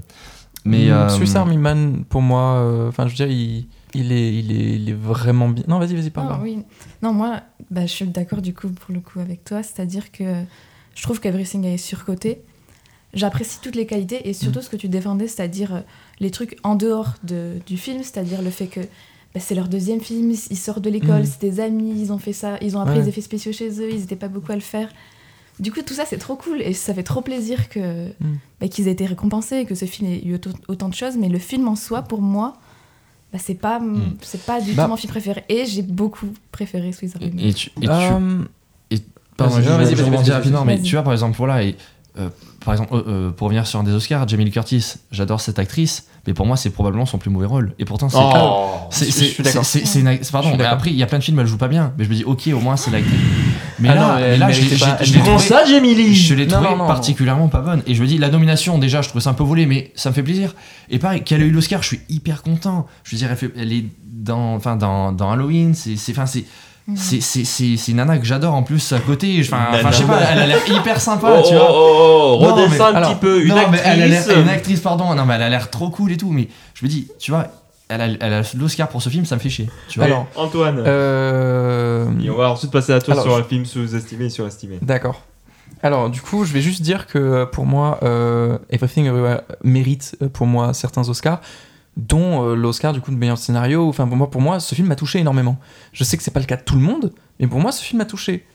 Mais Mm, euh, Swiss Army Man, pour moi, euh, enfin, je veux dire, il, il, est, il, est, il est vraiment bien. Non, vas-y, vas-y, parle. Non, oui. non, moi, bah, je suis d'accord du coup pour le coup avec toi, c'est-à-dire que je trouve qu'Everything est surcoté. J'apprécie toutes les qualités et Mm. surtout ce que tu défendais, c'est-à-dire euh, les trucs en dehors de, du film, c'est-à-dire le fait que bah, c'est leur deuxième film, ils sortent de l'école, Mm. c'est des amis, ils ont fait ça, ils ont appris Ouais. les effets spéciaux chez eux, ils n'étaient pas beaucoup à le faire. Du coup, tout ça, c'est trop cool et ça fait trop plaisir que Mm. bah, qu'ils aient été récompensés, que ce film ait eu autant, de choses. Mais le film en soi, pour moi, bah, c'est pas, c'est pas du Bah. tout mon film préféré. Et j'ai beaucoup préféré Swiss Army Man. et, et tu, et tu- Euh, Pardon, Vas-y, vas-y, rapidement, mais vas-y. tu vois, par exemple, voilà, et, euh, par exemple, euh, euh, pour revenir sur un des Oscars, Jamie Lee Curtis, j'adore cette actrice, mais pour moi, c'est probablement son plus mauvais rôle. Et pourtant, c'est. Oh. c'est- une- Pardon, mais après, il y a plein de films, elle joue pas bien, mais je me dis, ok, au moins, c'est l'actrice. Mais Ah là, non, mais elle là je je- l'ai trouvé- ça, je l'ai Non, trouvé non, non. particulièrement pas bonne. Et je me dis, la nomination, déjà, je trouvais ça un peu volé, mais ça me fait plaisir. Et pareil, qu'elle ait eu l'Oscar, je suis hyper content. Je veux dire, elle, fait- elle est dans, enfin, dans, dans Halloween, c'est, c'est, enfin, c'est. C'est, c'est, une nana que j'adore en plus à côté. Enfin, je sais pas, elle a l'air hyper sympa, Oh, tu oh, vois. oh, oh, Non, mais- un alors, petit peu. Une non, mais actrice. elle a l'air, une actrice, pardon, non, mais elle a l'air trop cool et tout. Mais je me dis, tu vois, elle a, elle a l'Oscar pour ce film, ça me fait chier. Tu vois. Alors, Antoine. euh, Et on va ensuite passer à toi Alors, sur je- un film sous-estimé et surestimé. D'accord. Alors, du coup, je vais juste dire que euh, pour moi, euh, Everything Everywhere mérite pour moi certains Oscars, dont euh, l'Oscar du coup de meilleur scénario. Enfin, pour moi, pour moi, ce film m'a touché énormément. Je sais que c'est pas le cas de tout le monde, mais pour moi, ce film m'a touché.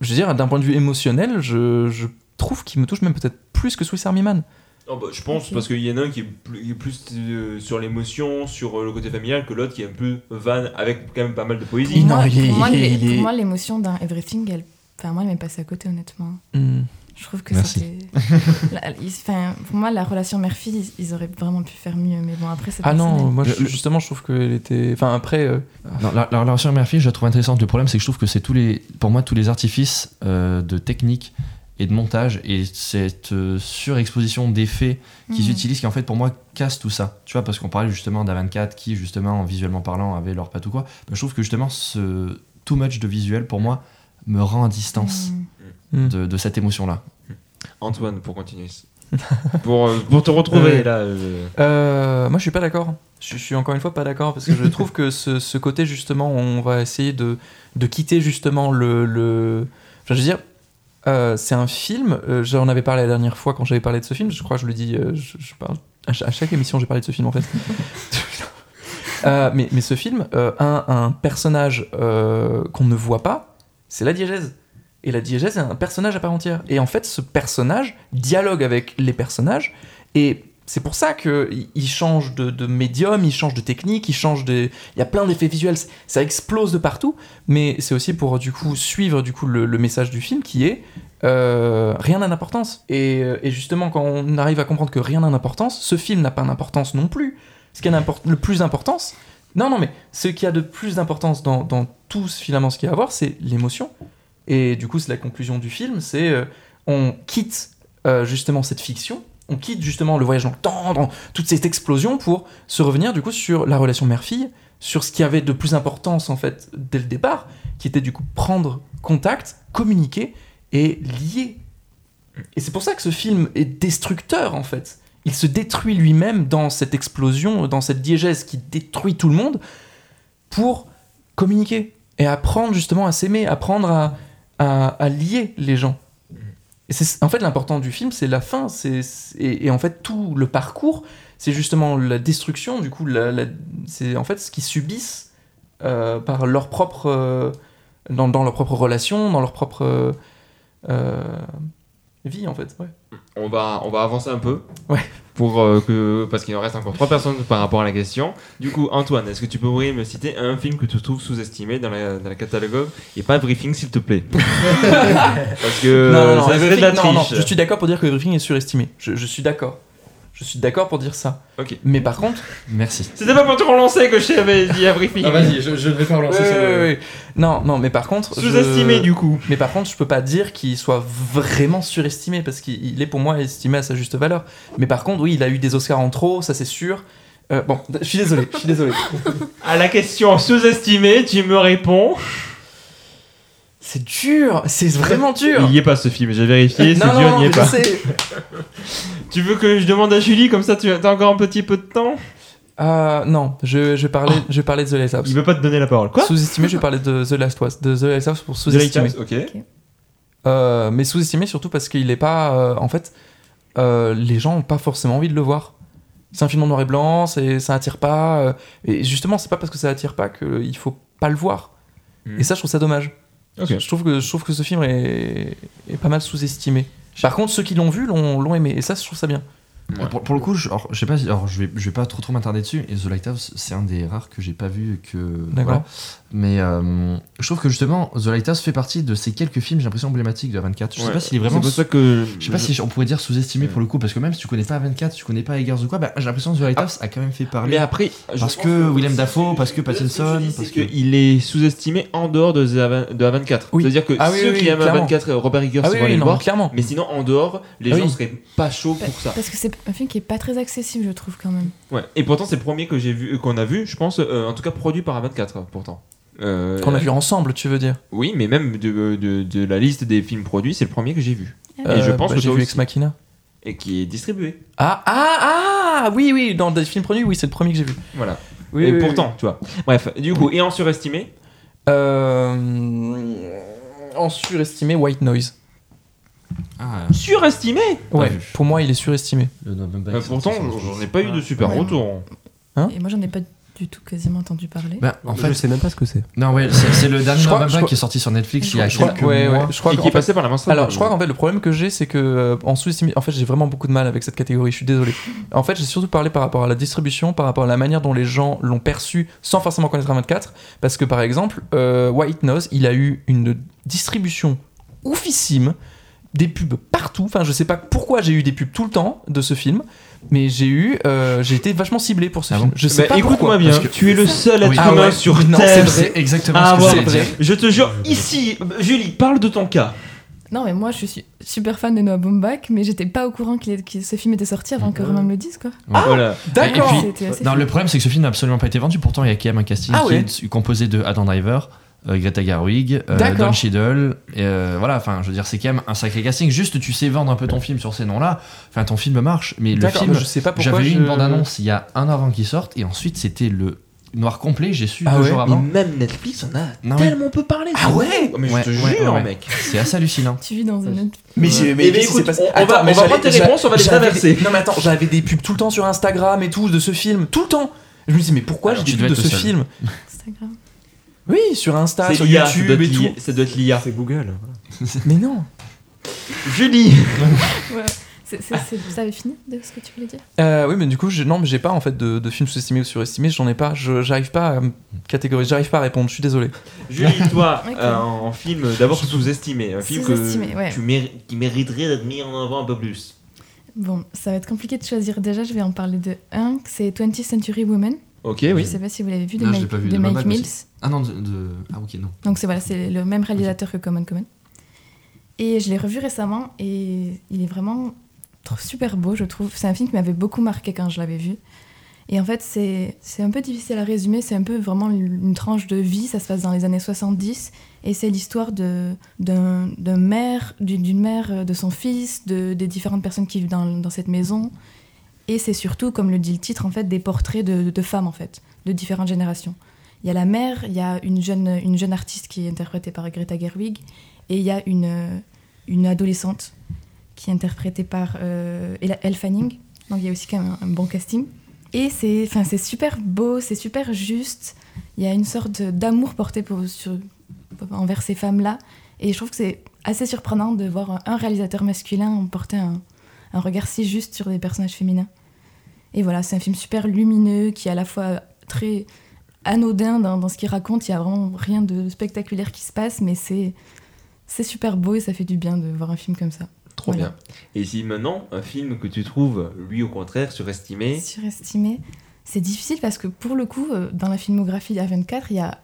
Je veux dire, d'un point de vue émotionnel, je, je trouve qu'il me touche même peut-être plus que Swiss Army Man. Oh, bah, je pense parce qu'il y en a un qui est plus, qui est plus, euh, sur l'émotion, sur euh, le côté familial, que l'autre qui est un peu van avec quand même pas mal de poésie. Pour non, moi, pour il est- il est- pour moi, l'émotion d'un Everything, elle... enfin, moi, elle m'est passée à côté, honnêtement. Hmm. Je trouve que c'était. Pour moi, la relation mère-fille, ils, ils auraient vraiment pu faire mieux. Mais bon, après, c'est Ah non, moi je- justement, je trouve qu'elle était. Enfin, après. euh, Non, la, la relation mère-fille, je la trouve intéressante. Le problème, c'est que je trouve que c'est tous les, pour moi, tous les artifices euh, de technique et de montage et cette euh, surexposition d'effets qu'ils Mhm. utilisent qui, en fait, pour moi, casse tout ça. Tu vois, parce qu'on parlait justement d'A24 qui, justement, visuellement parlant, avait leur patte ou quoi. Ben, je trouve que justement, ce too much de visuel, pour moi, me rend à distance Mhm. hmm. de, de cette émotion-là. Antoine, pour continuer. pour, euh, pour te retrouver Ouais. là. euh, Euh, moi, je suis pas d'accord. Je, je suis encore une fois pas d'accord parce que je trouve que ce, ce côté, justement, on va essayer de, de quitter justement le. le... Enfin, je veux dire, euh, c'est un film. euh, J'en avais parlé la dernière fois quand j'avais parlé de ce film. Je crois que je le dis. euh, je, je parle, à, cha- à chaque émission, j'ai parlé de ce film en fait. Euh, mais, mais ce film euh, a un, un personnage euh, qu'on ne voit pas, c'est la diégèse. Et la diégèse est un personnage à part entière. Et en fait, ce personnage dialogue avec les personnages. Et c'est pour ça qu'il il change de, médium, il change de technique, il change de... Il y a plein d'effets visuels, ça explose de partout. Mais c'est aussi pour, du coup, suivre du coup, le, message du film qui est... euh, rien n'a d'importance. Et, euh, et justement, quand on arrive à comprendre que rien n'a d'importance, ce film n'a pas d'importance non plus. Ce qui a le plus d'importance, non, non, mais ce qui a de plus d'importance dans, dans tout finalement ce qu'il y a à voir, c'est l'émotion. Et du coup, c'est la conclusion du film, c'est euh, on quitte euh, justement cette fiction, on quitte justement le voyage dans le temps, dans toute cette explosion pour se revenir du coup sur la relation mère-fille, sur ce qui avait de plus importance en fait dès le départ, qui était du coup prendre contact, communiquer et lier. Et c'est pour ça que ce film est destructeur en fait. Il se détruit lui-même dans cette explosion, dans cette diégèse qui détruit tout le monde pour communiquer et apprendre justement à s'aimer, apprendre à, à, à lier les gens. Et c'est en fait l'important du film, c'est la fin, c'est c'est- et, et en fait tout le parcours, c'est justement la destruction. Du coup, la- la- c'est en fait ce qu'ils subissent euh, par leur propre euh, dans, dans leur propre relation, dans leur propre euh, vie en fait. Ouais. on, va, on va avancer un peu. Ouais. Pour, euh, que, parce qu'il en reste encore trois personnes par rapport à la question. Du coup, Antoine, est-ce que tu pourrais me citer un film que tu trouves sous-estimé dans la, dans la catalogue et pas Briefing, s'il te plaît? Parce que non, non, non, ça serait de la Everything- non, triche. je suis d'accord pour dire que Everything est surestimé. Je, je suis d'accord. Je suis d'accord pour dire ça. Ok. Mais par contre, Merci. C'était pas pour te relancer que je t'avais dit à Briefing. je, je ne vais pas Ouais, ouais, ouais, ouais. Non, non, mais par contre. Sous-estimé, je- du coup. Mais par contre, je peux pas dire qu'il soit vraiment surestimé parce qu'il il est pour moi estimé à sa juste valeur. Mais par contre, oui, il a eu des Oscars en trop, ça c'est sûr. Euh, bon, je suis désolé, je suis désolé. À la question sous-estimé, tu me réponds. c'est dur, c'est vraiment dur. Il y est pas ce film, j'ai vérifié, c'est non, dur, non, il y est je pas. sais. Tu veux que je demande à Julie, comme ça tu as encore un petit peu de temps Euh, non, je, je, vais parler, je vais parler de The Lighthouse. Il veut pas te donner la parole. Quoi Sous-estimé, je vais parler de The Last of Us, de The Lighthouse pour The sous-estimer. Ok. Euh, mais sous-estimé surtout parce qu'il est pas. euh, en fait, euh, les gens ont pas forcément envie de le voir. C'est un film en noir et blanc, c'est, ça attire pas. euh, et justement, c'est pas parce que ça attire pas qu'il faut pas le voir. Hmm. Et ça, je trouve ça dommage. Ok. Je, trouve que, je trouve que ce film est, est pas mal sous-estimé. Par contre, ceux qui l'ont vu l'ont, aimé. Et ça, je trouve ça bien. Ouais. Pour, pour le coup, je, alors, je sais pas, alors, je vais, je vais pas trop trop m'attarder dessus. Et The Lighthouse, c'est un des rares que j'ai pas vu que. D'accord. voilà. Mais euh, je trouve que justement, The Lighthouse fait partie de ces quelques films, j'ai l'impression emblématiques de A24. Je sais Ouais. pas s'il est vraiment. C'est pour ça que. Je sais pas si on pourrait dire sous-estimé Ouais. pour le coup, parce que même si tu connais pas A24, si tu connais pas Eggers ou quoi, bah, j'ai l'impression que The Lighthouse a quand même fait parler. Mais après. Parce pense que Willem Dafoe, parce que que Pattinson, dis, parce que. qu'il est sous-estimé en dehors de, The Aven- de A24. Oui. C'est-à-dire que Ah oui, ceux oui, qui aiment clairement. A24, euh, Robert Eggers, Ah vont aller le voir. clairement. Mais sinon, en dehors, les Ah gens seraient pas chauds pour ça. Parce que c'est un film qui est pas très accessible, je trouve quand même. Ouais. Et pourtant, c'est le premier que j'ai vu, qu'on a vu, je pense, euh, en tout cas produit par A24, pourtant. Euh, Qu'on a vu ensemble, tu veux dire Oui, mais même de, de, de la liste des films produits, c'est le premier que j'ai vu. Et Euh, je pense bah, que j'ai toi vu aussi. Ex Machina. Et qui est distribué. Ah, ah, ah Oui, oui, dans des films produits, oui, c'est le premier que j'ai vu. Voilà. Oui, et oui, pourtant, tu vois. Bref, du coup, et en surestimé Euh, en surestimé, White Noise. Ah, Surestimé Ouais, vu. pour moi, il est surestimé. le Back, Pourtant, c'est j'en ai pas eu de super Ouais. retour. Hein Et moi, j'en ai pas du tout quasiment entendu parler. Bah, en En fait, je sais même pas ce que c'est. non, ouais, c'est c'est le dernier Je crois- November je crois- qui est sorti sur Netflix il y a Je crois- quelques ouais, mois. ouais, je crois Et qu'en qui est fait- passé par la main Alors, je crois qu'en fait, le problème que j'ai, c'est que euh, en sous-estimé, en fait, j'ai vraiment beaucoup de mal avec cette catégorie. Je suis désolé. En fait, j'ai surtout parlé par rapport à la distribution, par rapport à la manière dont les gens l'ont perçu, sans forcément connaître un 24. Parce que, par exemple, euh, White Nose, il a eu une distribution oufissime, des pubs partout. Enfin, je sais pas pourquoi j'ai eu des pubs tout le temps de ce film, mais j'ai eu, euh, j'ai été vachement ciblé pour ce Ah film. bon je sais Bah, pas Écoute-moi pourquoi. bien, parce que- tu es le seul être Oui. humain Ah ouais. sur Non, Terre c'est vrai. exactement ce que. Je te jure, ici, Julie, parle de ton cas. Non, mais moi, je suis super fan de Noah Baumbach, mais j'étais pas au courant que ce film était sorti avant que Romain me le dise, quoi. voilà. D'accord. Non, fou. le problème, c'est que ce film n'a absolument pas été vendu. Pourtant, il y a quand même un casting Ah qui ouais. est composé de Adam Driver, Greta Gerwig, euh. Don Cheadle. Et, euh, voilà, enfin, je veux dire, c'est quand même un sacré casting. Juste, tu sais vendre un peu ton film sur ces noms-là. Enfin, ton film marche. Mais le film, mais je sais pas pourquoi. j'avais eu je- une bande-annonce il y a un an avant qu'il sorte. Et ensuite, c'était le noir complet. J'ai su Ah deux ouais, jours Mais avant. même Netflix en a Non, tellement peu parlé. Ah ouais Mais Ouais, je te ouais, jure, ouais. mec. C'est assez hallucinant. Tu vis dans une autre. Mais Ouais. j'ai Eh mais ben, écoute, passé on- on va- mais on va prendre tes réponses, on va les traverser. des- Non mais attends, j'avais des pubs tout le temps sur Instagram et tout de ce film, tout le temps. Je me disais mais pourquoi j'ai des pubs de ce seul. film Instagram. Oui, sur Insta, C'est sur l'IA, ça doit YouTube et tout. ça doit être l'IA. C'est Google. Mais non. Julie Ouais. Vous avez fini de ce que tu voulais dire? Euh, oui, mais du coup, j'ai- non, mais j'ai pas en fait de, de films sous-estimés ou surestimés. J'en ai pas. J'arrive pas à me catégoriser. J'arrive pas à répondre. Je suis désolé. Julie, toi, euh, en film d'abord sous-estimé, un film que ouais. tu méri- qui mériterait d'être mis en avant un peu plus. Bon, ça va être compliqué de choisir. Déjà, je vais en parler de un, c'est 20th Century Woman. Ok, Je oui. sais pas si vous l'avez vu, de Non, Mike, pas vu, de de Mike. Mills. Ah non, de. de- Ah, ok, non. Donc c'est voilà, c'est le même réalisateur que Common Common. Et je l'ai revu récemment et il est vraiment super beau, je trouve. C'est un film qui m'avait beaucoup marqué quand je l'avais vu. Et en fait, c'est c'est un peu difficile à résumer, c'est un peu vraiment une tranche de vie, ça se passe dans les années 70, et c'est l'histoire de- d'un d'une mère, euh, de son fils, de, des différentes personnes qui vivent dans, dans cette maison. Et c'est surtout, comme le dit le titre, en fait, des portraits de, femmes, en fait, de différentes générations. Il y a la mère, il y a une jeune, une jeune artiste qui est interprétée par Greta Gerwig, et il y a une, une adolescente qui est interprétée par euh, Elle Fanning. Donc il y a aussi quand même un, bon casting. Et c'est enfin, c'est super beau, c'est super juste. Il y a une sorte d'amour porté envers ces femmes-là. Et je trouve que c'est assez surprenant de voir un réalisateur masculin porter un, un regard si juste sur des personnages féminins. Et voilà, c'est un film super lumineux qui est à la fois très anodin dans, dans ce qu'il raconte. Il y a vraiment rien de spectaculaire qui se passe, mais c'est c'est super beau et ça fait du bien de voir un film comme ça. Trop Voilà. bien. Et si maintenant, un film que tu trouves, lui au contraire, surestimé, Surestimé, c'est difficile parce que pour le coup, euh, dans la filmographie d'A24, il y a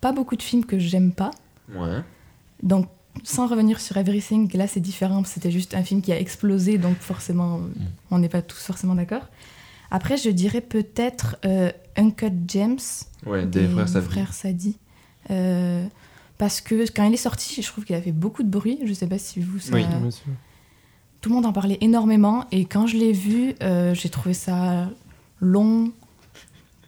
pas beaucoup de films que j'aime pas. ouais. Donc, sans revenir sur Everything, là c'est différent, c'était juste un film qui a explosé, donc forcément, euh, on n'est pas tous forcément d'accord. Après, je dirais peut-être euh, Uncut James, Ouais, des frères Sadi. Euh, parce que quand il est sorti, je trouve qu'il a fait beaucoup de bruit. Je sais pas si vous, ça... Oui. Bien sûr. tout le monde en parlait énormément. Et quand je l'ai vu, euh, j'ai trouvé ça long,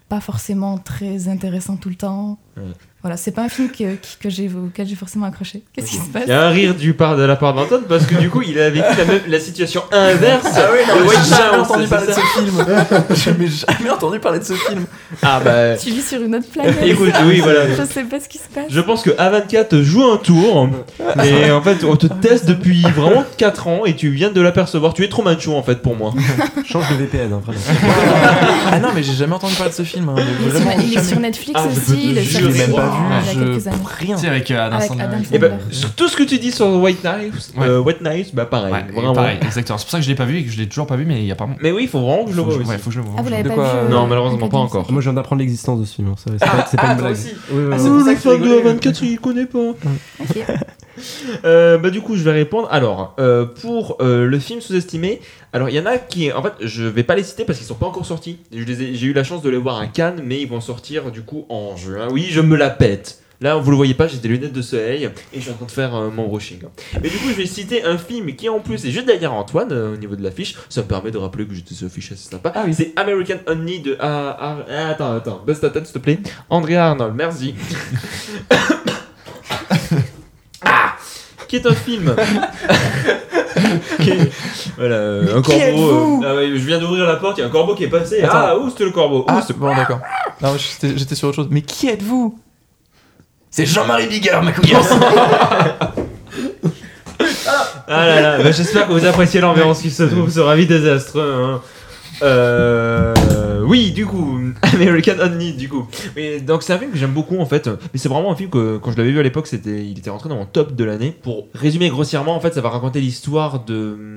pas forcément très intéressant tout le temps. Ouais. Voilà, c'est pas un film que, que j'ai, auquel j'ai forcément accroché. Qu'est-ce qui se passe Il y a un rire du part de la part d'Anton parce que du coup il a vécu la, même, la situation inverse. Ah oui, non, j'ai jamais House, entendu c'est parler de ce film. J'ai jamais entendu parler de ce film. Ah bah. Tu vis sur une autre planète. Écoute, oui, voilà. Je sais pas ce qui se passe. Je pense que A24 joue un tour, mais en fait on te teste depuis vraiment 4 ans et tu viens de l'apercevoir. Tu es trop macho en fait pour moi. Change de VPN, hein, vraiment. Ah non, mais j'ai jamais entendu parler de ce film. hein, Il est, sur, vraiment, il est jamais. sur Netflix Ah, aussi. Je même pas en- vu, il y a je- quelques années. Rien. Tu sais, avec euh, Adam Avec Sandler. Adam Et bah, Sandler. sur tout ce que tu dis sur White Knight, Ouais. euh, White Knight, bah pareil, Ouais, vraiment. pareil, exactement. C'est pour ça que je l'ai pas vu et que je l'ai toujours pas vu, mais il y a pas. Mais oui, il faut vraiment que je le vois ouais, faut que je le vois. Ah, vous l'avez De pas quoi, vu euh, Non, malheureusement pas encore. Moi, je viens d'apprendre l'existence de ce film. hein, ça, C'est pas, c'est ah, une blague. Ah, c'est pour ça que tu fan de rigolais. A24, il connaît pas. Euh, bah du coup je vais répondre. Alors euh, pour euh, le film sous-estimé, alors il y en a qui, en fait je vais pas les citer parce qu'ils sont pas encore sortis. J'ai eu la chance de les voir à Cannes, mais ils vont sortir du coup en juin. Oui je me la pète. Là vous le voyez pas, j'ai des lunettes de soleil et je suis en train de faire euh, mon brushing. Mais du coup je vais citer un film qui en plus est juste derrière Antoine euh, au niveau de l'affiche. Ça me permet de rappeler que j'étais sur affiche assez sympa. Ah oui. C'est American Honey de ah, ah, attends attends tête s'il te plaît. Andrea Arnold, merci. qui est un film qui est- Voilà, euh, un Qui corbeau. euh, ah ouais, je viens d'ouvrir la porte, il y a un corbeau qui est passé. Attends. Ah, où c'était le corbeau Ah, c'est- bon, d'accord. Non, j'étais j'étais sur autre chose. Mais qui êtes-vous? C'est Jean-Marie Bigard, ma couille. Ah là là, bah, j'espère que vous appréciez l'ambiance qui se trouve sur Avis désastreux. hein. Euh, oui, du coup, American Honey, du coup. Mais, donc c'est un film que j'aime beaucoup en fait. Mais c'est vraiment un film que quand je l'avais vu à l'époque, c'était, il était rentré dans mon top de l'année. Pour résumer grossièrement, en fait, ça va raconter l'histoire de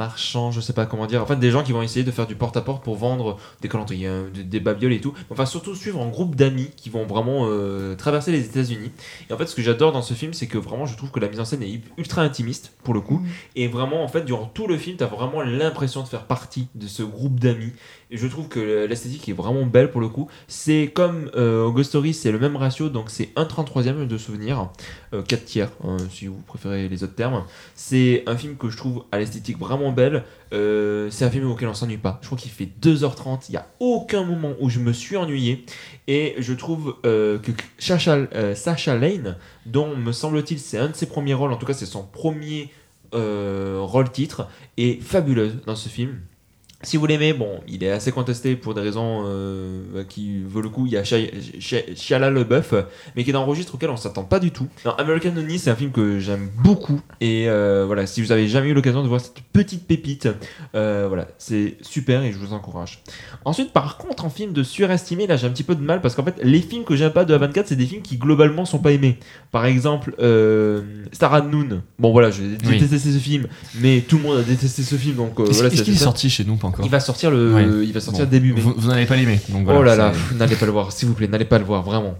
marchands, je sais pas comment dire. En fait, des gens qui vont essayer de faire du porte-à-porte pour vendre des calendriers, des, des babioles et tout. Enfin, surtout suivre un groupe d'amis qui vont vraiment euh, traverser les États-Unis. Et en fait, ce que j'adore dans ce film, c'est que vraiment, je trouve que la mise en scène est ultra intimiste pour le coup. Mm. Et vraiment, en fait, durant tout le film, t'as vraiment l'impression de faire partie de ce groupe d'amis. Je trouve que l'esthétique est vraiment belle pour le coup. C'est comme euh, Ghost Story, c'est le même ratio, donc c'est 1 33e de souvenir, euh, 4 tiers, hein, si vous préférez les autres termes. C'est un film que je trouve à l'esthétique vraiment belle. Euh, c'est un film auquel on s'ennuie pas. Je crois qu'il fait 2h30, il n'y a aucun moment où je me suis ennuyé. Et je trouve euh, que Sacha, euh, Sacha Lane, dont me semble-t-il c'est un de ses premiers rôles, en tout cas c'est son premier rôle titre, est fabuleuse dans ce film. Si vous l'aimez, bon, il est assez contesté pour des raisons euh, qui vaut le coup. Il y a Shia LaBeouf, mais qui est dans un registre auquel on s'attend pas du tout. Non, American Honey, c'est un film que j'aime beaucoup. Et euh, voilà, si vous avez jamais eu l'occasion de voir cette petite pépite, euh, voilà, c'est super et je vous encourage. Ensuite, par contre, en film de surestimé, là j'ai un petit peu de mal parce qu'en fait, les films que j'aime pas de A24, c'est des films qui globalement sont pas aimés. Par exemple, Star at Noon. Bon voilà, j'ai Oui. détesté ce film, mais tout le monde a détesté ce film, donc voilà. est-ce qu'il est ça. sorti chez nous encore Il va sortir le, Ouais. il va sortir Bon. début mai. Vous, vous n'allez pas l'aimer. voilà, oh là là, n'allez pas le voir, s'il vous plaît, n'allez pas le voir, vraiment.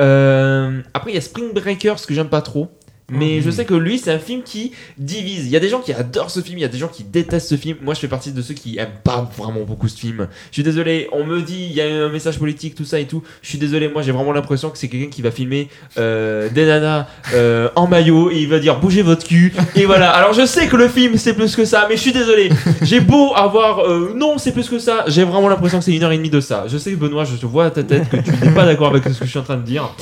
Euh, après, il y a Spring Breakers que j'aime pas trop. Mais Mhm. je sais que lui, c'est un film qui divise. Il y a des gens qui adorent ce film, il y a des gens qui détestent ce film. Moi, je fais partie de ceux qui aiment pas vraiment beaucoup ce film. Je suis désolé, on me dit il y a un message politique, tout ça et tout. Je suis désolé, moi j'ai vraiment l'impression que c'est quelqu'un qui va filmer euh, des nanas euh, en maillot et il va dire bougez votre cul. Et voilà. Alors je sais que le film c'est plus que ça, mais je suis désolé. J'ai beau avoir euh, non, c'est plus que ça. J'ai vraiment l'impression que c'est une heure et demie de ça. Je sais que Benoît, je te vois à ta tête que tu n'es pas d'accord avec ce que je suis en train de dire.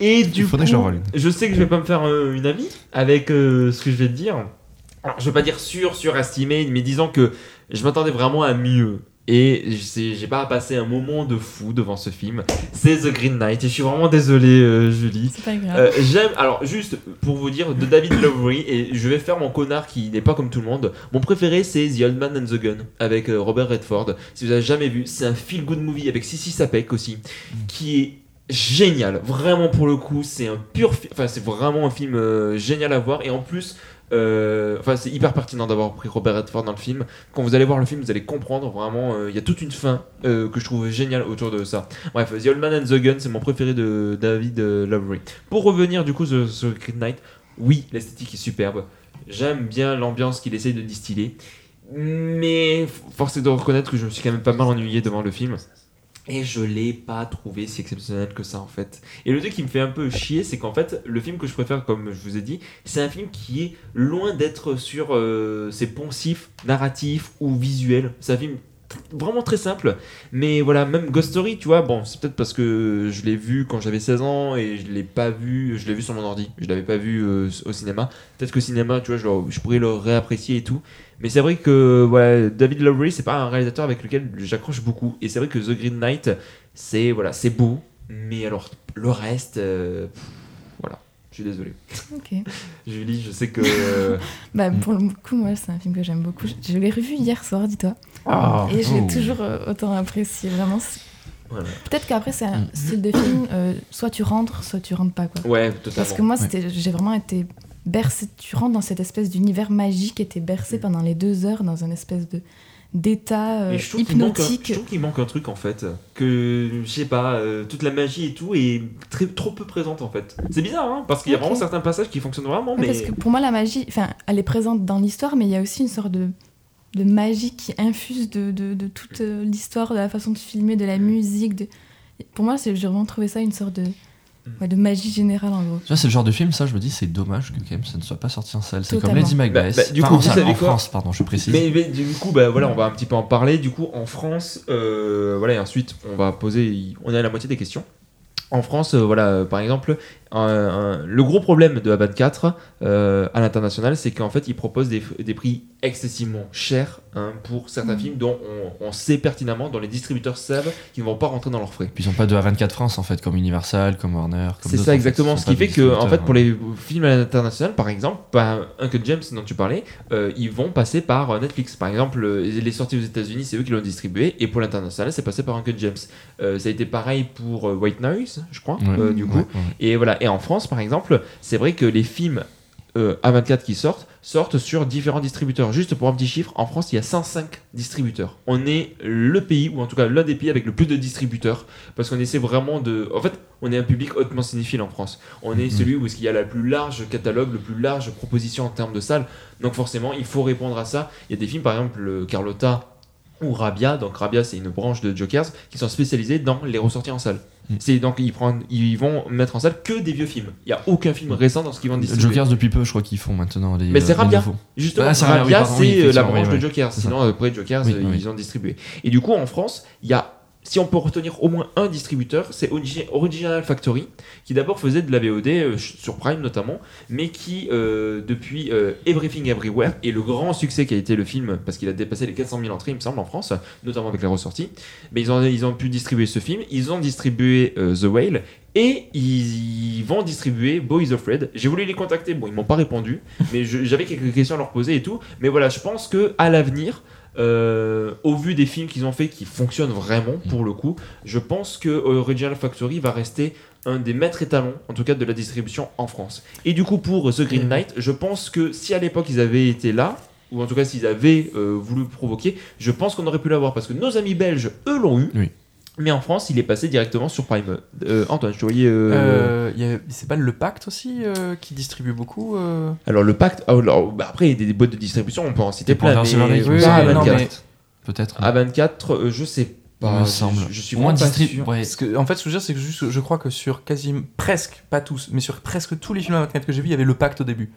Et du Il faudrait coup, que je sais que je vais pas me faire euh, une amie avec euh, ce que je vais te dire. Alors, je vais pas dire sur, surestimé, mais disons que je m'attendais vraiment à mieux. Et j'ai pas passé un moment de fou devant ce film. C'est The Green Knight. Et je suis vraiment désolé, euh, Julie. C'est pas grave. Euh, J'aime, alors juste pour vous dire, de David Lowery, et je vais faire mon connard qui n'est pas comme tout le monde. Mon préféré, c'est The Old Man and the Gun avec euh, Robert Redford. Si vous avez jamais vu, c'est un feel good movie avec Sissy Sapek aussi, qui est génial. Vraiment pour le coup, c'est un pur, fi- enfin c'est vraiment un film euh, génial à voir. Et en plus, euh, enfin c'est hyper pertinent d'avoir pris Robert Redford dans le film. Quand vous allez voir le film, vous allez comprendre vraiment. euh, Il y a toute une fin euh, que je trouve géniale autour de ça. Bref, The Old Man and the Gun, c'est mon préféré de David Lowery. Pour revenir du coup sur, sur Knight, oui, l'esthétique est superbe. J'aime bien l'ambiance qu'il essaye de distiller. Mais force est de reconnaître que je me suis quand même pas mal ennuyé devant le film. Et je l'ai pas trouvé si exceptionnel que ça en fait. Et le truc qui me fait un peu chier, c'est qu'en fait, le film que je préfère, comme je vous ai dit, c'est un film qui est loin d'être sur euh, ses poncifs narratifs ou visuels. C'est un film vraiment très simple. Mais voilà, même Ghost Story, tu vois, bon, c'est peut-être parce que je l'ai vu quand j'avais 16 ans et je l'ai pas vu, je l'ai vu sur mon ordi, je l'avais pas vu euh, au cinéma. Peut-être que cinéma, tu vois, je, je pourrais le réapprécier et tout. Mais c'est vrai que voilà, David Lowery, c'est pas un réalisateur avec lequel j'accroche beaucoup. Et c'est vrai que The Green Knight, c'est voilà, c'est beau, mais alors le reste, euh, pff, voilà, je suis désolé. Ok. Julie, je sais que. euh, Bah, pour le coup, moi, c'est un film que j'aime beaucoup. Je- Je l'ai revu hier soir, dis-toi. Ah, Et je l'ai Oh. toujours euh, autant apprécié. Vraiment, voilà. peut-être qu'après, c'est un Mm. style de film, euh, soit tu rentres, soit tu rentres pas. Quoi. Ouais, totalement. Parce que moi, Ouais. c'était, j'ai vraiment été bercé. Tu rentres dans cette espèce d'univers magique et t'es bercé Mm. pendant les deux heures dans une espèce de d'état euh, un- hypnotique. je trouve qu'il manque un truc en fait. Que je sais pas, euh, toute la magie et tout est très, trop peu présente en fait. C'est bizarre, hein, parce qu'il y a vraiment certains passages qui fonctionnent vraiment, Ouais, mais. Parce que pour moi, la magie, enfin, elle est présente dans l'histoire, mais il y a aussi une sorte de, de magie qui infuse de, de, de toute euh, l'histoire, de la façon de filmer, de la musique. De... Pour moi, c'est- j'ai vraiment trouvé ça une sorte de, ouais, de magie générale en gros. Tu vois, c'est le genre de film, ça, je me dis, c'est dommage que quand même ça ne soit pas sorti en salle. C'est comme. Lady Macbeth. Bah, bah, du Enfin, coup, en vous salle, savez en quoi France, pardon, je précise. Mais, mais du coup, bah, voilà, on va un petit peu en parler. Du coup, en France, euh, voilà, et ensuite, on va poser. On est à la moitié des questions. En France, euh, voilà, euh, par exemple, un- un- le gros problème de A24 euh, à l'international, c'est qu'en fait, ils proposent des, des prix excessivement chers hein, pour certains Mhm. films dont on, on sait pertinemment, dont les distributeurs savent qu'ils ne vont pas rentrer dans leurs frais. Puis ils ont pas de A24 France, en fait, comme Universal, comme Warner. comme C'est ça en fait. exactement. Ce qui pas fait que, en fait, pour les films à l'international, par exemple, bah, Uncle James dont tu parlais, euh, ils vont passer par euh, Netflix. Par exemple, euh, les sorties aux États-Unis, c'est eux qui l'ont distribué, et pour l'international, c'est passé par Uncle James. Euh, ça a été pareil pour White Noise, je crois, Ouais. euh, du coup. Ouais, ouais. Et voilà. Et en France, par exemple, c'est vrai que les films euh, A24 qui sortent sortent sur différents distributeurs. Juste pour un petit chiffre, en France, il y a 105 distributeurs. On est le pays, ou en tout cas l'un des pays avec le plus de distributeurs, parce qu'on essaie vraiment de... En fait, on est un public hautement cinéphile en France. On est Mhm. celui où il y a la plus large catalogue, le plus large proposition en termes de salles. Donc forcément, il faut répondre à ça. Il y a des films, par exemple, euh, Carlotta ou Rabia, donc Rabia c'est une branche de Jokers qui sont spécialisés dans les ressorties en salle. Mm. C'est donc ils, prennent, ils vont mettre en salle que des vieux films. Il y a aucun film récent dans ce qu'ils vont distribuer. Jokers depuis peu, je crois qu'ils font maintenant les. Mais c'est euh, Rabia. Justement, Ah, c'est Rabia, oui, oui, c'est euh, la branche de. Jokers. Sinon, après Jokers, euh, oui. ils ont distribué. Et du coup, en France, il y a, si on peut retenir au moins un distributeur, c'est Origi- Original Factory, qui d'abord faisait de la VOD euh, sur Prime notamment, mais qui euh, depuis euh, Everything Everywhere et le grand succès qui a été le film, parce qu'il a dépassé les 400 000 entrées, il me semble, en France, notamment avec la ressortie, mais ils ont, ils pu distribuer ce film, ils ont distribué The Whale. Et ils, vont distribuer Boys of Red. J'ai voulu les contacter, bon, ils m'ont pas répondu, mais j'avais quelques questions à leur poser et tout. Mais voilà, je pense que à l'avenir, euh, au vu des films qu'ils ont fait qui fonctionnent vraiment pour le coup, je pense que Original Factory va rester un des maîtres étalons, en tout cas de la distribution en France. Et du coup, pour The Green Knight, je pense que si à l'époque ils avaient été là, ou en tout cas s'ils avaient euh, voulu provoquer, je pense qu'on aurait pu l'avoir parce que nos amis belges, eux, l'ont eu. Oui. Mais en France, il est passé directement sur Prime. Euh, Antoine, je te voyais. euh, Euh, il y a- c'est pas le Pacte aussi euh, qui distribue beaucoup euh Alors le pacte, oh, alors, bah, après des, des boîtes de distribution, on peut en citer plein, mais pas oui, à oui, non, 24. mais- Peut-être. À 24, euh, je sais pas. Il me je- semble. Je, suis moins vraiment pas distrib- sûr. ouais. Parce que, en fait, ce que je veux dire, c'est que juste, je crois que sur quasiment, presque, pas tous, mais sur presque tous les films à 24 que j'ai vus, il y avait le Pacte au début.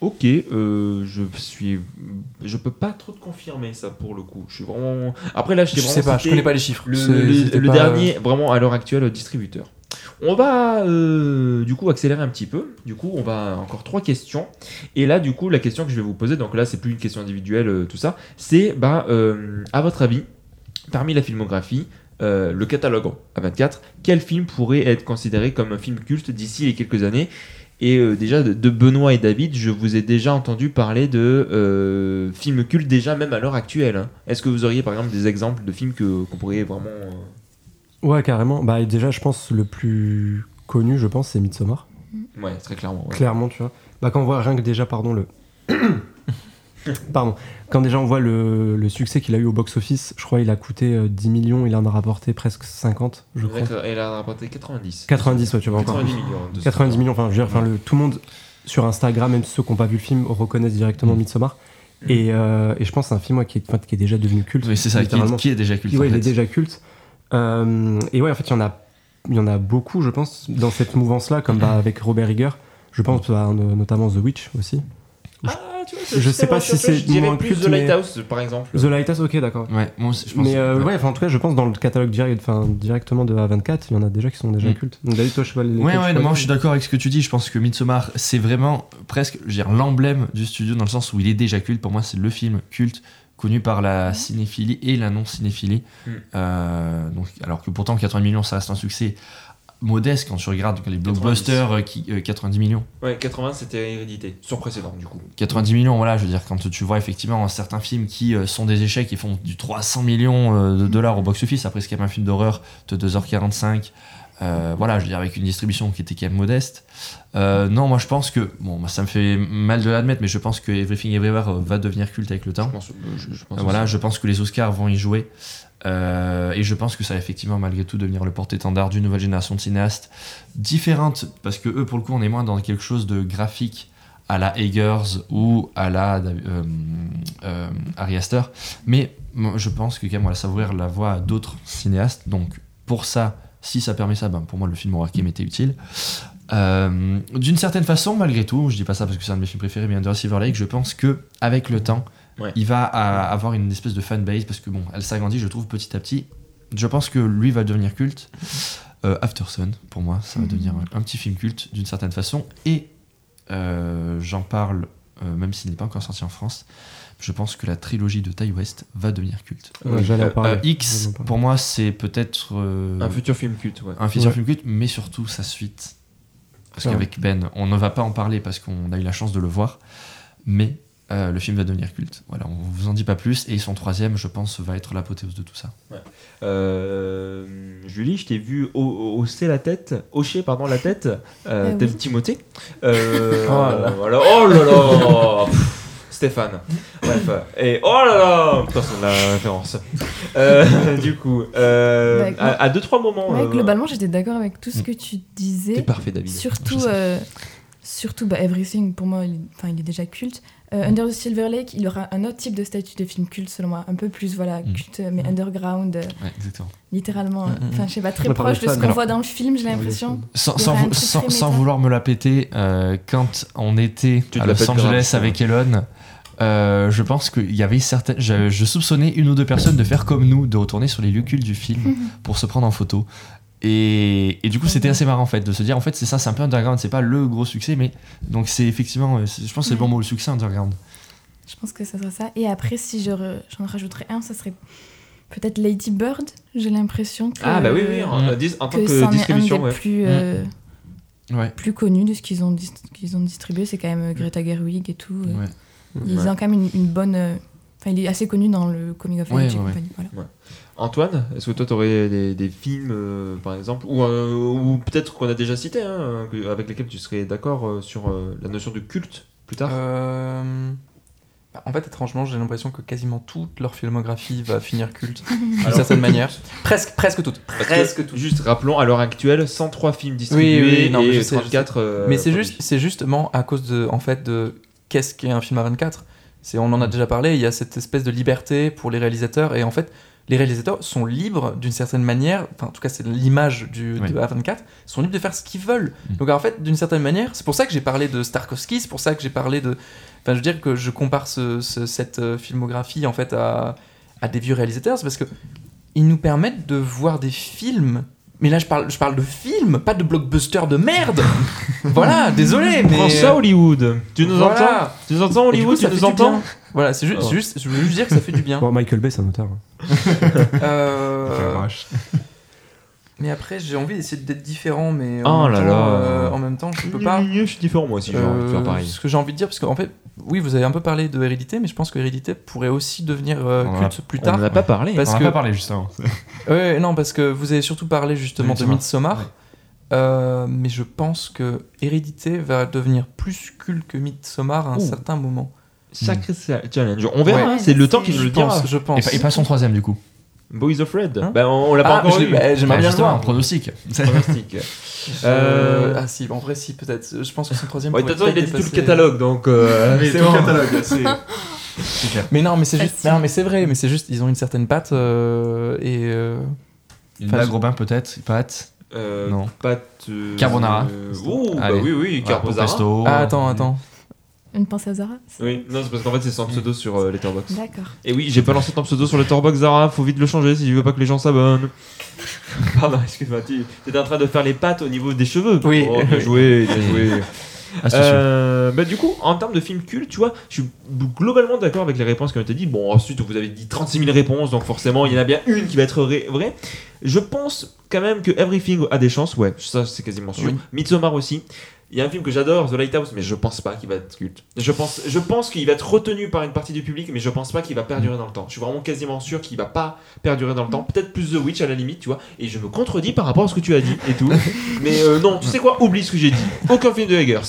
Ok, euh, je suis, je peux pas trop te confirmer ça pour le coup. Je suis vraiment. Après là, je Je sais pas, je connais pas les chiffres. Le, C'est- le- c'était le pas- dernier, vraiment à l'heure actuelle, distributeur. On va euh, du coup accélérer un petit peu. Du coup, on va encore trois questions. Et là, du coup, la question que je vais vous poser, donc là, c'est plus une question individuelle, euh, tout ça, c'est bah, à votre avis, parmi la filmographie, le catalogue à 24, quel film pourrait être considéré comme un film culte d'ici les quelques années? Et euh, déjà de, de Benoît et David, je vous ai déjà entendu parler de euh, films cultes déjà même à l'heure actuelle. hein. Est-ce que vous auriez par exemple des exemples de films que qu'on pourrait vraiment euh, Ouais, carrément. Bah, déjà, je pense le plus connu, je pense, c'est Midsommar. Ouais, très clairement. ouais. Clairement, tu vois. Bah, quand on voit rien que déjà, pardon, le. pardon. Quand déjà on voit le, le succès qu'il a eu au box-office, je crois qu'il a coûté euh, 10 millions, il en a rapporté presque 50, je crois. D'accord, Elle a rapporté 90. 90, ouais, tu vois encore. 90 millions. de 90 millions, enfin, je veux dire, enfin, le, tout le monde sur Instagram, même ceux qui n'ont pas vu le film, reconnaissent directement Mm. Midsommar. Et, euh, et je pense que c'est un film ouais, qui, est, enfin, qui est déjà devenu culte. Oui, c'est ça, qui, littéralement. qui est déjà culte. Ouais, en il est fait. déjà culte. Euh, et ouais, en fait, il y en a, il y en a beaucoup, je pense, dans cette mouvance-là, comme bah, avec Robert Rigger. Je pense no- notamment The Witch aussi. Ah, tu vois, Je sais pas si c'est moins plus culte, The mais- Lighthouse, par exemple. The Lighthouse, ok, d'accord. Ouais, moi aussi, je pense. Mais euh, ouais. en tout cas, je pense dans le catalogue direct, enfin, directement de A24, il y en a déjà qui sont déjà Mm. cultes. Donc, David, toi, je sais pas Ouais, ouais, choisis. moi je suis d'accord avec ce que tu dis. Je pense que Midsommar, c'est vraiment presque je veux dire, l'emblème du studio dans le sens où il est déjà culte. Pour moi, c'est le film culte connu par la cinéphilie et la non-cinéphilie. Mm. Euh, donc, alors que pourtant, 80 millions, ça reste un succès modeste quand tu regardes les 90. blockbusters euh, qui, euh, 90 millions. Ouais, 80, c'était Hérédité. Son précédent, du coup. 90 millions, voilà, je veux dire, quand tu vois effectivement certains films qui euh, sont des échecs, qui font du 300 millions euh, de dollars au box-office, après c'est quand même un film d'horreur de 2h45, euh, voilà, je veux dire, avec une distribution qui était quand même modeste. Euh, non, moi je pense que, bon, ça me fait mal de l'admettre, mais je pense que Everything Everywhere euh, va devenir culte avec le temps. Je pense, je, je pense voilà, aussi. je pense que les Oscars vont y jouer. Euh, et je pense que ça va effectivement, malgré tout, devenir le porte-étendard d'une nouvelle génération de cinéastes différente, parce que eux, pour le coup, on est moins dans quelque chose de graphique à la Eggers ou à la euh, euh, Ari Aster. Mais je pense que quand même, voilà, ça va ouvrir la voie à d'autres cinéastes. Donc, pour ça, si ça permet ça, ben, pour moi, le film même été utile. Euh, D'une certaine façon, malgré tout, je dis pas ça parce que c'est un de mes films préférés, mais Under Silver Lake, je pense que avec le temps, Ouais. il va à- avoir une espèce de fanbase parce que bon, elle s'agrandit, je trouve, petit à petit. Je pense que lui va devenir culte. Euh, After Sun, pour moi, ça va Mhm. devenir un petit film culte d'une certaine façon. Et euh, j'en parle, euh, même s'il n'est pas encore sorti en France. Je pense que la trilogie de Ty West va devenir culte. Ouais, Euh, parler. Euh, X, pour moi, c'est peut-être euh, Un futur film culte, ouais. un futur Ouais. film culte, mais surtout sa suite. Parce Ouais. qu'avec Ben, on ne va pas en parler parce qu'on a eu la chance de le voir, mais euh, le film va devenir culte. Voilà, on vous en dit pas plus. Et son troisième, je pense, va être l'apothéose de tout ça. Euh, Julie, je t'ai vu hausser la tête, hocher pardon la tête, tel oui. Timothée. Euh, Oh là là. voilà. Oh là là Stéphane. Bref. Et oh là là Personne la référence. Euh, du coup, euh, Bah, à, à deux trois moments. Ouais, euh, globalement, j'étais d'accord avec tout ce Mm. que tu T'es disais. parfait, David. Surtout, euh, surtout bah, Everything, pour moi, il, il est déjà culte. Euh, Under the Silver Lake, il aura un autre type de statut de film culte, selon moi. Un peu plus, voilà, Mm. culte, mais underground, euh, Ouais, exactement. littéralement. Mm, euh, mm, Enfin, je sais pas, très proche de ce qu'on voit dans le film, j'ai l'impression. Sans, vouloir me la péter, euh, quand on était Tu à Los Angeles grave, avec Elon, euh, je pense qu'il y avait certaines. Je, je soupçonnais une ou deux personnes de faire comme nous, de retourner sur les lieux cultes du film pour se prendre en photo. Et, et du coup, c'était assez marrant en fait de se dire en fait, c'est ça, c'est un peu underground, c'est pas le gros succès, mais donc c'est effectivement, euh, je pense que c'est le bon mot, le succès underground. Je pense que ça sera ça. Et après, si je re- j'en rajouterais un, ça serait peut-être Lady Bird. J'ai l'impression que. Ah bah oui, oui, en, Mm. en tant que que un distribution, des ouais. plus, euh, Ouais. plus connus de ce qu'ils ont, dis- qu'ils ont distribué. C'est quand même euh, Greta Gerwig et tout. euh. ouais. Ils Ouais. ont quand même une, une bonne. euh, Enfin, il est assez connu dans le coming of age et ouais, ouais. compagnie. Voilà. Antoine, est-ce que toi t'aurais des, des films, euh, par exemple, ou, euh, ou peut-être qu'on a déjà cité, hein, avec lesquels tu serais d'accord euh, sur euh, la notion de culte plus tard? Euh, bah, En fait, étrangement, j'ai l'impression que quasiment toute leur filmographie va finir culte d'une certaine manière. Presque, presque toute. Parce que, Presque toute. Juste rappelons, à l'heure actuelle, 103 films distribués Oui, oui, non, mais et je sais, je 34. euh, Mais c'est juste, c'est justement à cause de, en fait, de qu'est-ce qu'est un film à 24. C'est, on en a déjà parlé. Il y a cette espèce de liberté pour les réalisateurs et en fait, les réalisateurs sont libres d'une certaine manière. Enfin, en tout cas, c'est l'image du Oui. de A24. Sont libres de faire ce qu'ils veulent. Mm. Donc en fait, d'une certaine manière, c'est pour ça que j'ai parlé de Starkovsky. C'est pour ça que j'ai parlé de. Enfin, je veux dire que je compare ce- ce- cette euh, filmographie en fait à, à des vieux réalisateurs, c'est parce que ils nous permettent de voir des films. Mais là, je parle, je parle de films, pas de blockbusters de merde. voilà, désolé, mais Prends ça, Hollywood Tu nous Voilà. entends Tu nous entends, coup, Hollywood ça Tu nous entends Voilà, c'est juste, Oh. juste, je veux juste dire que ça fait du bien. Bon, Michael Bay, c'est un auteur. Euh, mais après, j'ai envie d'essayer d'être différent, mais Oh en, là même temps, là. euh, en même temps, je peux pas. Je suis différent, moi aussi, j'ai envie de faire Euh, pareil. Ce que j'ai envie de dire, parce qu'en fait, oui, vous avez un peu parlé de Hérédité, mais je pense que Hérédité pourrait aussi devenir euh, On culte plus On tard. n'en a pas parlé. Parce on en que- a pas parlé justement. Ouais, non, parce que vous avez surtout parlé justement De Midsommar. Euh, mais je pense que Hérédité va devenir plus culte que Midsommar à un Ouh. certain moment. Sacré challenge. On verra, Ouais. hein, c'est le temps Je qui nous le Je dira. pense, je Et, pense. et pas son troisième du coup. Boys of Red. Hein bah, on, on l'a pas Ah, encore eu. bah, j'aimerais Ah, bien le voir. pronostic. Pronostic. Euh, Ah si, en vrai si peut-être. Je pense que son troisième. Ouais, façon, il a dit tout le catalogue, donc euh, c'est bon. c'est clair. Mais non, mais c'est juste. Non, mais c'est vrai. Mais c'est juste, ils ont une certaine patte euh, et. euh, Une Robin peut-être Pâte Euh, Non. Pâte. euh, Carbonara. euh, oh, bah oui, oui, carbonara. Ah, attends, attends. Une pensée à Zara Oui, non, c'est parce qu'en fait, c'est son pseudo sur euh, Letterboxd. D'accord. Et oui, j'ai pas lancé ton pseudo sur Letterboxd, Zara, faut vite le changer si tu veux pas que les gens s'abonnent. Pardon, excuse-moi, tu étais en train de faire les pattes au niveau des cheveux. Oui. Oh, bien joué, bien joué. Astucieux. Euh, bah, du coup, en termes de film culte, tu vois, je suis globalement d'accord avec les réponses qui ont été dites. Bon, ensuite, vous avez dit 36 000 réponses, donc forcément, il y en a bien une qui va être vraie. Je pense quand même que Everything a des chances, ouais, ça c'est quasiment sûr. Oui. Midsommar aussi. Il y a un film que j'adore, The Lighthouse, mais je pense pas qu'il va être culte. Je pense, je pense qu'il va être retenu par une partie du public, mais je pense pas qu'il va perdurer dans le temps. Je suis vraiment quasiment sûr qu'il va pas perdurer dans le temps. Peut-être plus The Witch à la limite, tu vois. Et je me contredis par rapport à ce que tu as dit et tout. mais euh, non, tu sais quoi? Oublie ce que j'ai dit. Aucun film de Eggers.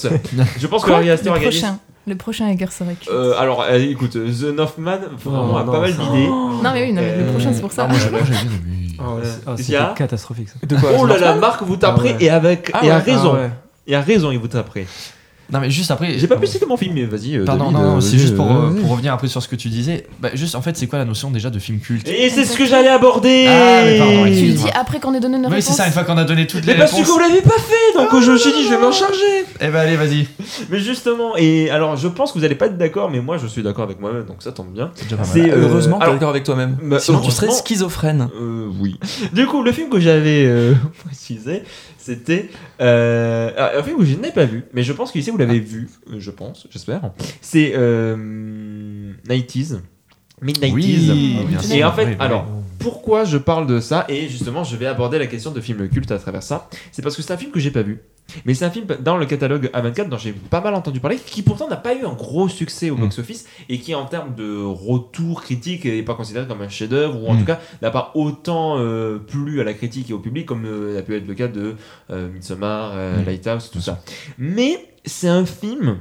Je pense que Harry Astor le a gagné. prochain. Le prochain Egger serait culte. Euh, alors, euh, écoute, The Northman, vraiment, Non, a non, pas mal d'idées. non, mais oui, non, mais le euh, prochain, c'est pour ça. Ah, moi, j'ai bien aimé. Ah ouais, ah, catastrophique ça. De quoi? Oh là là, Marc vous taperez Ah ouais. et avec Ah et a ouais, raison. Ah. Et a raison, il vous taperez. Non, mais juste après. J'ai pas pu citer mon film, mais vas-y. euh, Pardon, David, non, euh, non, c'est juste pour, euh, euh, pour revenir après sur ce que tu disais. Bah, juste, en fait, c'est quoi la notion déjà de film culte? Et c'est ce que j'allais aborder. Ah, mais pardon, tu dis après qu'on ait donné nos Oui, c'est ça, une fois qu'on a donné toutes Mais les parce que vous l'avez pas fait, donc je me suis dit je vais m'en charger. Eh ben, allez, vas-y. Mais justement, et alors je pense que vous allez pas être d'accord, mais moi je suis d'accord avec moi-même, donc ça tombe bien. C'est déjà pas mal. C'est euh, Heureusement, t'es d'accord avec toi-même. bah, Sinon, tu serais schizophrène. Euh, oui. Du coup, le film que j'avais euh, précisé, c'était euh, un film que je n'ai pas vu, mais je pense qu'ici vous l'avez vu, euh, je pense, j'espère. C'est euh, 90s. Mid-90s. Oui, bien Et sûr. en fait, oui, oui, alors, oui. Pourquoi je parle de ça Et justement, je vais aborder la question de film culte à travers ça. C'est parce que c'est un film que j'ai pas vu. Mais c'est un film dans le catalogue A24 dont j'ai pas mal entendu parler, qui pourtant n'a pas eu un gros succès au Mm. box-office et qui, en termes de retour critique, n'est pas considéré comme un chef-d'œuvre ou en Mm. tout cas n'a pas autant euh, plu à la critique et au public comme euh, a pu être le cas de euh, Midsommar, euh, Mm. Lighthouse, tout ça. Mais c'est un film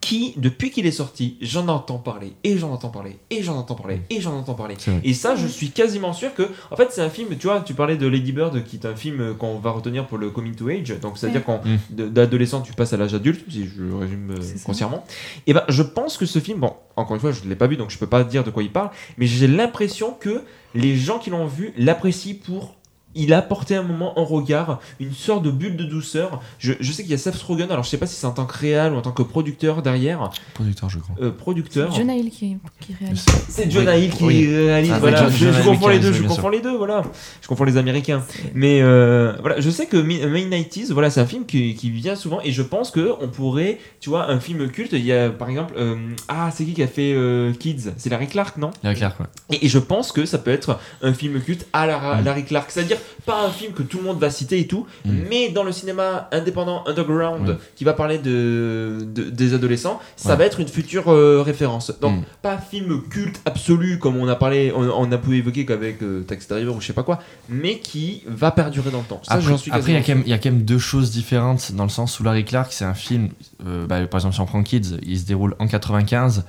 qui, depuis qu'il est sorti, j'en entends parler, et j'en entends parler, et j'en entends parler, et j'en entends parler. Et ça, je suis quasiment sûr que, en fait, c'est un film, tu vois, tu parlais de Lady Bird, qui est un film qu'on va retenir pour le coming to age, donc c'est-à-dire quand Mm. d'adolescent tu passes à l'âge adulte, si je résume euh, grossièrement. Et ben, je pense que ce film, bon, encore une fois, je ne l'ai pas vu, donc je peux pas dire de quoi il parle, mais j'ai l'impression que les gens qui l'ont vu l'apprécient pour il a apporté un moment en regard une sorte de bulle de douceur. Je, je sais qu'il y a Seth Rogen, alors je sais pas si c'est en tant que réal ou en tant que producteur derrière. Producteur, je crois. Euh, producteur. John Hill qui, qui réalise. C'est John Oui. Hill qui Oui. réalise. Ah, oui, voilà, John- je, je confonds les deux, je confonds les deux, voilà. Je confonds les Américains. Mais euh, voilà, je sais que Main 90s, voilà, c'est un film qui, qui vient souvent et je pense que on pourrait, tu vois, un film culte. Il y a par exemple, euh, ah, c'est qui qui a fait euh, Kids? C'est Larry Clark, non? Larry Clark, ouais. et, et je pense que ça peut être un film culte à la. Larry Clark, c'est-à-dire pas un film que tout le monde va citer et tout, Mm. mais dans le cinéma indépendant underground qui va parler de, de- des adolescents, ça Ouais. va être une future euh, référence. Donc Mm. pas film culte absolu comme on a parlé, on, on a pu évoquer qu'avec euh, Taxi Driver ou je sais pas quoi, mais qui va perdurer dans le temps. Ça, Après, j'en suis après, il y, a quand même- il y a quand même deux choses différentes dans le sens où Larry Clark, c'est un film, euh, bah, par exemple, si on prend Kids, il se déroule en 95,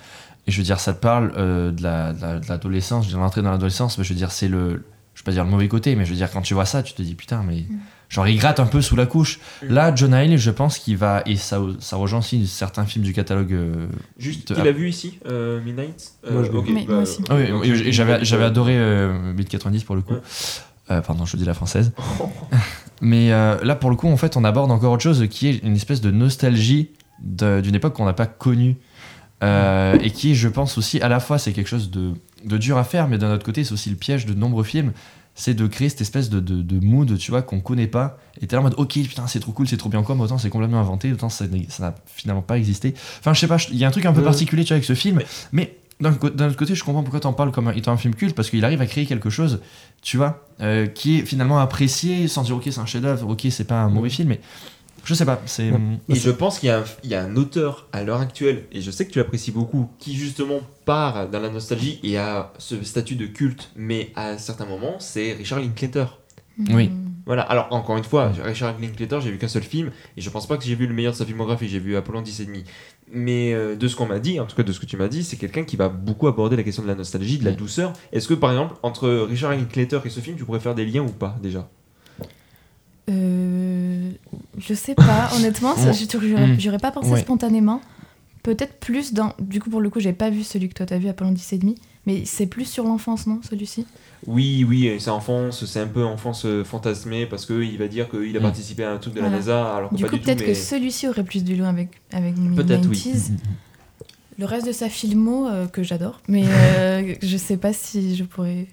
et je veux dire, ça te parle euh, de la- de la- de l'adolescence, je veux dire, l'entrée dans l'adolescence, mais je veux dire, c'est le, je vais pas dire le mauvais côté, mais je veux dire, quand tu vois ça, tu te dis, putain, mais genre, il gratte un peu sous la couche. Mm. Là, John Hill, je pense qu'il va, et ça, ça rejoint aussi certains films du catalogue. euh, Juste, de- tu l'as vu ici, euh, Midnight Euh, Moi, je. Mais bah, moi aussi. Ah oui, j'avais adoré euh, Beat 90 pour le coup. Ouais. Euh, pardon, je dis la française. Mais euh, là, pour le coup, en fait, on aborde encore autre chose qui est une espèce de nostalgie d'une époque qu'on n'a pas connue. Euh, et qui, je pense aussi, à la fois, c'est quelque chose de, de dur à faire, mais d'un autre côté, c'est aussi le piège de nombreux films. C'est de créer cette espèce de, de, de mood, tu vois, qu'on connaît pas. Et t'es là en mode, ok, putain, c'est trop cool, c'est trop bien quoi, mais autant c'est complètement inventé, autant ça n'a finalement pas existé. Enfin, je sais pas, il y a un truc un peu particulier, tu vois, avec ce film. Mais d'un autre côté, je comprends pourquoi t'en parles comme un- étant un film culte, parce qu'il arrive à créer quelque chose, tu vois, euh, qui est finalement apprécié sans dire, ok, c'est un chef-d'œuvre, ok, c'est pas un mauvais film, mais je sais pas, c'est. Ouais. Et je pense qu'il y, a un- il y a un auteur à l'heure actuelle, et je sais que tu l'apprécies beaucoup, qui justement part dans la nostalgie et a ce statut de culte, mais à certains moments, c'est Richard Linklater. Oui. Mm. Voilà, alors encore une fois, Richard Linklater, j'ai vu qu'un seul film, et je pense pas que j'ai vu le meilleur de sa filmographie, j'ai vu Apollon 10 et demi. Mais euh, de ce qu'on m'a dit, en tout cas de ce que tu m'as dit, c'est quelqu'un qui va beaucoup aborder la question de la nostalgie, de la douceur. Est-ce que par exemple, entre Richard Linklater et ce film, tu pourrais faire des liens ou pas déjà? Euh, je sais pas, honnêtement, je- j'aurais pas pensé Ouais. spontanément. Peut-être plus dans. Du coup, pour le coup, j'ai pas vu celui que toi t'as vu, Apollon 10 et demi. Mais c'est plus sur l'enfance, non, celui-ci? Oui, oui, c'est enfance, c'est un peu enfance euh, fantasmée parce qu'il va dire qu'il a Mm. participé à un truc de la. NASA alors que Du pas coup, du peut-être mais- que celui-ci aurait plus de liens avec, avec Peut-être, oui. 90s. Le reste de sa filmo, euh, que j'adore, mais euh, je sais pas si je pourrais.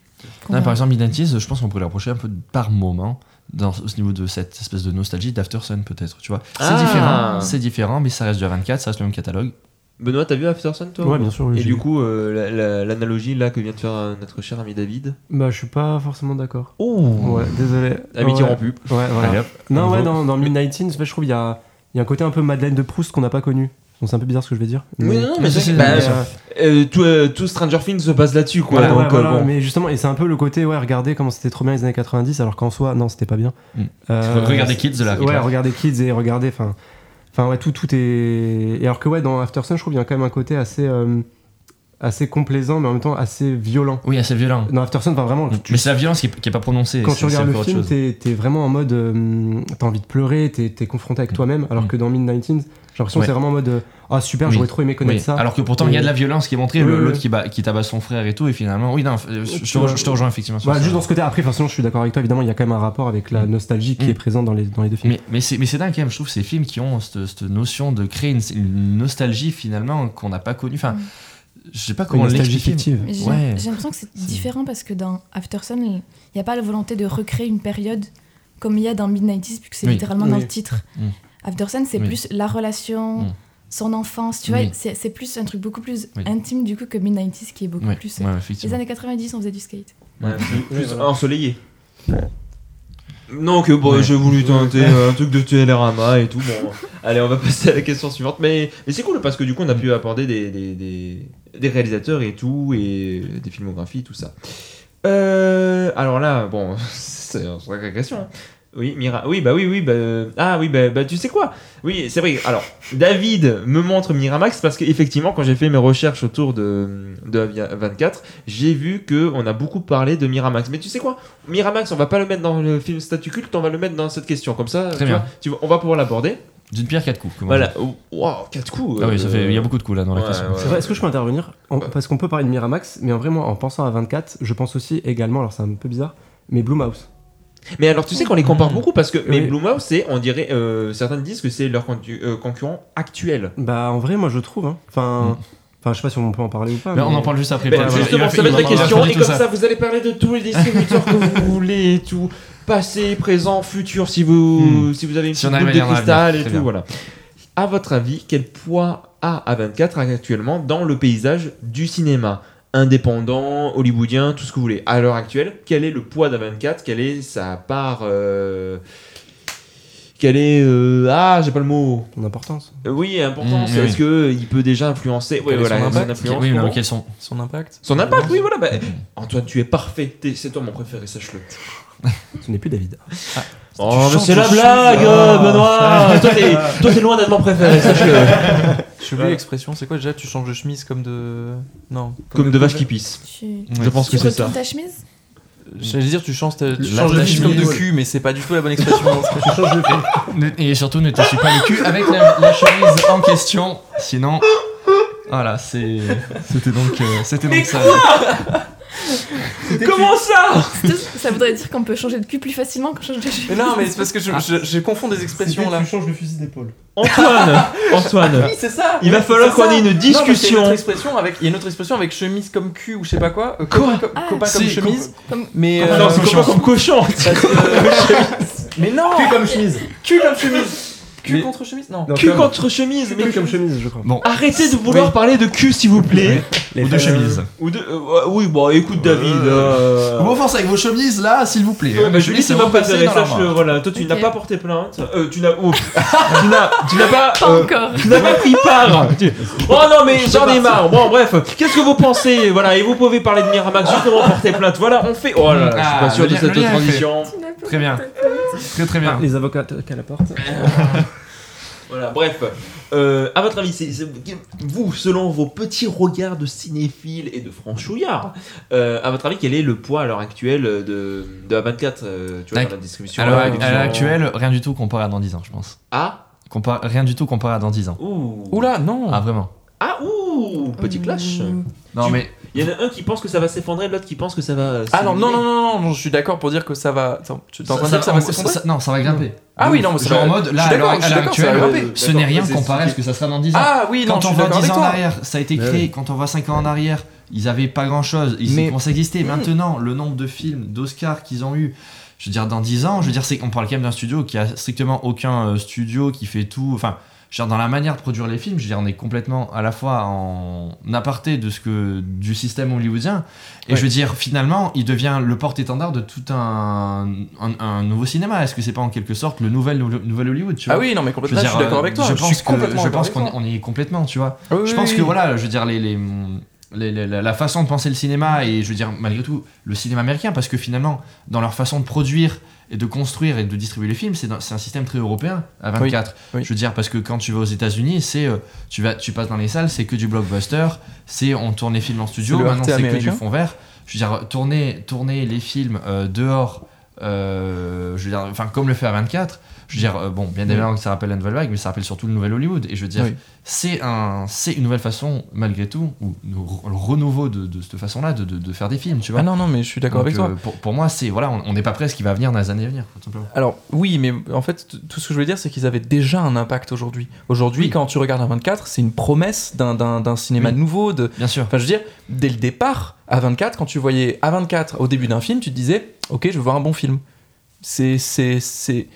Non, par exemple, Midnighties, je pense qu'on pourrait l'approcher un peu par moment dans au niveau de cette espèce de nostalgie d'After Sun peut-être, tu vois. C'est Ah. différent, c'est différent, mais ça reste du 24, ça reste le même catalogue. Benoît, t'as vu Aftersun toi Ouais, ou- bien sûr. oui, Et du coup, euh, la- la- l'analogie là que vient de faire euh, notre cher ami David. Bah, je suis pas forcément d'accord. Oh Ouais, désolé. Amitié ouais. rompue. Ouais, voilà. Allez, hop. Non, ouais, dans, dans Mid-19, en fait, je trouve qu'il y a, il y a un côté un peu Madeleine de Proust qu'on n'a pas connu. Bon, c'est un peu bizarre ce que je vais dire. Oui, non, mais Mais c'est c'est- bah, mais, euh, euh, tout, euh, tout Stranger Things se base là-dessus quoi. ouais, donc, ouais, voilà, bon. mais justement, et c'est un peu le côté, ouais, regardez comment c'était trop bien les années 90, alors qu'en soi, non, c'était pas bien. Mm. Euh, Regardez Kids la Ouais, regardez Kids et regardez, enfin, enfin, ouais, tout, tout est. Et alors que, ouais, dans After Sun, je trouve qu'il y a quand même un côté assez, euh, assez complaisant, mais en même temps assez violent. Oui, assez violent. Dans After Sun, enfin, vraiment, tu- Mais c'est la violence qui est, qui est pas prononcée. quand tu regardes le film, t'es t'es vraiment en mode. euh, T'as envie de pleurer, t'es es confronté avec Mm. toi-même, alors Mm. que dans Mid-19, j'ai l'impression Ouais. que c'est vraiment en mode. euh, Ah, super, Oui. j'aurais trop aimé connaître Oui, ça. Alors que pourtant, il y a de la violence qui est montrée, Oui, l'autre oui. qui, bat- qui tabasse son frère et tout, et finalement, oui, non, je, je te, rejoins- vois. je te rejoins effectivement sur Voilà, ça. juste dans ce côté, après, façon, je suis d'accord avec toi, évidemment, il y a quand même un rapport avec la Mm. nostalgie qui est présente dans les, dans les deux films. Mais, mais c'est mais c'est dingue quand même, je trouve, ces films qui ont cette, cette notion de créer une, une nostalgie finalement qu'on n'a pas connue. Enfin. Je sais pas comment l'expliquer. Mais J'ai Ouais. l'impression que c'est différent parce que dans After Sun, il n'y a pas la volonté de recréer une période comme il y a dans Mid-90s, puisque c'est Oui. littéralement dans le titre. Mm. After Sun, c'est Oui. plus la relation, Mm. son enfance, tu vois, c'est c'est plus un truc beaucoup plus Oui. intime du coup que Mid-90s qui est beaucoup plus. ouais, Les années 90, on faisait du skate. Ouais, plus, ensoleillé. Non, que bon, Ouais. j'ai voulu tenter un truc de Télérama et tout. Bon, allez, on va passer à la question suivante. Mais, mais c'est cool parce que du coup, on a pu aborder des, des, des, des réalisateurs et tout, et des filmographies, tout ça. Euh, alors là, bon, c'est une vraie question. hein. Oui, Mira. Oui, bah oui, oui. Bah, euh, ah oui, bah, bah, tu sais quoi? Oui, c'est vrai. Alors, David me montre Miramax parce qu'effectivement, quand j'ai fait mes recherches autour de, de Avia 24, j'ai vu que on a beaucoup parlé de Miramax. Mais tu sais quoi? Miramax, on va pas le mettre dans le film Statut Culte, on va le mettre dans cette question. Comme ça, Très tu bien. vois, tu vois, on va pouvoir l'aborder. D'une pierre, quatre coups. Voilà. Oh, Wow, quatre coups. Ah oui, ça euh, fait, il y a beaucoup de coups là dans la ouais, question. ouais. C'est vrai, est-ce que je peux intervenir En- Parce qu'on peut parler de Miramax, mais en vraiment, en pensant à 24, je pense aussi également, alors c'est un peu bizarre, mais Blumhouse. Mais alors, tu sais qu'on les compare Mmh. beaucoup parce que. Mais Oui. Blumhouse, c'est, on dirait, euh, certains disent que c'est leur euh, concurrent actuel. Bah, en vrai, moi, je trouve. hein. Enfin, Mm. Enfin, je sais pas si on peut en parler ou pas. Mais mais- on en parle juste après. Ben. Il justement, va- ça va être la question, et comme ça. vous allez parler de tous les distributeurs que vous voulez et tout. Passé, présent, futur, si vous, Hmm. si vous avez une Si petite boule de cristal et tout, bien. voilà. À votre avis, quel poids a A24 actuellement dans le paysage du cinéma? Indépendant, hollywoodien, tout ce que vous voulez. À l'heure actuelle, quel est le poids d'A24? Quelle est sa part euh, Quelle est euh, ah j'ai pas le mot Ton importance. Euh, oui importance Mm, oui, Est-ce que il peut déjà influencer Oui Quel est voilà son son impact influence. Oui, mais comment quels sont Son impact son impact, oui, voilà. bah, Antoine, tu es parfait. T'es- C'est toi mon préféré, sache-le. Ce n'est plus David. Oh, mais chantes c'est la blague, euh, Ah. Benoît. toi, t'es, toi, t'es loin d'être mon préféré, sache-le. Je oublié l'expression, c'est quoi déjà? Tu changes de chemise comme de. Non. Comme de vache qui pisse. Tu, Je pense que tu c'est ça. retournes ta chemise? J'allais dire, tu changes, ta... tu La changes de chemise comme de cul, mais c'est pas du tout la bonne expression. Tu changes de film. Ne- Et surtout, ne te suis pas le cul avec la, la chemise en question. Sinon, voilà, c'est. C'était donc, euh, c'était donc ça. Comment ça Ça voudrait dire qu'on peut changer de cul plus facilement qu'on change de chemise. mais non, mais c'est parce que je, je- je confonds des expressions là. changes de fusil d'épaule. Antoine, Antoine, Oui, c'est ça. il va falloir qu'on ait une Non, discussion. autre expression avec, il y a une autre expression avec chemise comme cul ou je sais pas quoi. Euh, Quoi copain, comme- Ah, copain comme chemise. Comme- Mais Ah euh, non, c'est pas comme cochon. que- mais non. Cul comme chemise. Cul comme chemise. Cul Mais- contre chemise Non. Non, Cul comme- contre chemise, mais Cul comme chemise, je crois. Bon, arrêtez de vouloir Oui. parler de cul, s'il vous plaît. Les ou de chemise. Ou de, euh, oui, bon, écoute, David. euh, Vous offensez avec vos chemises là, s'il vous plaît. Ouais, bah, Julie, c'est préféré, sache-le. main. Voilà, toi, tu n'as pas porté plainte. Euh, tu n'as. oh, tu n'as tu n'as pas. Pas euh, encore. Tu n'as pas pris part Oh non mais j'en ai marre Bon bref, qu'est-ce que vous pensez Voilà, et vous pouvez parler de Miramax justement porter plainte. Voilà, on fait... Oh là là, je suis Ah, pas sûr le de cette transition. Très bien. Très très bien. Les avocats à la porte. Voilà, bref. Euh, à votre avis, vous, selon vos petits regards de cinéphiles et de franchouillards, euh, à votre avis, quel est le poids à l'heure actuelle de, de A24 euh, tu vois, dans la distribution À l'heure actuelle, rien du tout comparé à dans 10 ans, je pense. Ah rien du tout comparé à dans 10 ans. Ouh Oula, non. Ah, vraiment Ah, ouh Petit clash Ouh. Non, Tu- mais Il y en a un qui pense que ça va s'effondrer, l'autre qui pense que ça va. Ah non, non, non, non, non, je suis d'accord pour dire que ça va. Attends, tu t'es en train de ça- dire que ça va ça- s'effondrer ça- Non, ça va grimper. Ah oui, non, mais ça Genre va- en mode, je suis là, à d'accord, l'heure je suis à l'heure d'accord, ça va actuelle, grimper. ce n'est rien comparé à ce que ça sera dans 10 ans. Ah oui, non, quand je on suis voit d'accord 10 avec ans en toi. arrière, ça a été Mais créé. Quand on voit 5 ans en arrière, ils avaient pas grand chose. Ils Mais- commencent à exister. Mm. Maintenant, le nombre de films, d'Oscars qu'ils ont eu, je veux dire, dans 10 ans, je veux dire, c'est, on parle quand même d'un studio qui a strictement aucun euh, studio qui fait tout. Enfin, je dire, dans la manière de produire les films, je veux dire, on est complètement à la fois en aparté de ce que du système hollywoodien. Et Ouais. je veux dire, finalement, il devient le porte-étendard de tout un, un, un nouveau cinéma. Est-ce que c'est pas en quelque sorte le nouvel, nouvel Hollywood tu Ah vois oui, non, mais je, veux complètement, je, suis d'accord avec toi. je suis pense que- je pense qu'on est complètement, tu vois. Ah oui, je pense que voilà, je veux dire, les, les, les- les- la, façon de penser le cinéma et je veux dire, malgré tout, le cinéma américain, parce que finalement, dans leur façon de produire et de construire et de distribuer les films, c'est un système très européen à 24. oui. Je veux dire, parce que quand tu vas aux États-Unis, c'est euh, tu, vas, tu passes dans les salles, c'est que du blockbuster, c'est on tourne les films en studio, maintenant c'est que du fond vert. Je veux dire, tourner, tourner les films euh, dehors, euh, je veux dire, enfin, comme le fait à 24. Je veux dire, euh, bon, bien évidemment que ça rappelle la nouvelle vague, mais ça rappelle surtout le nouvel Hollywood. Et je veux dire, Oui. c'est un, c'est une nouvelle façon, malgré tout, ou le renouveau de, de cette façon-là, de, de, de faire des films, tu vois. Ah non, non, mais je suis d'accord avec toi. euh, pour, pour moi, c'est voilà, on n'est pas prêt à ce qui va venir dans les années à venir, tout simplement. Alors oui, mais en fait, tout ce que je veux dire, c'est qu'ils avaient déjà un impact aujourd'hui. Aujourd'hui, Oui. quand tu regardes un 24, c'est une promesse d'un- d'un d'un cinéma Oui. nouveau. De... Bien sûr. Enfin, je veux dire, dès le départ, à 24, quand tu voyais à 24 au début d'un film, tu te disais, ok, je veux voir un bon film. C'est c'est c'est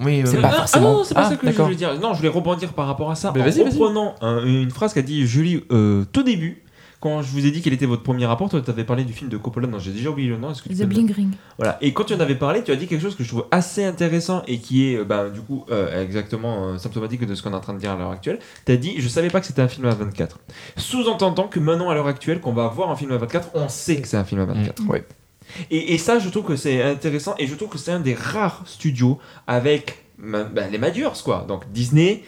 Oui, C'est pas Ah, forcément. Ah non, c'est pas Ah, ça que je voulais dire. Non, je voulais rebondir par rapport à ça Mais en vas-y, vas-y. reprenant un- une phrase qu'a dit Julie euh, tout début. Quand je vous ai dit quel était votre premier rapport, toi tu avais parlé du film de Coppola, non j'ai déjà oublié le nom. Est-ce que tu The Bling Ring. Voilà. Et quand tu en avais parlé, tu as dit quelque chose que je trouve assez intéressant et qui est, euh, bah, du coup, euh, exactement euh, symptomatique de ce qu'on est en train de dire à l'heure actuelle. Tu as dit, je savais pas que c'était un film à 24. Sous-entendant que maintenant, à l'heure actuelle, qu'on va voir un film à 24, on sait que c'est un film à 24. Ouais. Et, ça, je trouve que c'est intéressant et je trouve que c'est un des rares studios avec bah, les majors, quoi. Donc Disney.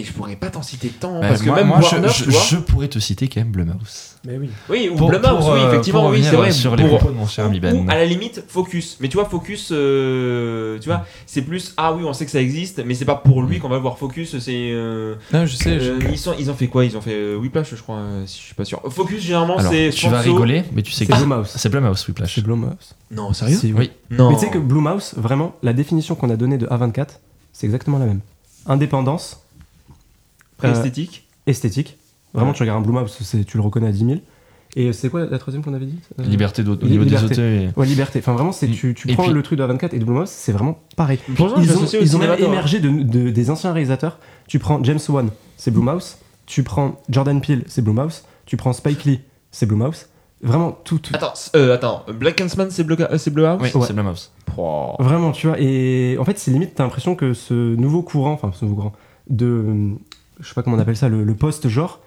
Et je pourrais pas t'en citer tant, Bah, parce que moi, même moi, je- Warner, je, tu vois. je pourrais te citer quand même Blumhouse. Mais oui. Oui, ou Pour- Blumhouse, pour, oui, euh, effectivement, pour oui, c'est vrai. sur les Pour- propos de mon cher ami Ben. ou à la limite, Focus. Mais tu vois, Focus, euh, tu vois, c'est plus ah oui, on sait que ça existe, mais c'est pas pour lui qu'on va voir Focus. C'est euh, Non, je sais. je- ils sont, ils ont fait quoi? Ils ont fait euh, Whiplash, je crois. euh, si je suis pas sûr. Focus, généralement, c'est. tu vas rigoler, mais tu sais C'est que Blumhouse. c'est Blumhouse, Whiplash. C'est Blumhouse. Non, sérieux? Oui. Non. Mais tu sais que Blumhouse, vraiment, la définition qu'on a donnée de A24, c'est exactement la même. Indépendance, Pré-esthétique. esthétique. Vraiment, Ouais. tu regardes un Blumhouse, c'est- tu le reconnais à 10 000. Et c'est quoi la troisième qu'on avait dit? Euh, Liberté d'au- au Li- niveau des liberté. auteurs. et- Ouais, liberté. Enfin, vraiment, c'est tu, tu prends puis- le truc de A24 et de Blumhouse, c'est vraiment pareil. Ils ont, ils ont même émergé de, de- des anciens réalisateurs. Tu prends James Wan, c'est Blumhouse. Tu prends Jordan Peele, c'est Blumhouse. Tu prends Spike Lee, c'est Blumhouse. Vraiment, tout. tout- Attends, euh, attends. Black Huntsman, c'est Bleu, euh, c'est Bleu House? Oui, Ouais. c'est Blumhouse. Pouah. Vraiment, tu vois. Et en fait, c'est limite, t'as l'impression que ce nouveau courant, enfin, ce nouveau courant, de. Je sais pas comment on appelle ça, le, le post-genre,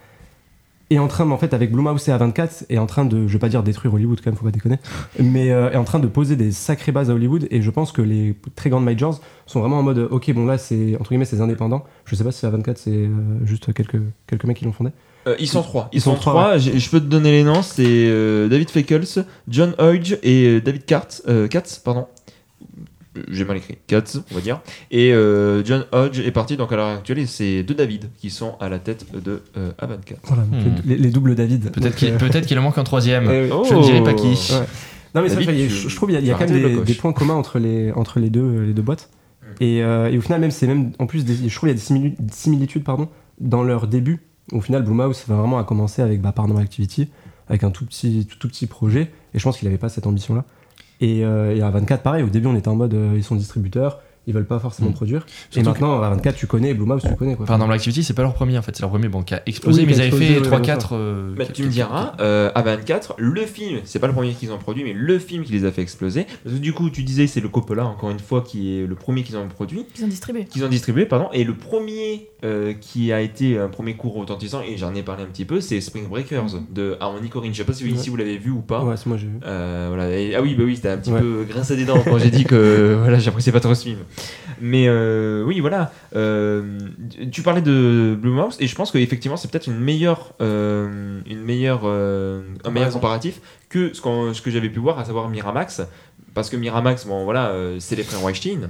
est en train, en fait, avec Blumhouse et A24, est en train de, je vais pas dire détruire Hollywood quand même, faut pas déconner, mais euh, est en train de poser des sacrées bases à Hollywood. Et je pense que les très grandes majors sont vraiment en mode, ok, bon là, c'est entre guillemets, c'est indépendant. Je sais pas si A24, c'est euh, juste quelques, quelques mecs qui l'ont fondé. Euh, ils sont trois. Ils, Ils sont, sont trois, Je peux te donner les noms. C'est euh, David Feckles, John Hodge et euh, David Katz. euh, Katz, pardon. J'ai mal écrit. Katz, on va dire. Et euh, John Hodge est parti donc à l'heure actuelle c'est deux David qui sont à la tête de euh, A24. Voilà, donc Hmm. les, les doubles David. Peut-être Donc, qu'il euh, peut-être qu'il en manque un troisième. eh. Je ne dirai pas qui. Oh. Ouais. Non mais c'est David, vrai, il y a- tu- je, je trouve qu'il y a, y quand même des, points communs entre les, entre les, deux, les deux boîtes. Mm. Et, euh, et au final même c'est même en plus des, je trouve qu'il y a des simili- similitudes pardon dans leur début. Au final Blumhouse va vraiment à commencer avec bah, Paranormal Activity avec un tout petit tout, tout petit projet et je pense qu'il n'avait pas cette ambition là. Et, euh, et à 24 pareil au début on était en mode euh, ils sont distributeurs ils veulent pas forcément Mm. produire et maintenant à 24 tu connais Blumhouse tu connais quoi. Paranormal Activity, c'est pas leur premier en fait, c'est leur premier bon, qui a explosé, Oui, mais ils avaient fait oui, 3-4. bien euh, Bah, tu me diras, euh, A24, le film, c'est pas le premier qu'ils ont produit, mais le film qui les a fait exploser. Parce que du coup, tu disais, c'est le Coppola, encore une fois, qui est le premier qu'ils ont produit, Ils ont distribué. qu'ils ont distribué, pardon. Et le premier euh, qui a été un premier cours retentissant, et j'en ai parlé un petit peu, c'est Spring Breakers de Harmony Corrine. Je sais pas si Ouais. vous l'avez vu ou pas. Ouais, c'est moi j'ai vu. Euh, voilà. Et- ah oui, bah oui, c'était un petit Ouais. peu grincé des dents quand j'ai dit que voilà, j'appréciais pas trop ce film. Mais euh, oui, voilà. Tu parlais de Blumhouse et je pense qu'effectivement c'est peut-être une meilleure, une meilleure, un meilleur comparatif que ce, ce que j'avais pu voir, à savoir Miramax. Parce que Miramax, bon voilà, c'est les frères Weinstein.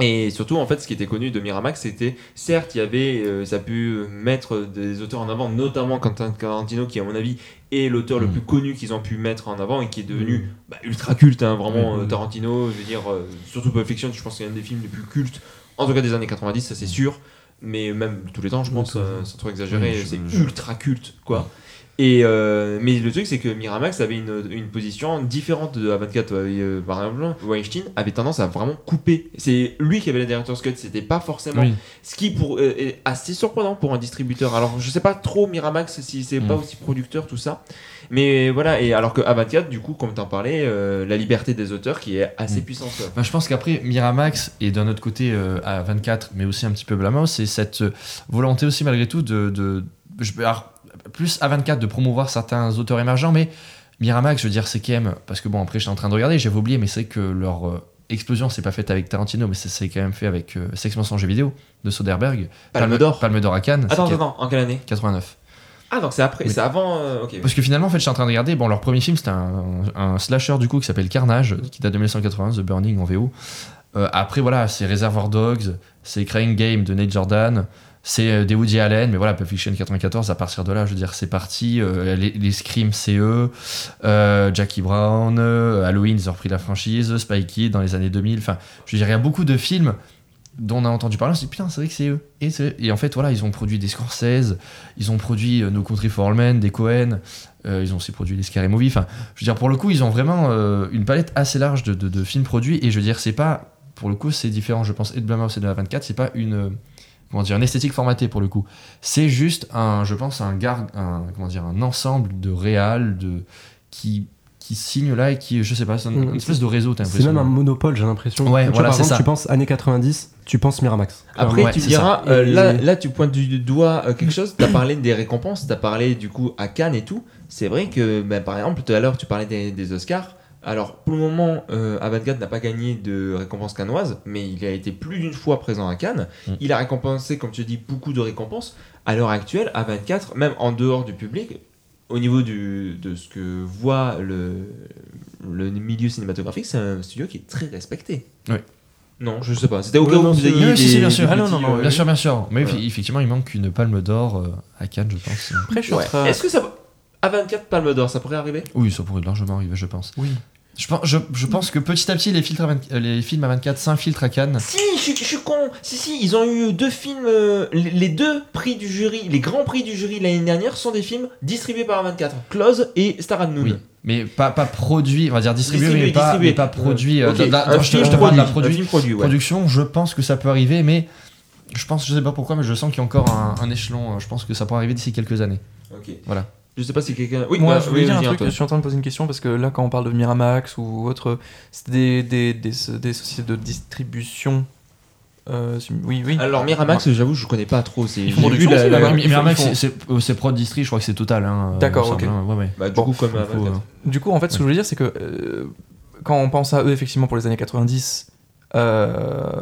Et surtout, en fait, ce qui était connu de Miramax, c'était, certes, il y avait, euh, ça a pu mettre des auteurs en avant, notamment Quentin Tarantino, qui, à mon avis, est l'auteur le Mm. plus connu qu'ils ont pu mettre en avant et qui est devenu bah, ultra culte, hein, vraiment, Mm. euh, Tarantino, je veux dire, euh, surtout Pulp Fiction, je pense que c'est un des films les plus cultes, en tout cas des années 90, ça c'est sûr, mais même tous les temps, je pense, euh, sans trop exagérer, c'est ultra culte, quoi. Et euh, mais le truc c'est que Miramax avait une, une position différente de A24 euh, par exemple Weinstein avait tendance à vraiment couper c'est lui qui avait la director's cut c'était pas forcément Oui. ce qui pour, euh, est assez surprenant pour un distributeur alors je sais pas trop Miramax si c'est pas Mm. aussi producteur tout ça mais voilà et alors que A24 du coup comme t'en parlais euh, la liberté des auteurs qui est assez Mm. puissante. Bah, je pense qu'après, Miramax et d'un autre côté euh, à 24, mais aussi un petit peu Blumhouse, c'est cette euh, volonté aussi malgré tout de. de je, alors, plus à 24 de promouvoir certains auteurs émergents, mais Miramax, je veux dire, c'est quand même. Parce que bon, après, j'étais en train de regarder, j'avais oublié, mais c'est que leur euh, explosion s'est pas faite avec Tarantino, mais c'est c'est quand même fait avec euh, Sex Mensonge jeu vidéo de Soderbergh. Palme d'or Palme d'or à Cannes. attends c'est attends en quelle année 89. ah donc c'est après c'est avant euh, ok Parce que finalement, en fait, je suis en train de regarder. Bon, leur premier film, c'était un, un slasher du coup qui s'appelle Carnage, qui date de 1980, The Burning en VO. Euh, après, voilà, c'est Reservoir Dogs, c'est Crying Game de Nate Jordan, c'est euh, des Woody Allen, mais voilà, Pulp Fiction 94, à partir de là, je veux dire, c'est parti. Euh, les, les c'est eux. Euh, Jackie Brown, Halloween, ils ont repris la franchise, Spy Kid dans les années 2000. Enfin, je veux dire, il y a beaucoup de films dont on a entendu parler, on s'est dit putain, c'est vrai que c'est eux. Et, et en fait, voilà, ils ont produit des Scorsese, ils ont produit No Country for All Men, des Cohen, ils ont aussi produit les Scary Movie. Enfin, je veux dire, pour le coup, ils ont vraiment une palette assez large de, de- de films produits. Et je veux dire, c'est pas, pour le coup, c'est différent, je pense, et de Blumhouse et de la 24, c'est pas une, comment dire, une esthétique formatée pour le coup. C'est juste un, je pense, un, gar- un, comment dire, un ensemble de réals de, qui, qui signent là et qui, je sais pas, c'est un- Mm. une espèce de réseau, t'as C'est même un monopole, j'ai l'impression. Ouais, Tu vois, voilà, par c'est exemple, ça. tu penses années 90, tu penses Miramax. Après, Ouais, tu diras, euh, là, là, tu pointes du doigt euh, quelque chose. Tu as parlé des récompenses, tu as parlé du coup à Cannes et tout. C'est vrai que, ben, par exemple, tout à l'heure, tu parlais des, des Oscars. Alors, pour le moment, euh, A24 n'a pas gagné de récompense cannoise, mais il a été plus d'une fois présent à Cannes. Mm. Il a récompensé, comme tu dis, beaucoup de récompenses. À l'heure actuelle, A24, même en dehors du public, au niveau du, de ce que voit le, le milieu cinématographique, c'est un studio qui est très respecté. Oui. Non, je sais pas. C'était au cas où vous c'est- ayez Oui, si, des- si, bien sûr. Ah non, non, euh, Bien sûr, bien sûr. Mais effectivement, il manque une palme d'or euh, à Cannes, je pense. Après, je suis en Ouais. train- Est-ce que ça. A24 Palme d'Or, ça pourrait arriver? Oui, ça pourrait largement arriver, je pense. Oui. Je pense, je, je pense que petit à petit, les, filtres à 20 euh, les films à 24 s'infiltrent à Cannes. Si, je, suis- je suis con. Si, si, ils ont eu deux films. euh, les, les deux prix du jury, les grands prix du jury l'année dernière sont des films distribués par A24. Close et Star at Noon. Oui. Mais pas, pas produit, on va dire distribué, Distribué, mais, pas, distribué. mais pas produit. euh, Ok, dans- dans- un je te, film je te parle de la produit, un produ- film produit, ouais. production, je pense que ça peut arriver, mais je pense, je sais pas pourquoi, mais je sens qu'il y a encore un, un échelon. euh, Je pense que ça pourrait arriver d'ici quelques années. Ok. Voilà. Je sais pas si quelqu'un. Oui, Moi, bah, je voulais oui, dire un truc, Antoine. je suis en train de poser une question parce que là, quand on parle de Miramax ou autre, c'est des, des, des, des sociétés de distribution. Euh, oui, oui. Alors, Miramax, j'avoue, je connais pas trop. c'est- Miramax, c'est- c'est euh, c'est Prod Distri, je crois que c'est total. hein, euh, D'accord, ok. hein. Ouais, ouais. Bah, du Bon, coup, comme faut, A24. Du coup, en fait, ce que je veux dire, c'est que euh, quand on pense à eux, effectivement, pour les années 90, euh,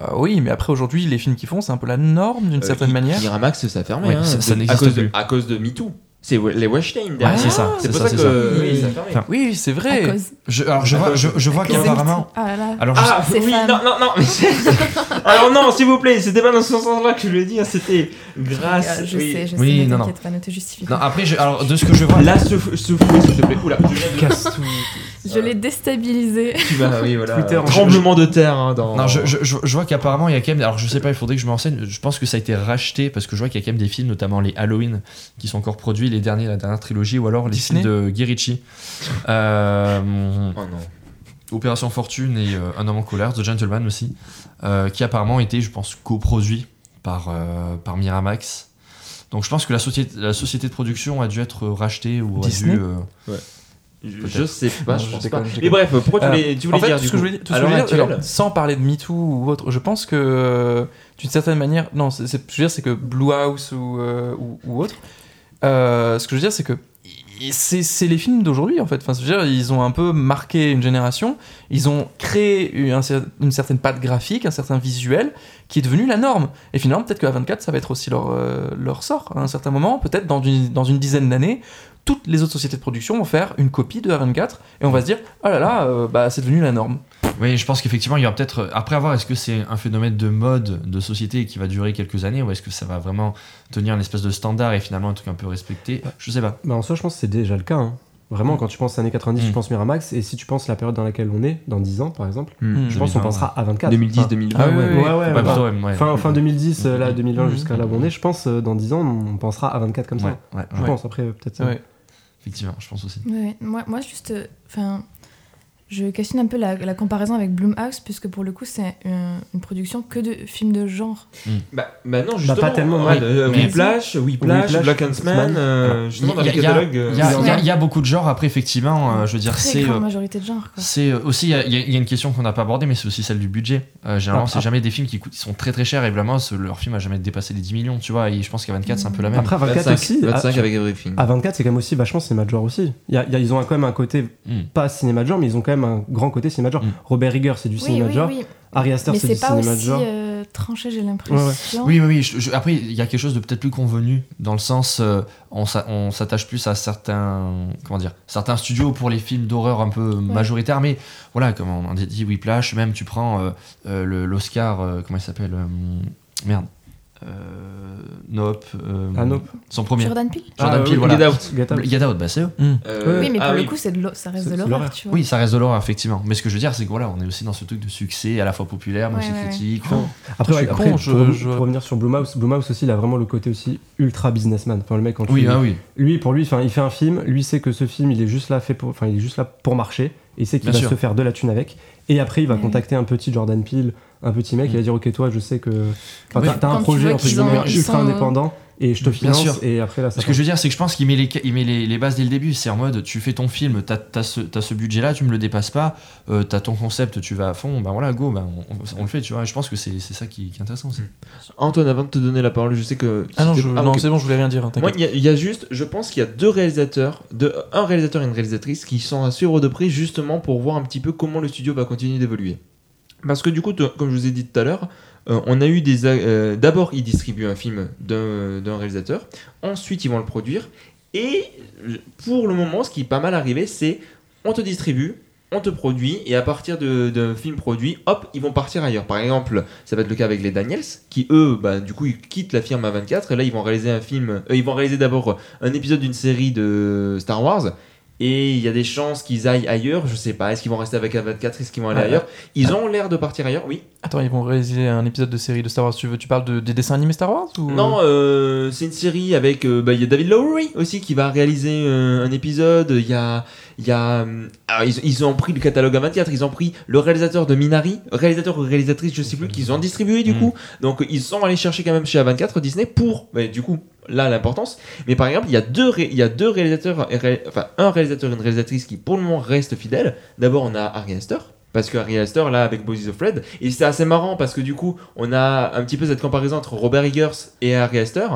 ah oui, mais après, aujourd'hui, les films qu'ils font, c'est un peu la norme d'une Euh, certaine manière. Miramax, ça a fermé. Ouais, hein, ça- ça n'existe plus. À cause de MeToo. C'est les Weinstein derrière. Ouais, c'est ça, C'est ça, ça que. Oui, ça a fermé. Enfin, Oui, c'est À vrai. cause. Je, alors, je vois, je, je vois qu'apparemment. Ah. Alors, je- Ah oui, non, non, non, Alors non, s'il vous plaît, c'était pas dans ce sens-là que je le dis, hein, c'était grâce. Je oui. sais, je Oui, sais, ne non, non. t'inquiète pas, ne te justifie Non, pas. après, je- alors, de ce que je vois. Là, souffle, s'il te plaît. Oula, je viens de- Casse tout. Je l'ai déstabilisé. Tu vas, oui, voilà. Twitter, Tremblement de terre hein, dans. Non, je, je, je- vois qu'apparemment il y a quand même. Alors je sais pas, il faudrait que je me renseigne. Je pense que ça a été racheté parce que je vois qu'il y a quand même des films, notamment les Halloween, qui sont encore produits, les derniers, la dernière trilogie, ou alors les Disney films de Guy Ritchie. Euh, Oh non. Opération Fortune et euh, Un homme en colère, The Gentleman aussi, euh, qui apparemment étaient, je pense, coproduits par, euh, par Miramax. Donc je pense que la société, la société de production a dû être rachetée ou a Disney dû. euh, Je, sais pas, Non, je je pense déconne, pas. je Mais bref, pourquoi tu Euh, voulais, tu voulais en fait, dire tout du ce que coup je voulais, tout ce que je dire, alors, sans parler de MeToo ou autre, je pense que euh, d'une certaine manière, non, c'est, c'est- ce que je veux dire, c'est que Blue House ou, euh, ou, ou autre, euh, ce que je veux dire, c'est que c'est, les films d'aujourd'hui en fait. Enfin, dire, ils ont un peu marqué une génération, ils ont créé une, un cer- une certaine patte graphique, un certain visuel qui est devenu la norme. Et finalement, peut-être que A24, ça va être aussi leur, euh, leur sort à un certain moment. Peut-être dans une, dans une dizaine d'années, toutes les autres sociétés de production vont faire une copie de A24 et on va se dire, oh là là, euh, bah, c'est devenu la norme. Oui, je pense qu'effectivement, il y aura peut-être. Après avoir, est-ce que c'est un phénomène de mode, de société qui va durer quelques années, ou est-ce que ça va vraiment tenir une espèce de standard et finalement un truc un peu respecté? Je sais pas. Bah, en soi, je pense que c'est déjà le cas. hein. Vraiment, Mm. quand tu penses années 90, Mm. tu penses Miramax, et si tu penses la période dans laquelle on est, dans 10 ans par exemple, Hmm. je pense qu'on 2020, pensera à 24. 2010, Enfin, 2020. Ah ouais, ouais, ouais, Ouais, plutôt, bah, fin, fin 2010, euh, là, Mm. 2020 Mm. jusqu'à là où on est, je pense euh, dans 10 ans, on pensera à 24 comme Ouais, ça. ouais, Je ouais. pense, après, euh, peut-être. Ouais. Effectivement, je pense aussi. Ouais, moi, moi, juste, euh, enfin, je questionne un peu la, la comparaison avec Blumhouse, puisque pour le coup, c'est une, une production que de films de genre. Bah, bah non, justement. pas tellement, ouais, ouais. euh, Whiplash, Whiplash, Whiplash, Black Huntsman, euh, justement dans Il y le a- il y a- catalogue. euh, Il y, a- il y a- beaucoup de genres. Après, effectivement, euh, je veux dire, c'est. grande euh, majorité de genre, quoi. C'est euh, aussi, il y, y y a une question qu'on n'a pas abordée, mais c'est aussi celle du budget. Euh, généralement, Ah, c'est ah. jamais des films qui, coûtent, qui sont très très chers et ce- leur film a jamais dépassé les 10 millions, tu vois. Et je pense qu'à 24, c'est un peu la même. Après, à 24 25, aussi. 25 à, avec Everything. à 24, c'est quand même aussi vachement cinéma de genre aussi. Ils ont quand même un côté, Mm. pas cinéma de genre, mais ils ont quand même un grand côté cinéma de genre. Mm. Robert Rigger, c'est du Oui, cinéma oui, de genre. oui. Ari Aster, c'est du pas cinéma de aussi genre. euh, tranché, j'ai l'impression. Oui, oui, oui. je- je- après, il y a quelque chose de peut-être plus convenu dans le sens, euh, on s'a- on s'attache plus à certains, comment dire, certains studios pour les films d'horreur un peu majoritaires, mais voilà, comme on a dit, Whiplash, même tu prends euh, euh, le- l'Oscar, euh, comment il s'appelle, euh, merde, euh, Nope, euh, Ah, Nope. son premier. Jordan Peele Jordan Ah, Peele, oui, voilà. Get Out. Get Out. Get Out, bah c'est eux. Euh, Oui, mais pour ah le oui. coup, c'est de l'hor- ça reste de l'horreur, tu vois. Oui, ça reste de l'horreur, effectivement. Mais ce que je veux dire, c'est que voilà, on est aussi dans ce truc de succès, à la fois populaire, mais Ouais, aussi ouais, ouais. critique. Après, Je suis après, con, pour, je- pour revenir sur Blumhouse, Blumhouse aussi, il a vraiment le côté aussi ultra businessman. Enfin, le mec, quand tu- Oui, ah oui. lui, pour lui, enfin, il fait un film, lui sait que ce film, il est juste là fait pour, enfin, il est juste là pour marcher, et il sait qu'il va sûr. se faire de la thune avec. Et après, il va Ouais. contacter un petit Jordan Peele, un petit mec, Mm. il va dire, ok, toi, je sais que, enfin, t'as- t'as un projet entre guillemets ultra sont, euh, indépendant, et je te Bien finance, sûr. et après là, ça. Ce que je veux dire, c'est que je pense qu'il met, les, il met les, les bases dès le début. C'est en mode, tu fais ton film, t'as as ce, t'as ce budget-là, tu me le dépasses pas, euh, t'as ton concept, tu vas à fond, ben voilà, go, ben on, on- on le fait, tu vois. Et je pense que c'est ça qui, qui est intéressant aussi. Antoine, avant de te donner la parole, je sais que. Ah non, je- ah, non, c'est bon, je voulais rien dire. hein, Moi, il y, a- il y a juste, je pense qu'il y a deux réalisateurs, de, un réalisateur et une réalisatrice qui sont à suivre de près justement pour voir un petit peu comment le studio va continuer d'évoluer. Parce que du coup, comme je vous ai dit tout à l'heure, euh, on a eu des. euh, D'abord, ils distribuent un film d'un réalisateur, ensuite, ils vont le produire, et pour le moment, ce qui est pas mal arrivé, c'est on te distribue, on te produit, et à partir d'un film produit, hop, ils vont partir ailleurs. Par exemple, ça va être le cas avec les Daniels, qui eux, bah, du coup, ils quittent la firme A24, et là, ils vont réaliser un film. euh, ils vont réaliser d'abord un épisode d'une série de Star Wars. Et il y a des chances qu'ils aillent ailleurs, je sais pas, est-ce qu'ils vont rester avec A24, est-ce qu'ils vont aller ailleurs? Ils ont l'air de partir ailleurs, oui. Attends, ils vont réaliser un épisode de série de Star Wars. Tu veux, tu parles de, des dessins animés Star Wars ou... Non, euh, c'est une série avec. euh, bah, Il y a David Lowery aussi qui va réaliser euh, un épisode. Il y a. Y a ils, ils ont pris le catalogue A24, ils ont pris le réalisateur de Minari, réalisateur ou réalisatrice, je sais plus, qu'ils ont distribué du Mm. coup. Donc ils sont allés chercher quand même chez A24 Disney pour. bah, du coup, là l'importance. Mais par exemple, il y a deux, il y a deux réalisateurs, et ré- enfin un réalisateur et une réalisatrice qui pour le moment restent fidèles. D'abord, on a Ari Aster. Parce que Ari Aster, là, avec Bodies of Fred, et c'est assez marrant parce que du coup, on a un petit peu cette comparaison entre Robert Eggers et Ari Aster.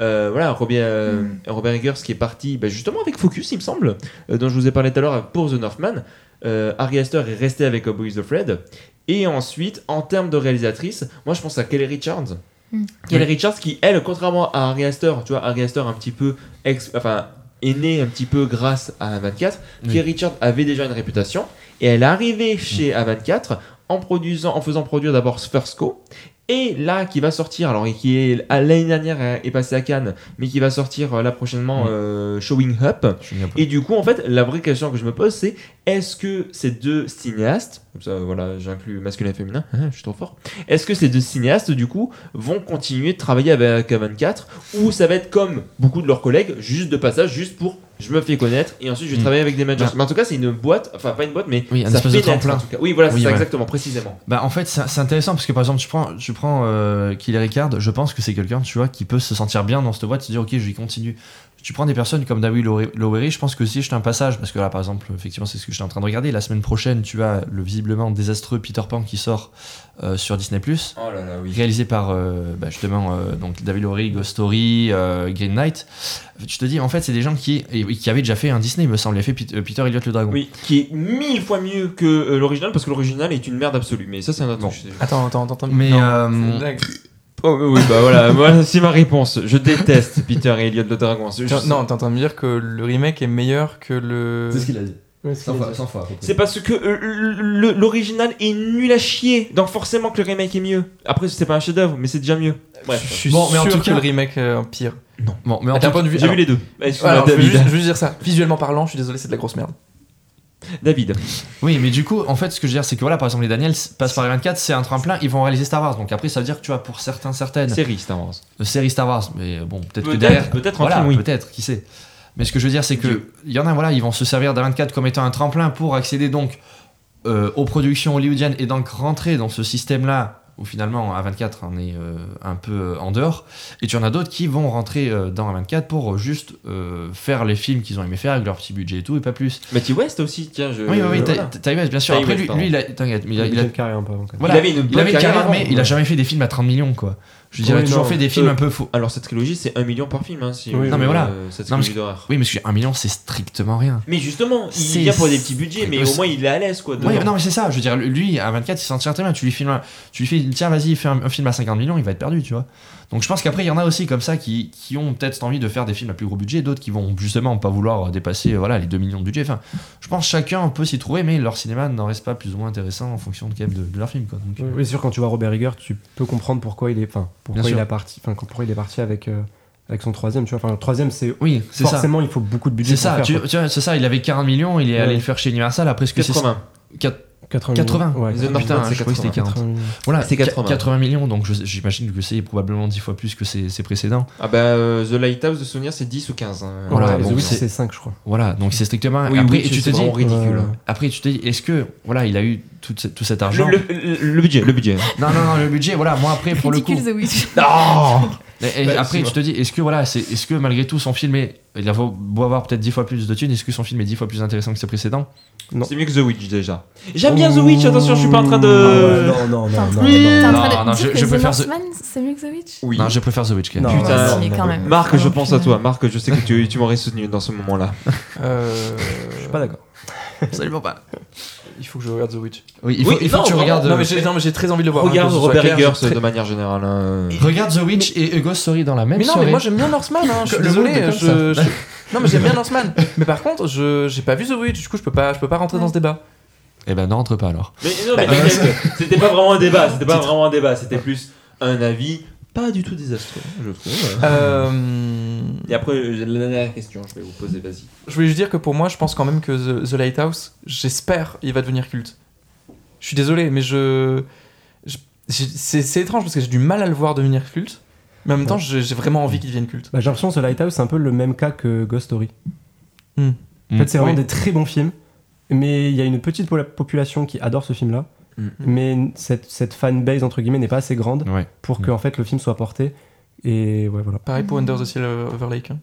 Euh, voilà, Robert, euh, Mm. Robert Eggers qui est parti bah, justement avec Focus, il me semble, euh, dont je vous ai parlé tout à l'heure pour The Northman. Euh, Ari Aster est resté avec Boys of Fred. Et ensuite, en termes de réalisatrice, moi je pense à Kelly Richards. Mm. Kelly Richards qui, elle, contrairement à Ari Aster, tu vois, Ari Aster un petit peu ex, enfin, est née un petit peu grâce à A24. Oui. Kelly Richards avait déjà une réputation et elle est arrivée chez A24 en produisant, en faisant produire d'abord First Co. Et là, qui va sortir, alors et qui est l'année dernière est passé à Cannes, mais qui va sortir euh, là prochainement, euh, Showing Up. Et du coup, en fait, la vraie question que je me pose, c'est est-ce que ces deux cinéastes, comme ça, voilà, j'inclus masculin et féminin, je suis trop fort, est-ce que ces deux cinéastes, du coup, vont continuer de travailler avec A24 ou ça va être comme beaucoup de leurs collègues, juste de passage, juste pour je me fais connaître et ensuite je vais Mm. travailler avec des managers. Bah. Mais en tout cas, c'est une boîte, enfin pas une boîte, mais Oui, un ça espèce de pénètre, tremplin. en tout cas. Oui, voilà, c'est Oui, ça, exactement, précisément. Bah en fait c'est c'est intéressant parce que par exemple tu prends tu prends euh, Kelly Ricard, je pense que c'est quelqu'un tu vois qui peut se sentir bien dans cette boîte, se dire ok je vais continuer. Tu prends des personnes comme David Lowe- Lowery, je pense que si je un passage parce que là par exemple effectivement c'est ce que j'étais en train de regarder la semaine prochaine tu as le visiblement désastreux Peter Pan qui sort euh, sur Disney Oh là là, oui. réalisé par euh, bah, justement euh, donc David Lowery, Ghost Story, euh, Green Knight. Tu te dis en fait c'est des gens qui qui avaient déjà fait un Disney il me semble, il a fait Pete- Peter Elliott le dragon. Oui, qui est mille fois mieux que euh, l'original parce que l'original est une merde absolue. Mais ça, c'est un autre Bon. Attends, attends, attends. attends. Mais, Non, Oh, oui, bah voilà, voilà c'est ma réponse. Je déteste Peter et Elliot le Dragon. Je- Non, t'es en train de me dire que le remake est meilleur que le. qu'il a dit. C'est 100 ce fois, qu'il 100 fois. à peu près. C'est parce que euh, l'original est nul à chier, donc forcément que le remake est mieux. Après, c'est pas un chef-d'œuvre, mais c'est déjà mieux. Je Bref, suis Bon, mais en sûr tout que cas- le remake euh, pire. Bon, mais en tout point de vue. j'ai vu les deux. Je veux David. juste, je veux juste dire ça. Visuellement parlant, je suis désolé, c'est de la grosse merde. David. Oui, mais du coup, en fait, ce que je veux dire, c'est que voilà, par exemple, les Daniels passent par les 24, c'est un tremplin, ils vont réaliser Star Wars. Donc après, ça veut dire que tu vois, pour certains, certaines Série Star Wars. euh, séries Star Wars, mais bon, peut-être que derrière. peut-être en voilà, oui. peut-être, qui sait. Mais ce que je veux dire, c'est que il y en a, voilà, ils vont se servir d'A24 comme étant un tremplin pour accéder donc euh, aux productions hollywoodiennes et donc rentrer dans ce système-là où finalement A24 on est euh, un peu euh, en dehors. Et tu en as d'autres qui vont rentrer euh, dans A24 pour juste euh, faire les films qu'ils ont aimé faire avec leur petit budget et tout et pas plus. Matthew West aussi, tiens. Je... oui, oui, oui, voilà. Ty- West, bien sûr. Après, West, lui, il a, t'inquiète, mais il a, il a- une carrière un peu voilà, Il avait une il bonne avait une carrière carrière, mais il a jamais fait des films à 30 millions, quoi. Je dirais Oui, toujours non. fait des films Euh, un peu faux. Alors, cette trilogie, c'est un million par film. Hein, si Oui, on- non, mais voilà. euh, cette Non, mais trilogie d'horreur. Oui, mais parce que 1 million, c'est strictement rien. Mais justement, il vient pour des petits budgets, mais au moins il est à l'aise quoi. Ouais, non, mais c'est ça, je veux dire, lui, à 24, il s'en tient très bien. Tu lui filmes, un- tu lui fais, tiens, vas-y, fais un, un film à 50 millions, il va être perdu, tu vois. Donc je pense qu'après, il y en a aussi comme ça qui, qui ont peut-être envie de faire des films à plus gros budget, d'autres qui vont justement pas vouloir dépasser euh, voilà, les 2 millions de budget. Enfin, je pense que chacun peut s'y trouver, mais leur cinéma n'en reste pas plus ou moins intéressant en fonction de, quand même de, de leur film, quoi. Donc, Oui, oui, c'est sûr, quand tu vois Robert Eggers, tu peux comprendre pourquoi il est, enfin, pourquoi il est parti, enfin, pourquoi il est parti avec, euh, avec son troisième, tu vois. Enfin, le troisième, c'est oui, c'est ça. forcément, il faut beaucoup de budget. C'est ça, faire, tu, quoi. tu vois, c'est ça, il avait 40 millions, il est allé le faire chez Universal, après ce que c'est 80. 4 80. 80. Ouais, putain, c'est je croyais que c'était 80. 40. 80. Voilà, C'est 80. 80 millions, donc j'imagine que c'est probablement 10 fois plus que ses, ses précédents. Ah bah, euh, The Lighthouse de souvenir, c'est 10 ou 15. hein. Voilà, Ouais, Witch, c'est- c'est 5, je crois. Voilà, donc c'est strictement. Oui, après, oui, tu te c'est dis, vraiment ridicule. Hein. après, tu te dis, est-ce que, voilà, il a eu tout, ce- tout cet argent? Le, le- le budget, le budget. Non, non, non, le budget, voilà, moi après, pour le coup. Ridicule The Witch. Non Et, et Bah, après, tu te dis, est-ce que, voilà, c'est, est-ce que malgré tout, son film est. Il a beau avoir peut-être 10 fois plus de thunes, est-ce que son film est 10 fois plus intéressant que ses précédents? Non. C'est mieux que The Witch déjà. J'aime bien The Witch, attention, je suis pas en train de. Ah ouais, non, non, non, non, non. Non, non, je- je préfère The- c'est mieux que The Witch? Oui. Non, je préfère The Witch quand même. Non, Putain. non, Si, non, quand non. même. Marc, je non pense à toi. Marc, je sais que tu, tu m'aurais soutenu dans ce moment-là. Euh, Je suis pas d'accord. Absolument pas. Il faut que je regarde The Witch. Oui, il faut, Oui, il faut non, que tu regardes. Non, mais j'ai non, mais j'ai très envie de le voir. hein, Regarde Robert Eggers très- de manière générale. hein. Regarde The Witch et Ghost Story dans la même Mais non, soirée. mais moi j'aime bien Northman, hein, je suis désolé. je- Non, mais j'aime bien Northman. Mais par contre, je j'ai pas vu The Witch, du coup je peux pas, je peux pas rentrer dans ce débat. Eh ben, n'entre pas alors. Mais non, mais t'inquiète, c'était pas vraiment un débat, c'était pas vraiment un débat, c'était plus un avis pas du tout désastreux, je trouve. Euh, Et après, j'ai la dernière question, je vais vous poser, vas-y. Je voulais juste dire que pour moi, je pense quand même que The, The Lighthouse, j'espère, il va devenir culte. Je suis désolé, mais je. c'est c'est étrange parce que j'ai du mal à le voir devenir culte. Mais en même temps, j'ai j'ai vraiment envie qu'il devienne culte. Bah, j'ai l'impression que The Lighthouse, c'est un peu le même cas que Ghost Story. Hmm. En fait, c'est vraiment Oui. des très bons films, mais il y a une petite po- population qui adore ce film-là, Mm. mais cette, cette fanbase, entre guillemets, n'est pas assez grande Ouais. pour que Mm. en fait, le film soit porté. Et ouais, voilà. Pareil pour Under the Seal Over Lake. hein.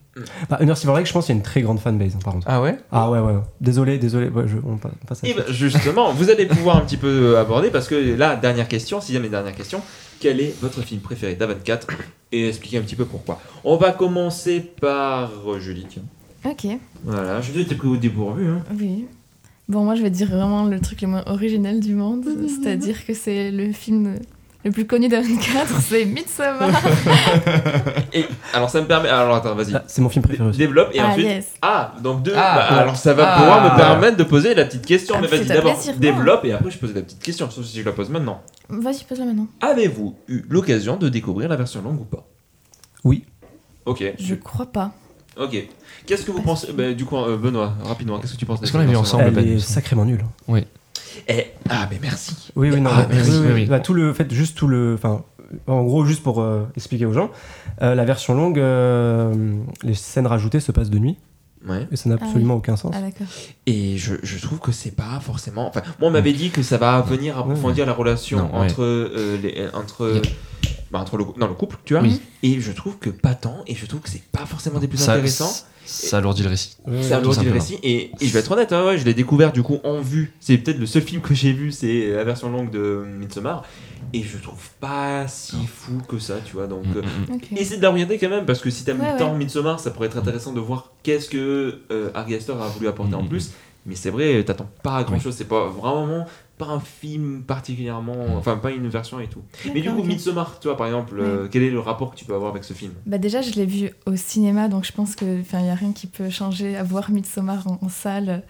Bah, Under Silver Lake, je pense qu'il y a une très grande fanbase, hein, par contre. Ah ouais? Ah ouais, ouais. ouais. Désolé, désolé. Ouais, je- on pa- on passe à Et ça. ben, justement, vous allez pouvoir un petit peu euh, aborder parce que là, dernière question, sixième et dernière question. Quel est votre film préféré d'A24 Et expliquer un petit peu pourquoi. On va commencer par euh, Julie. tiens. Ok, Voilà, Julie, t'es pris au dépourvu. Hein. oui. Bon, moi je vais dire vraiment le truc le moins original du monde, c'est-à-dire que c'est le film le plus connu d'A24, c'est Midsommar. Et alors, ça me permet. Alors, attends, vas-y. Ah, c'est mon film préféré aussi. Développe et ah ensuite. yes. Ah, donc deux. Ah, bah, ouais. alors ça va Ah. pouvoir me permettre de poser la petite question. Ah, mais vas-y d'abord, non. développe et après je pose la petite question, sauf si je la pose maintenant. Vas-y, pose-la maintenant. Avez-vous eu l'occasion de découvrir la version longue ou pas? Oui. Ok. Je crois pas. Ok. Qu'est-ce que vous pensez bah, Du coup, euh, Benoît, rapidement, qu'est-ce que tu penses Est-ce qu'on l'a vu ensemble, Elle Ben, est sacrément nulle. Eh, Ah, mais merci. Oui, oui, non. Ah, mais- merci, oui, oui. oui, oui. Bah, tout le fait, juste tout le. Enfin, en gros, juste pour euh, expliquer aux gens, euh, la version longue, euh, les scènes rajoutées se passent de nuit, Ouais. et ça n'a Ah absolument aucun sens. Ah d'accord. Et je, je trouve que c'est pas forcément. Enfin, moi, on m'avait dit que ça va venir approfondir la relation Non, ouais. entre euh, les entre. Bah, entre le, non, le couple, tu vois. Oui. Et je trouve que pas tant, et je trouve que c'est pas forcément des plus Ça, intéressants. ça alourdit le récit. Ouais, tout alourdit le récit et, et je vais être honnête, hein, ouais, je l'ai découvert du coup en vue. C'est peut-être le seul film que j'ai vu, c'est la version longue de Midsommar. Et je trouve pas si fou que ça, tu vois. Donc, Mm, euh, mm, mm. Essaie de la regarder quand même parce que si t'aimes Ouais, tant ouais. Midsommar, ça pourrait être intéressant de voir qu'est-ce que euh, Ari Aster a voulu apporter en plus. Mais c'est vrai, t'attends pas grand chose, c'est pas vraiment pas un film particulièrement, enfin pas une version et tout. Mais du coup, ok. Midsommar, tu vois par exemple, euh, quel est le rapport que tu peux avoir avec ce film? Bah déjà, je l'ai vu au cinéma, donc je pense que, enfin, y a rien qui peut changer. À voir Midsommar en, en salle,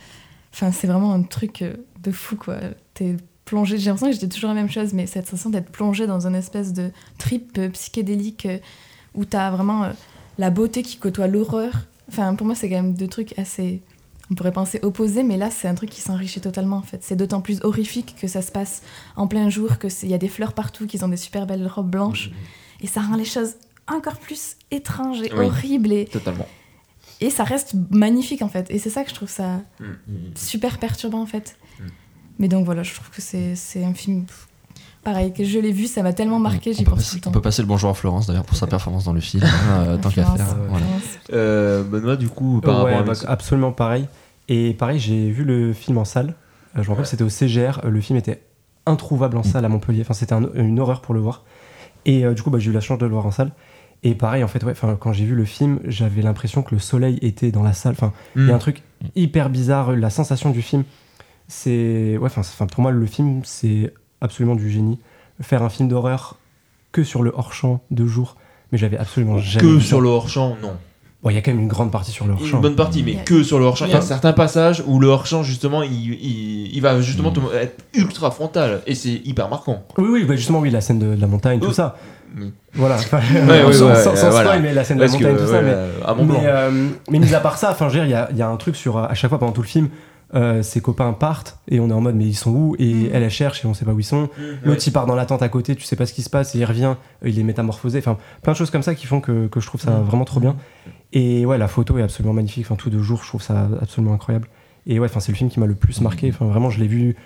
Enfin, c'est vraiment un truc euh, de fou, quoi. T'es plongé, j'ai l'impression que j'étais toujours la même chose, mais cette sensation d'être plongé dans une espèce de trip euh, psychédélique où t'as vraiment la beauté qui côtoie l'horreur. Enfin, pour moi, c'est quand même deux trucs assez. On pourrait penser opposés, mais là, c'est un truc qui s'enrichit totalement, en fait. C'est d'autant plus horrifique que ça se passe en plein jour, qu'il y a des fleurs partout, qu'ils ont des super belles robes blanches. Et ça rend les choses encore plus étranges et Oui. horribles. Et, Totalement. et ça reste magnifique, en fait. Et c'est ça que je trouve ça Mm. super perturbant en fait. Mm. Mais donc voilà, je trouve que c'est un film pareil, que je l'ai vu, ça m'a tellement marqué, j'y pense tout le temps. on peut passer le bonjour à Florence d'ailleurs pour sa performance dans le film, euh, tant qu'à faire. euh, voilà. Euh, Benoît, du coup, par Ouais, rapport à bah, absolument pareil. Et pareil, j'ai vu le film en salle. Euh, je me rappelle, c'était au CGR. Euh, Le film était introuvable en salle à Montpellier. Enfin, c'était un- une horreur pour le voir. Et euh, du coup, bah, j'ai eu la chance de le voir en salle. Et pareil, en fait, ouais, enfin, quand j'ai vu le film, j'avais l'impression que le soleil était dans la salle. Enfin, il y a un Mm. truc hyper bizarre. La sensation du film, c'est. Ouais, enfin, pour moi, le film, c'est absolument du génie. Faire un film d'horreur que sur le hors-champ de jour. Mais j'avais absolument jamais. que vu sur ça. le hors-champ, non. Bon, il y a quand même une grande partie sur le hors-champ. Une bonne partie, mais que sur le hors-champ. Il y a certains passages où le hors-champ, justement, il, il, il va justement Mm. te- être ultra frontal. Et c'est hyper marquant. Oui, oui, bah justement, oui, la scène de, de la montagne, tout Oui. ça. Voilà. Enfin, ouais, sans, ouais, sans- sans voilà. spoil, mais la scène de la que, montagne, tout ça. Mais, euh, à mais, euh, mais mis à part ça, enfin, il y a, il y a un truc sur. À chaque fois pendant tout le film, euh, ses copains partent et on est en mode, mais ils sont où? Et Mhm. elle, elle cherche et on sait pas où ils sont. L'autre, il part dans la tente à côté, tu sais pas ce qui se passe et il revient, euh, il est métamorphosé. Enfin, plein de choses comme ça qui font que, que je trouve ça Mhm. vraiment trop bien. Et ouais, la photo est absolument magnifique. Enfin, tout de jour, je trouve ça absolument incroyable. Et ouais, enfin, c'est le film qui m'a le plus marqué. Enfin, vraiment, je l'ai vu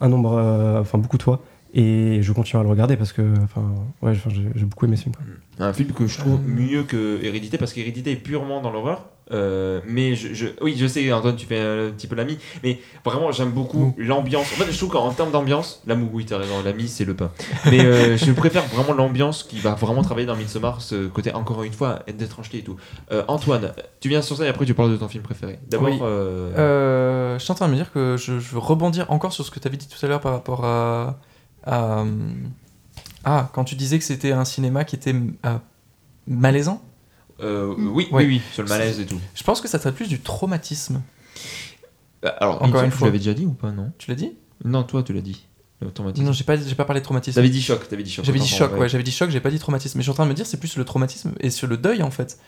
un nombre, euh, enfin, beaucoup de fois. Et je continue à le regarder parce que, enfin, ouais, j'ai beaucoup aimé ce film. quoi. Un film que je trouve mieux que Hérédité parce qu'Hérédité est purement dans l'horreur. Euh, mais je, je- oui, je sais, Antoine, tu fais un petit peu l'ami, mais vraiment, j'aime beaucoup l'ambiance. En fait, je trouve qu'en termes d'ambiance, la oui, t'as raison, l'ami, c'est le pain. Mais euh, je préfère vraiment l'ambiance qui va vraiment travailler dans Midsommar, ce côté, encore une fois, d'étrangeté et tout. Euh, Antoine, tu viens sur ça et après tu parles de ton film préféré. D'abord, Oui. je suis en train de me dire que je, je veux rebondir encore sur ce que tu avais dit tout à l'heure par rapport à, à, Ah, quand tu disais que c'était un cinéma qui était malaisant euh, oui, Ouais. oui, oui, sur le malaise et tout. Je pense que ça traite plus du traumatisme. Euh, Alors, Encore une fois. Tu l'avais déjà dit ou pas, non? Tu l'as dit? Non, toi, tu l'as dit. Le traumatisme. Non, j'ai pas, j'ai pas parlé de traumatisme. T'avais dit choc, t'avais dit choc. J'avais dit choc, ouais, j'avais dit choc, j'ai pas dit traumatisme. Mais je suis en train de me dire, c'est plus le traumatisme et sur le deuil en fait.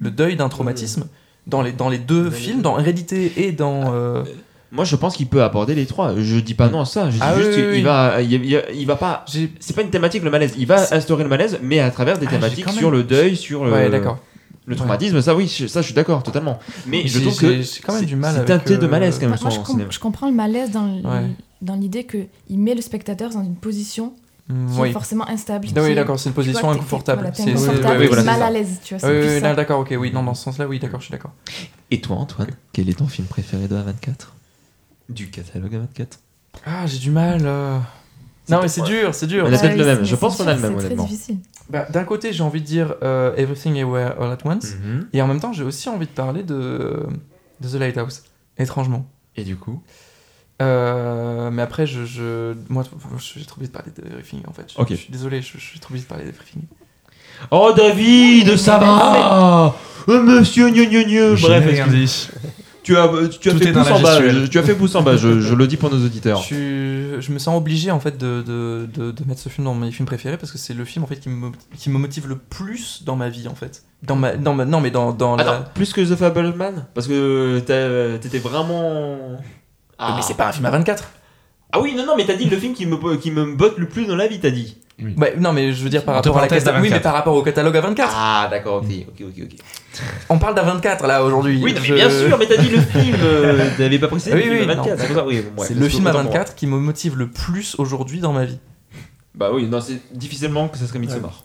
Le deuil d'un traumatisme. Dans les, dans les deux films, dans Hérédité et dans. euh, Moi, je pense qu'il peut aborder les trois. Je dis pas non à ça. Je dis Ah juste oui, qu'il oui, oui. va, il, il- il va pas. j'ai- C'est pas une thématique le malaise. Il va C'est- instaurer le malaise, mais à travers des Ah, thématiques même- sur le deuil, sur le, Ouais, d'accord. Le traumatisme. Ça, oui, je- ça, je suis d'accord totalement. Mais je trouve que j'ai quand même c'est- du mal C'est de euh, malaise quand même Moi, son je, com- cinéma. je comprends le malaise dans, l'idée qu'il met le spectateur dans une position Mm, qui oui. est forcément instable. Ah oui, d'accord, c'est une vois, position inconfortable. Voilà, C'est- c'est- oui, voilà, mal c'est à l'aise, tu vois. C'est oui, oui, d'accord, ok, oui, non, dans ce sens-là, oui, d'accord, je suis d'accord. Et toi, Antoine, quel est ton film préféré de A24 Du catalogue A24 Ah, j'ai du mal. euh. Non, mais c'est dur, c'est dur. On a Ouais, peut-être le même. Je pense qu'on a le même, honnêtement. difficile. Bah, D'un côté, j'ai envie de dire euh, Everything Everywhere All at Once, Mhm. et en même temps, j'ai aussi envie de parler de, de The Lighthouse, étrangement. Et du coup Euh, mais après, je, je, moi, j'ai trop envie de parler de Everything en fait. Je, Ok. je suis désolé, je- j'ai trop envie de parler d'Everything. Oh, David, ça va Euh, Monsieur gneu gneu gneu Bref, n'ai rien excuse- dit. Tu as, tu as Tout fait pouce en bas. je- Tu as fait pouce en bas, je, je le dis pour nos auditeurs. Je, me sens obligé en fait de, de, de, de mettre ce film dans mes films préférés parce que c'est le film en fait qui me, qui me motive le plus dans ma vie en fait. Dans ma, dans ma, non mais dans, dans la- plus que The Fableman? Parce que t'étais vraiment. Ah. Mais c'est pas un film à 24. Ah oui, non, non, mais t'as dit le film qui me, qui me botte le plus dans la vie, t'as dit. Ouais, non mais je veux dire par rapport à la parenthèses, cata- Oui, d'A24. mais par rapport au catalogue à 24. Ah, d'accord, ok, ok, ok. ok. On parle d'A 24 là aujourd'hui. Oui, non, mais Je- bien sûr, mais t'as dit le film. euh, T'avais pas précisé Oui, le film oui, à 24, non, c'est pour ça, oui. bon, ouais, c'est le film à autant pour moi. 24 qui me motive le plus aujourd'hui dans ma vie. Bah oui, non, c'est difficilement que ça serait Midsommar.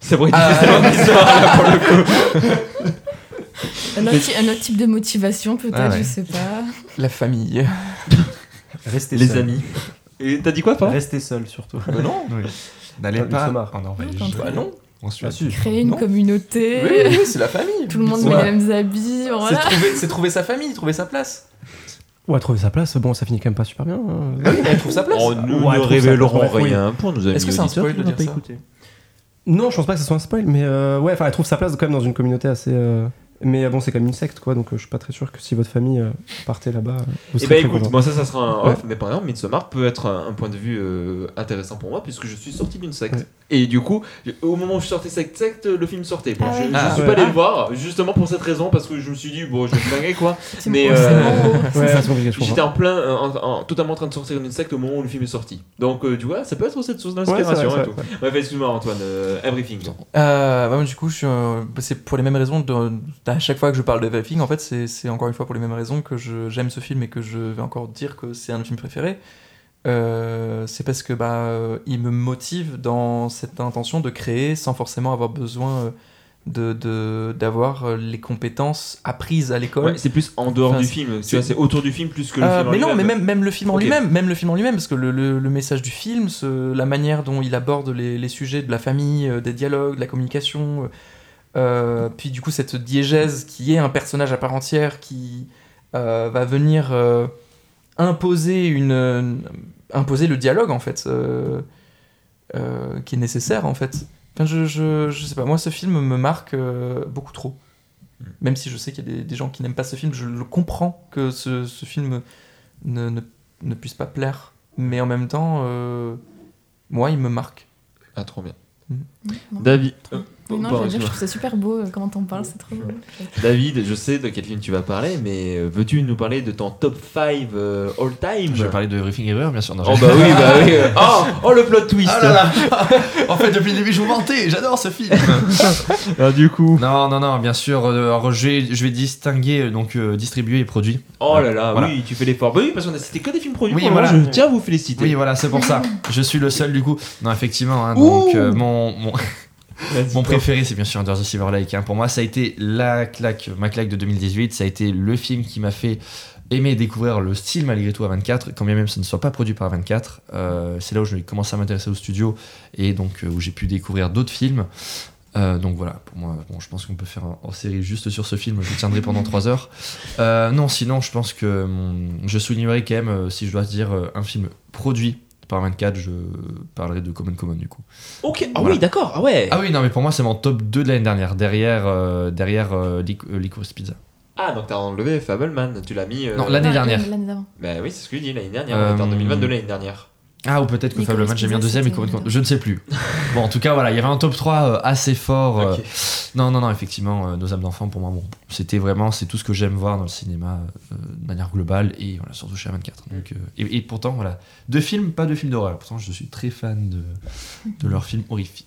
C'est vrai, Ah, difficilement Midsommar, là, pour le coup. Un autre, ti- un autre type de motivation, peut-être, Ah ouais. je sais pas. La famille. Restez Les seul. amis. Et t'as dit quoi, pas Restez seul surtout. Bah non. Oui. N'allez Ah, pas en Norvège. Non, Bah non. En Suède. Ah. Créer une Non. communauté, Oui, oui, c'est la famille. tout le monde met les mêmes habits, C'est voilà. trouver, c'est trouver sa famille, trouver sa place. Ouais, trouver sa place, bon, ça finit quand même pas super bien. hein. Bah oui, mais elle trouve sa place. Oh, nous Ouais, ne révélerons rien pour amis Est-ce que c'est un spoil de dire pas ça écouté. Non, je pense pas que ce soit un spoil, mais euh, ouais, enfin, elle trouve sa place quand même dans une communauté assez, euh, Mais bon, c'est comme une secte, quoi, donc euh, je suis pas très sûr que si votre famille euh, partait là-bas, euh, vous serez bah très écoute, moi ça, ça sera un Ouais. mais par exemple, Midsommar peut être un, un point de vue euh, intéressant pour moi puisque je suis sorti d'une secte. Ouais. Et du coup, au moment où je sortais cette secte, le film sortait. Bon, Ah je, ouais. je Ah, suis ouais. pas allé Ah. le voir justement pour cette raison parce que je me suis dit, bon, je vais me flinguer quoi. Mais, euh. Ouais. J'étais en plein, en- en- totalement en train de sortir d'une secte au moment où le film est sorti. Donc, euh, tu vois, ça peut être cette source Ouais, c'est d'inspiration vrai, et c'est tout. Bref, excuse-moi Antoine, euh, Everything. Euh, bah, du coup, euh, bah, c'est pour les mêmes raisons. De, à chaque fois que je parle de Everything, en fait, c'est, c'est encore une fois pour les mêmes raisons que j'aime ce film et que je vais encore dire que c'est un de mes films préférés. Euh, c'est parce que bah, euh, il me motive dans cette intention de créer sans forcément avoir besoin euh, de, de, d'avoir les compétences apprises à l'école. Ouais, c'est plus en dehors Enfin, du film, tu c'est- vois, c'est autour du film plus que le Euh, film en mais non, mais même, même le film en lui-même, même le film en lui-même, parce que le, le- le message du film, ce- la manière dont il aborde les, les sujets de la famille, des dialogues, de la communication, euh, puis du coup cette diégèse qui est un personnage à part entière qui euh, va venir imposer une, euh, imposer le dialogue en fait, euh, euh, qui est nécessaire en fait. Enfin, je, je, je sais pas, moi ce film me marque euh, beaucoup trop. Mm. Même si je sais qu'il y a des, des gens qui n'aiment pas ce film, je le comprends que ce, ce film ne, ne, ne puisse pas plaire. Mais en même temps, euh, moi, il me marque. Ah, trop bien. Non. David. Non, pardon, je veux dire, je trouve ça super beau euh, comment t'en parles, c'est trop beau. David, je sais de quel film tu vas parler, mais euh, veux-tu nous parler de ton top 5 euh, all time? Je vais parler de Everything Everywhere, bien sûr. Non, Oh bah oui, bah oui. euh, Oh, oh, le plot twist. Ah là là En fait, depuis le début, je vous mentais, j'adore ce film Ah, du coup. Non, non, non, bien sûr, alors je vais, je vais distinguer, donc euh, distribué et produit. Oh là là, Voilà. oui, tu fais l'effort. Bah oui, parce qu'on a cité que des films produits. Oui, pour voilà. Je tiens à vous féliciter. Oui, voilà, c'est pour ça. Je suis le seul, du coup. Non, effectivement, hein, donc euh, mon, mon, Mon préféré, c'est bien sûr Under the Silver Lake. hein. Pour moi, ça a été la claque, ma claque de 2018. Ça a été le film qui m'a fait aimer découvrir le style malgré tout à 24, quand bien même ce ne soit pas produit par 24. Euh, c'est là où j'ai commencé à m'intéresser au studio et donc euh, où j'ai pu découvrir d'autres films. Euh, donc voilà, pour moi, bon, je pense qu'on peut faire hors série juste sur ce film. Je tiendrai pendant 3 heures. Non, sinon, je pense que mon- je soulignerai quand même, si je dois dire, un film produit par 24, je parlerai de Common Common du coup. Ok, ah Voilà. oui, d'accord, ah ouais. Ah oui, non, mais pour moi, c'est mon top 2 de l'année dernière, derrière, euh, derrière euh, Lic- euh, Licorice Pizza. Ah, donc t'as enlevé Fableman, tu l'as mis. euh, Non, l'année dernière. L'année d'avant. Bah oui, c'est ce que je dis l'année dernière. Euh, On était en 2022 l'année dernière. Ah, ou peut-être que Fableman, j'ai mis Pizza, deuxième et. Je ne sais plus. bon, en tout cas, voilà, il y avait un top 3 euh, assez fort. euh. Non, non, non, effectivement, euh, Nos âmes d'enfant, pour moi, bon, c'était vraiment, c'est tout ce que j'aime voir dans le cinéma euh, de manière globale et voilà, surtout chez A24. Donc, euh, et, et pourtant, voilà, deux films, pas de films d'horreur. Pourtant, je suis très fan de, de leurs films horrifiques.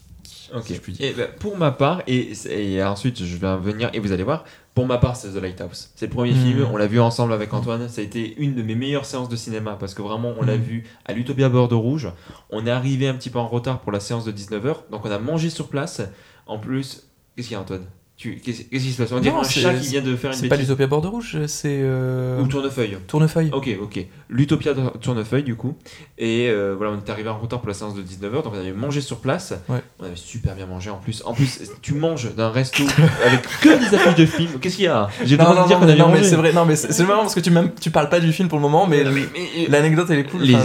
Ok. si je puis dire. Et bah, pour ma part, et, et ensuite je vais venir et vous allez voir, pour ma part c'est The Lighthouse. C'est le premier Mm. film, on l'a vu ensemble avec Antoine, ça a été une de mes meilleures séances de cinéma parce que vraiment on l'a Mm. vu à l'Utopia Bordeaux Rouge. On est arrivé un petit peu en retard pour la séance de 19h, donc on a mangé sur place. En plus, qu'est-ce qu'il y a Antoine? Qu'est-ce, qui se passe? On dirait un chat qui vient de faire une C'est pas l'Utopia Bordeaux Rouge, c'est. euh, Ou Tournefeuille. Tournefeuille. Ok, ok. L'Utopia Tournefeuille, du coup. Et euh, voilà, on était arrivé en retard pour la séance de 19h, donc on avait mangé sur place. Ouais. On avait super bien mangé en plus. En plus, tu manges d'un resto avec que des affiches de films. Qu'est-ce qu'il y a? J'ai droit non, de dire qu'on avait non, mais c'est vrai, non, mais c'est marrant parce que tu, même, tu parles pas du film pour le moment, mais mais- l'anecdote elle est cool. les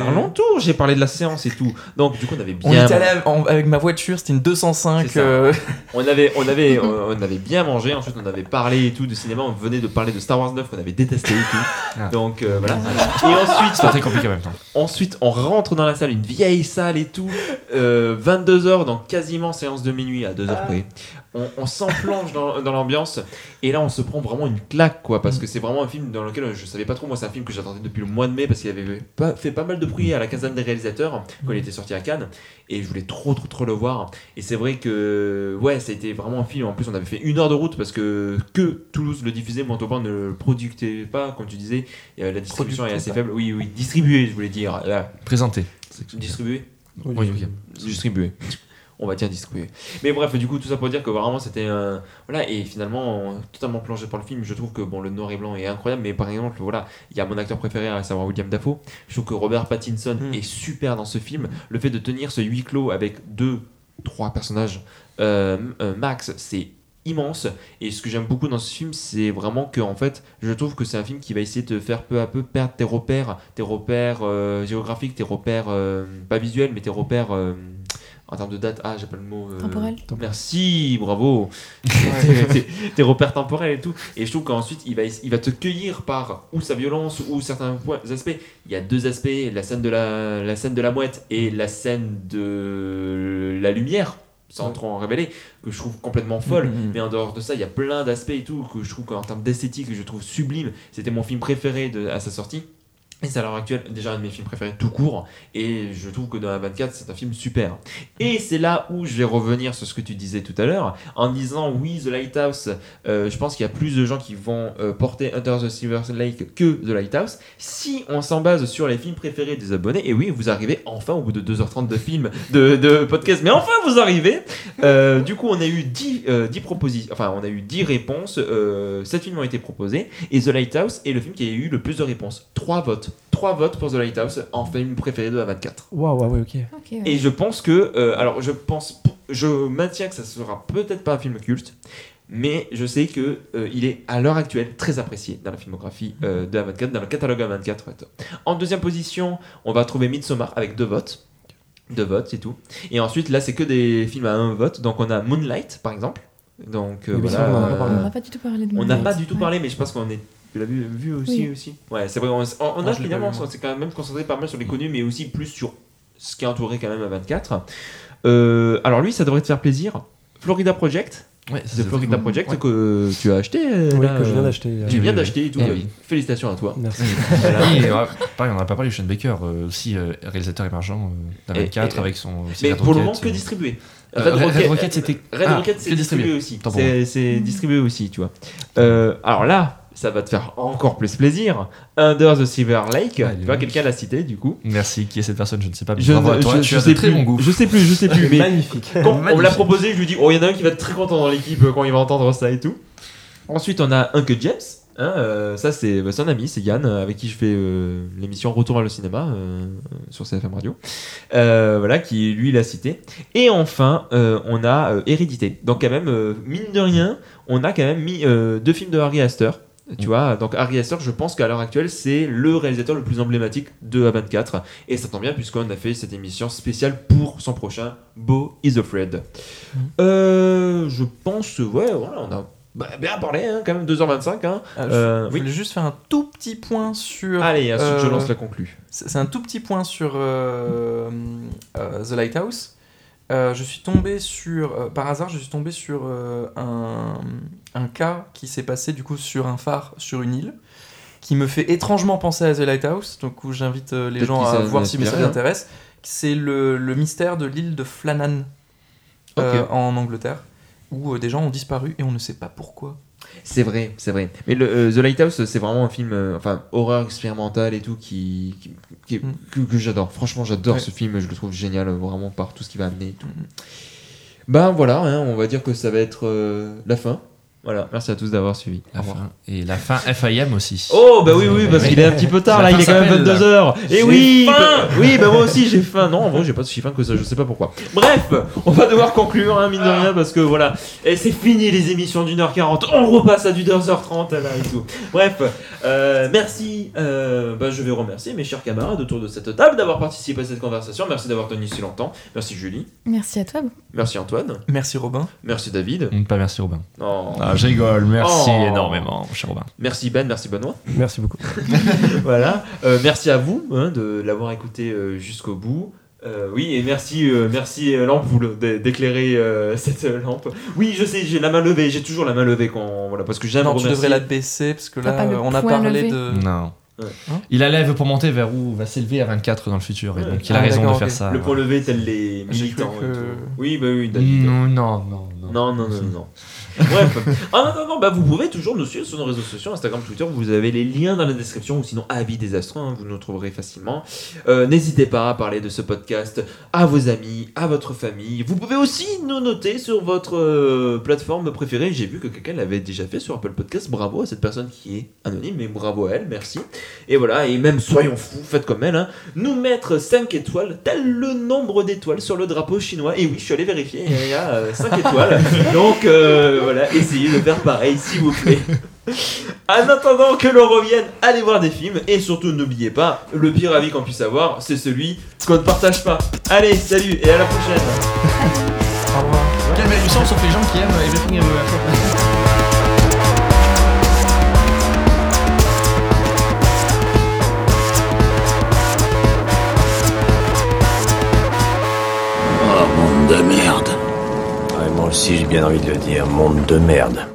alentours, j'ai parlé de la séance et tout. Donc, du coup, on avait bien. On était allé avec ma voiture, c'était une 205. C'est ça. euh, On avait, on avait, on avait bien mangé. Ensuite, on avait parlé et tout de cinéma. On venait de parler de Star Wars 9 qu'on avait détesté et tout. Ah. Donc euh, voilà. Ah. Et ensuite, C'est pas très compliqué en même temps. Ensuite, on rentre dans la salle, une vieille salle et tout. Euh, 22h, donc quasiment séance de minuit à 2h près. On, on s'enplonge dans, dans l'ambiance. Et là, on se prend vraiment une claque, quoi. Parce que c'est vraiment un film dans lequel je savais pas trop. Moi, c'est un film que j'attendais depuis le mois de mai parce qu'il avait pas, fait pas mal de bruit à la quinzaine des réalisateurs quand il était sorti à Cannes. Et je voulais trop, trop, trop le voir. Et c'est vrai que, ouais, ça a été vraiment un film. En plus, on avait fait une heure de route parce que que Toulouse le diffusait, Montauban ne le produisait pas, comme tu disais. Euh, la distribution est Productait assez pas. faible. Oui, oui, distribué, je voulais dire. Là, Présenté. Distribué Oui, Oui. Distribué. On va dire distribué. Mais bref, du coup, tout ça pour dire que vraiment c'était un. Voilà, et finalement, totalement plongé par le film, je trouve que bon, le noir et blanc est incroyable, mais par exemple, voilà, il y a mon acteur préféré, à savoir William Dafoe. Je trouve que Robert Pattinson Mm. est super dans ce film. Le fait de tenir ce huis clos avec deux, trois personnages euh, euh, max, c'est immense. Et ce que j'aime beaucoup dans ce film, c'est vraiment que, en fait, je trouve que c'est un film qui va essayer de te faire peu à peu perdre tes repères, tes repères euh, géographiques, tes repères, pas visuels, mais tes repères. En termes de date, ah, j'ai pas le mot. euh, Temporel. Merci, bravo. Tes- repères temporels et tout. Et je trouve qu'ensuite, il va, il va te cueillir par ou sa violence ou certains points- aspects. Il y a deux aspects la scène de la, la scène de la mouette et la scène de la lumière, sans trop en révéler, que je trouve complètement folle. Mhm. Mais en dehors de ça, il y a plein d'aspects et tout que je trouve qu'en termes d'esthétique, je trouve sublime. C'était mon film préféré de, à sa sortie. Et c'est à l'heure actuelle déjà un de mes films préférés tout court. Et je trouve que dans la 24, c'est un film super. Et c'est là où je vais revenir sur ce que tu disais tout à l'heure, en disant oui, The Lighthouse, euh, je pense qu'il y a plus de gens qui vont euh, porter Under the Silver Lake que The Lighthouse. Si on s'en base sur les films préférés des abonnés, et oui, vous arrivez enfin au bout de 2h30 de film, de, de podcast, mais enfin vous arrivez Euh, Du coup, on a eu 10, euh, 10 propositions, enfin on a eu 10 réponses, euh, 7 films ont été proposés, et The Lighthouse est le film qui a eu le plus de réponses. 3 votes. 3 votes pour The Lighthouse en film préféré de la 24. Waouh, ouais, ok. Ok, ouais. Et je pense que, euh, alors je pense, je maintiens que ça sera peut-être pas un film culte, mais je sais que euh, il est à l'heure actuelle très apprécié dans la filmographie euh, de A24, dans le catalogue A24. en deuxième position, on va trouver Midsommar avec deux votes. Deux votes, c'est tout. Et ensuite, là, c'est que des films à un vote. Donc, on a Moonlight, par exemple. Donc, euh, voilà. on n'a pas du tout parlé de on n'a Moonlight. pas du tout Ouais. parlé, mais je pense qu'on est. Tu l'as vu, vu aussi, Oui. aussi Ouais, c'est vrai. On, on- on a finalement, on s'est quand même concentré pas mal sur les connus, mais aussi plus sur ce qui est entouré quand même à 24. Euh, alors lui, ça devrait te faire plaisir. Florida Project, Ouais, The c'est Florida. Project Ouais. que tu as acheté. euh, Oui, là, que je viens euh, d'acheter. Tu viens oui, d'acheter et tout. Eh oui. Félicitations à toi. Merci. Pareil, on n'a pas parlé de Sean Baker, euh, aussi euh, réalisateur émergent euh, Et- 24 et- avec son. Mais Red pour le moment, Rocket, que distribué. Euh, Red Rocket, c'était- Red ah, Rocket, c'est distribué aussi. C'est c'est distribué aussi, tu vois. Euh, alors là, ça va te faire encore plus plaisir. Under the Silver Lake. Ah, tu vois, quelqu'un l'a cité du coup. Merci, qui est cette personne Je ne sais pas. mais Je, ne- toi, je- tu je as sais de très plus. bon goût. Je sais plus, je sais plus. mais Magnifique. quand on me l'a proposé, je lui dis Oh, il y en a un qui va être très content dans l'équipe quand il va entendre ça et tout. Ensuite, on a un que James. hein, euh, ça, c'est bah, un ami, c'est Yann, euh, avec qui je fais euh, l'émission Retour vers le cinéma sur CFM Radio. Voilà, qui lui l'a cité. Et enfin, on a Hérédité. Donc, quand même, mine de rien, on a quand même mis deux films de Harry Astor. Tu vois, donc Harry Astor, je pense qu'à l'heure actuelle, c'est le réalisateur le plus emblématique de A24. Et ça tombe bien, puisqu'on a fait cette émission spéciale pour son prochain Beau is Afraid. Euh, je pense, ouais, voilà, on a bah, bien parlé, hein, quand même, 2h25. Hein. Ah, je, Euh, je oui. voulais juste faire un tout petit point sur. Allez, ensuite, je Euh, lance la conclue. C'est un tout petit point sur euh, The Lighthouse. Euh, je suis tombé sur, euh, par hasard, je suis tombé sur euh, un, un cas qui s'est passé du coup sur un phare sur une île, qui me fait étrangement penser à The Lighthouse. Donc où j'invite les gens à voir si ça les intéresse. C'est le, le mystère de l'île de Flannan en Angleterre, où des gens ont disparu et on ne sait pas pourquoi. C'est vrai, c'est vrai. Mais le, euh, The Lighthouse, c'est vraiment un film, euh, enfin, horreur expérimentale et tout, qui, qui- qui- Mm. que, que j'adore. Franchement, j'adore Ouais. ce film, je le trouve génial, euh, vraiment, par tout ce qu'il va amener et tout. Ben voilà, hein, on va dire que ça va être euh, la fin. Voilà, merci à tous d'avoir suivi. La Au revoir. fin. Et la fin FIM aussi. Oh bah oui oui parce qu'il est un petit peu tard La là il est quand même s'appelle, 22h Et oui faim bah- oui bah moi aussi j'ai faim non en vrai j'ai pas si faim que ça je sais pas pourquoi Bref on va devoir conclure hein, mine de rien parce que voilà et c'est fini les émissions d'une heure 40 on repasse à du 2h30 là et tout Bref euh, merci euh, bah, je vais remercier mes chers camarades autour de cette table d'avoir participé à cette conversation merci d'avoir tenu si longtemps merci Julie Merci à toi. merci Antoine Merci Robin. merci David Pas merci Robin. Oh. Ah, je rigole, merci Oh. énormément, cher Robin. merci Ben merci Benoît Merci beaucoup. voilà. Euh, merci à vous hein, de l'avoir écouté euh, jusqu'au bout. Euh, oui, et merci, euh, merci euh, l'ampoule d'é- d'éclairer euh, cette euh, lampe. Oui, je sais, j'ai la main levée, j'ai toujours la main levée quand voilà parce que j'aime Non, tu devrais la baisser parce que là, euh, on a parlé levé de. Non. Ouais. Hein il la lève pour monter vers où va s'élever à 24 dans le futur. Et Ouais. donc il a Ah, raison de faire ça. Le point levé tel les J'ai militants. que-. Oui, bah oui, David. Non, non, non, non. Non, non, non. Bref. Ah non, non, non, bah vous pouvez toujours nous suivre sur nos réseaux sociaux, Instagram, Twitter, vous avez les liens dans la description ou sinon Avis des Astres, hein, vous nous trouverez facilement. Euh, N'hésitez pas à parler de ce podcast à vos amis, à votre famille. Vous pouvez aussi nous noter sur votre euh, plateforme préférée. J'ai vu que quelqu'un l'avait déjà fait sur Apple Podcast. Bravo à cette personne qui est anonyme, mais bravo à elle, merci. Et voilà, et même soyons fous, faites comme elle, hein, nous mettre 5 étoiles, tel le nombre d'étoiles sur le drapeau chinois. Et oui, je suis allé vérifier, il y a 5 étoiles. Donc euh, voilà, essayez de faire pareil, s'il vous plaît. En attendant que l'on revienne, allez voir des films et surtout n'oubliez pas, le pire avis qu'on puisse avoir, c'est celui qu'on ne partage pas. Allez, salut et à la prochaine. Aussi, j'ai bien envie de le dire, monde de merde.